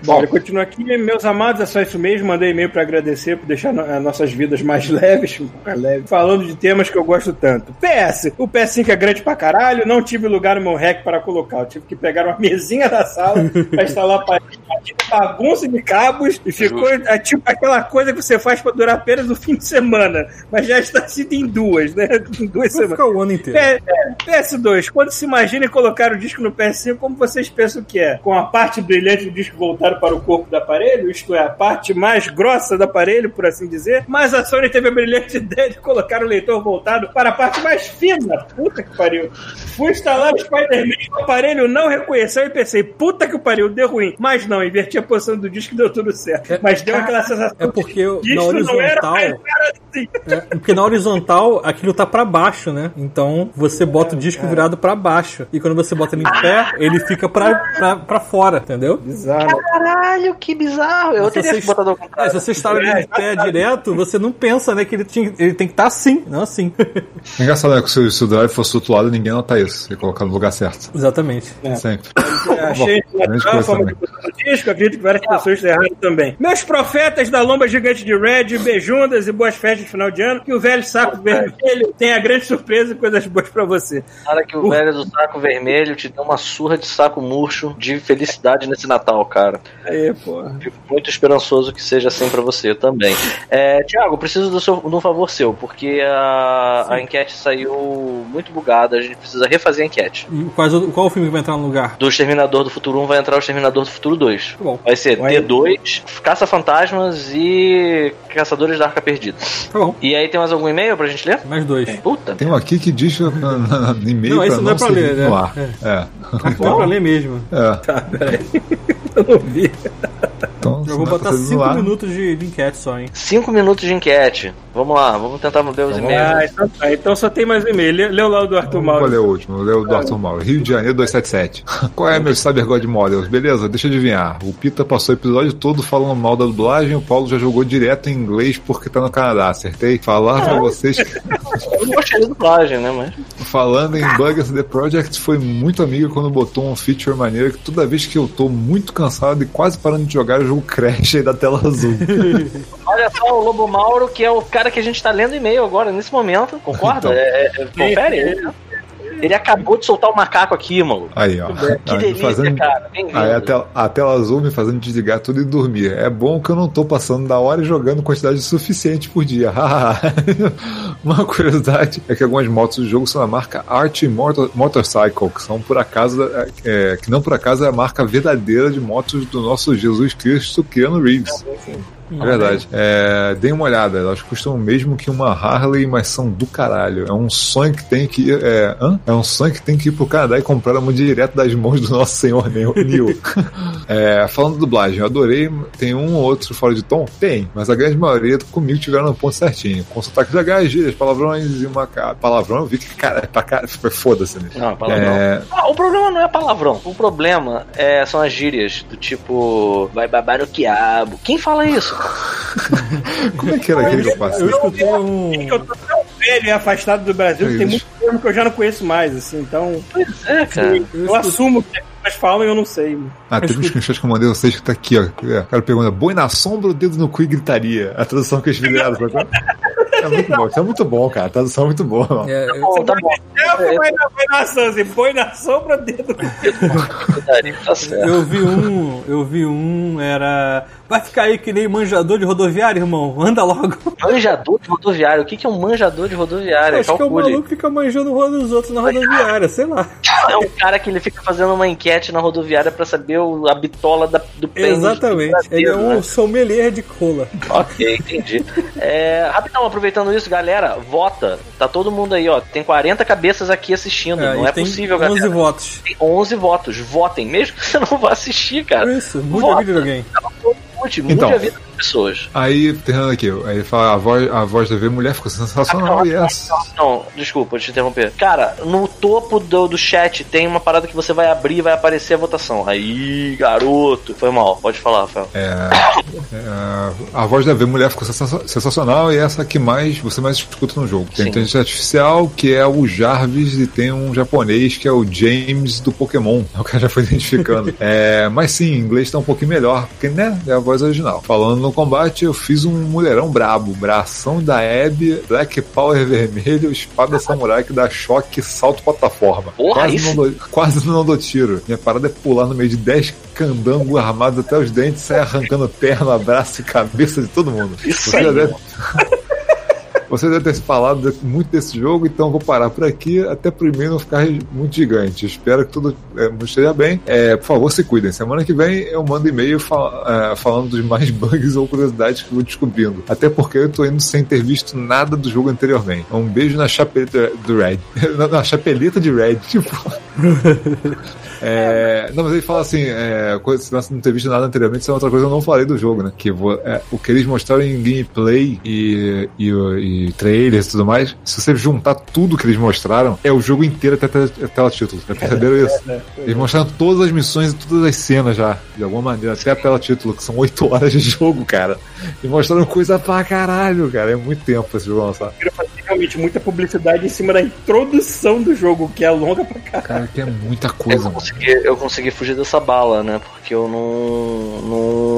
Bom, ele continua aqui. Meus amados, é só isso mesmo. Mandei e-mail pra agradecer por deixar no- as nossas vidas mais leves, mais leves, falando de temas que eu gosto tanto. PS, o PS5 é grande pra caralho, não tive lugar no meu rack para colocar. Eu tive que pegar uma mesinha da sala pra instalar a parede. Aqui, bagunça de cabos e ficou é, tipo aquela coisa que você faz pra durar apenas o fim de semana, mas já está sido em duas, né? Em duas Vai semanas. ficar o ano inteiro. É, é, PS2, quando se imagina colocar o disco no PS5, como vocês pensam que é? Com a parte brilhante do disco voltado para o corpo do aparelho, isto é, a parte mais grossa do aparelho, por assim dizer, mas a Sony teve a brilhante ideia de colocar o leitor voltado para a parte mais fina. Puta que pariu. Fui instalar o Spider-Man, o aparelho não reconheceu e pensei, puta que pariu, deu ruim. Mas não, inverti a posição do disco e deu tudo certo. Mas deu aquela sensação É porque que na isso não era horizontal. assim. É, porque na horizontal aquilo tá pra baixo, né? Então você bota o disco virado pra baixo. E quando você bota ele em pé, ele fica pra, pra, pra fora, entendeu? Bizarro. Caralho, que bizarro. Eu Se teria você, que botar ao é, se você está ali em pé direto, você não pensa, né? Que ele, tinha, ele tem que estar assim, não assim. É engraçado, né? Que se, se o drive fosse do outro lado, ninguém nota isso. E colocar no lugar certo. Exatamente. Sempre. Achei Bom, natural forma de disco, acredito que várias pessoas erraram também. Meus profetas da lomba gigante de Red, beijundas e boas festas de final de ano. Que o velho saco vermelho tenha grande surpresa e coisas boas pra você. Cara que o velho do saco vermelho te deu uma surra de saco murcho de felicidade nesse Natal, cara. Aí, porra. Fico muito esperançoso que seja assim pra você também. É, Tiago, preciso do seu, de um favor seu, porque a, a enquete saiu muito bugada, a gente precisa refazer a enquete. E quais qual o filme que vai entrar no lugar? Do Exterminador do Futuro 1 vai entrar o Exterminador do Futuro 2. Tá bom. Vai ser Vai. T2, Caça-Fantasmas e Caçadores da Arca Perdida. Tá bom. E aí tem mais algum e-mail pra gente ler? Mais dois. Puta. Tem um aqui que diz no, no, no e-mail Não, pra esse não é pra ler, né? É. É. Não é pra ler mesmo. É. Tá, peraí. Eu não vi. Então, Eu vou botar seguir no 5 ar, minutos de, de enquete só, hein? 5 minutos de enquete. Vamos lá, vamos tentar ler os e-mails. Ah, então tá. Então só tem mais um e-mail. Lê- Leu lá o do Arthur Vou ler Mauro. o último, ler o do Arthur Mauro. Rio de Janeiro 277. Qual é, meus Cyber God Models? Beleza, deixa eu adivinhar. O Pita passou o episódio todo falando mal da dublagem, o Paulo já jogou direto em inglês porque tá no Canadá, acertei? Falar pra vocês Eu não gostei da dublagem, né? Mas. falando em Bugs The Project foi muito amigo quando botou um feature maneiro que toda vez que eu tô muito cansado e quase parando de jogar, o jogo crash e da tela azul. Olha só o Lobo Mauro, que é o cara que a gente tá lendo e-mail agora, nesse momento. Concorda? Então. É, é, confere? Ele, ele acabou de soltar o macaco aqui, maluco. Aí, ó. Que Aí, delícia, fazendo- cara. Aí a tela, a tela azul me fazendo desligar tudo e dormir. É bom que eu não tô passando da hora e jogando quantidade suficiente por dia. Uma curiosidade é que algumas motos do jogo são da marca Art Motor, Motorcycle, que são por acaso é, que não por acaso é a marca verdadeira de motos do nosso Jesus Cristo, Keanu Reeves. É verdade. É, deem uma olhada, elas custam o mesmo que uma Harley, mas são do caralho. É um sonho que tem que ir. É, hã? é um sonho que tem que ir pro Canadá e comprar uma direto das mãos do nosso senhor. Neo. É, falando de dublagem, eu adorei. Tem um ou outro fora de tom? Tem, mas a grande maioria comigo tiveram no ponto certinho. Com sotaques legais, gírias, palavrões e uma. Palavrão, eu vi que, cara, pra cara, foda-se nisso. Não, palavrão. É, Ah, o problema não é palavrão. O problema é, são as gírias do tipo. Vai babar o quiabo. Quem fala isso? como é que era aquele que eu passei? Eu escutei um. Eu tô tão velho e afastado do Brasil que tem muito termo que eu já não conheço mais, assim. Então, Pois é, cara. eu assumo que as pessoas falam e eu não sei. Ah, teve um screenshot que eu mandei a vocês que tá aqui, ó. É, O cara pergunta, boi na sombra ou dedo no cu e gritaria? A tradução que eles fizeram, sacou? É muito bom, isso é muito bom, cara. A tradução é muito boa. mano. É, eu- Bom, tá bom. É, vai na, vai na assim, põe na sombra dedo. Tá. Eu vi um, eu vi um, era. Vai ficar aí que nem manjador de rodoviário, irmão. Anda logo. Manjador de rodoviário. O que que é um manjador de rodoviária? Acho que é o Calcule. maluco que fica manjando o rodo dos outros na rodoviária, sei lá. É um cara que ele fica fazendo uma enquete na rodoviária pra saber o- a bitola da, do pênis Exatamente. do Ele é um né? sommelier de cola. Ok, entendi. É, rapidão, aproveitando isso, galera, vota. Tá todo mundo aí, ó. Tem 40 cabeças aqui assistindo. não e é possível, 11 galera. votos. Tem 11 votos. Votem, mesmo que você não vá assistir, cara. Isso, mude Vota. a vida de alguém. Mude, mude Então. a vida pessoas. Aí, terminando aqui, aí ele fala, a voz, a voz da V mulher ficou sensacional e essa. Não, desculpa, te interromper. Cara, no topo do, do chat tem uma parada que você vai abrir e vai aparecer a votação. Aí, garoto. Foi mal, pode falar, Rafael. É, é, a voz da V mulher ficou sensa- sensacional e essa que mais você mais escuta no jogo. Tem Sim. inteligência artificial, que é o Jarvis, e tem um japonês que é o James do Pokémon. O cara já foi identificando. é, mas sim, em inglês tá um pouquinho melhor, porque né, é a voz original. Falando no combate, eu fiz um mulherão brabo. Bração da Abby, Black Power vermelho, espada samurai que dá choque, salto plataforma. Porra, quase, isso- não dou, quase não dou tiro. Minha parada é pular no meio de 10 candangos armados até os dentes, sair arrancando perna, braço e cabeça de todo mundo. Isso Você aí, deve... Você deve ter falado de- muito desse jogo, então eu vou parar por aqui até e-mail não ficar muito gigante. Espero que tudo é, esteja bem. É, por favor, se cuidem. Semana que vem eu mando e-mail fal- é, falando dos mais bugs ou curiosidades que eu vou descobrindo. Até porque eu tô indo sem ter visto nada do jogo anteriormente. Um beijo na chapeleta do Red. na, na chapeleta de Red. Tipo. É, não, mas ele fala assim, é, coisa, se não ter visto nada anteriormente, isso é outra coisa que eu não falei do jogo, né? Que vo- é, o que eles mostraram em gameplay e, e, e trailers e tudo mais, se você juntar tudo que eles mostraram, é o jogo inteiro até a tela título. Já perceberam isso? Eles mostraram todas as missões e todas as cenas já, de alguma maneira, até a tela título, que são 8 horas de jogo, cara. E mostraram coisa pra caralho, cara. É muito tempo esse jogo lançar. Queria fazer realmente muita publicidade em cima da introdução do jogo, que é longa pra caralho. Cara, que é muita Eu coisa, mano. consegui, eu consegui fugir dessa bala, né? Porque eu não,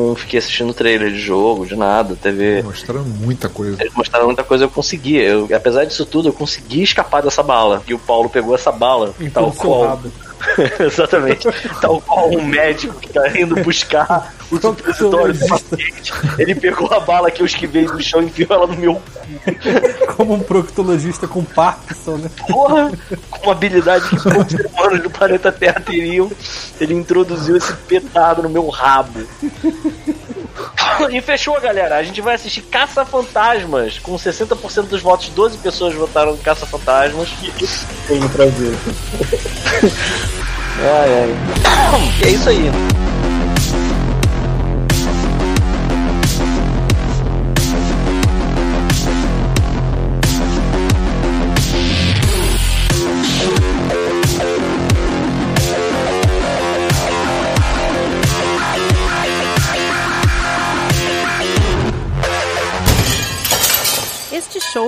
não fiquei assistindo trailer de jogo, de nada. Teve. Mostraram muita coisa. Eles mostraram muita coisa, eu consegui. Eu, apesar disso tudo, eu consegui escapar dessa bala. E o Paulo pegou essa bala, tal Então, seu qual. Exatamente. Tal qual um médico que tá indo buscar o supositório do paciente. Ele pegou a bala que eu esquivei do chão e enfiou ela no meu Como um proctologista com Parkinson, né? porra, com uma habilidade que poucos humanos do planeta Terra teriam. Ele introduziu esse petado no meu rabo. E fechou, galera. A gente vai assistir Caça-Fantasmas. Com 60% dos votos, 12 pessoas votaram em Caça-Fantasmas. Tenho pra ver. Ai, ai. E é isso aí.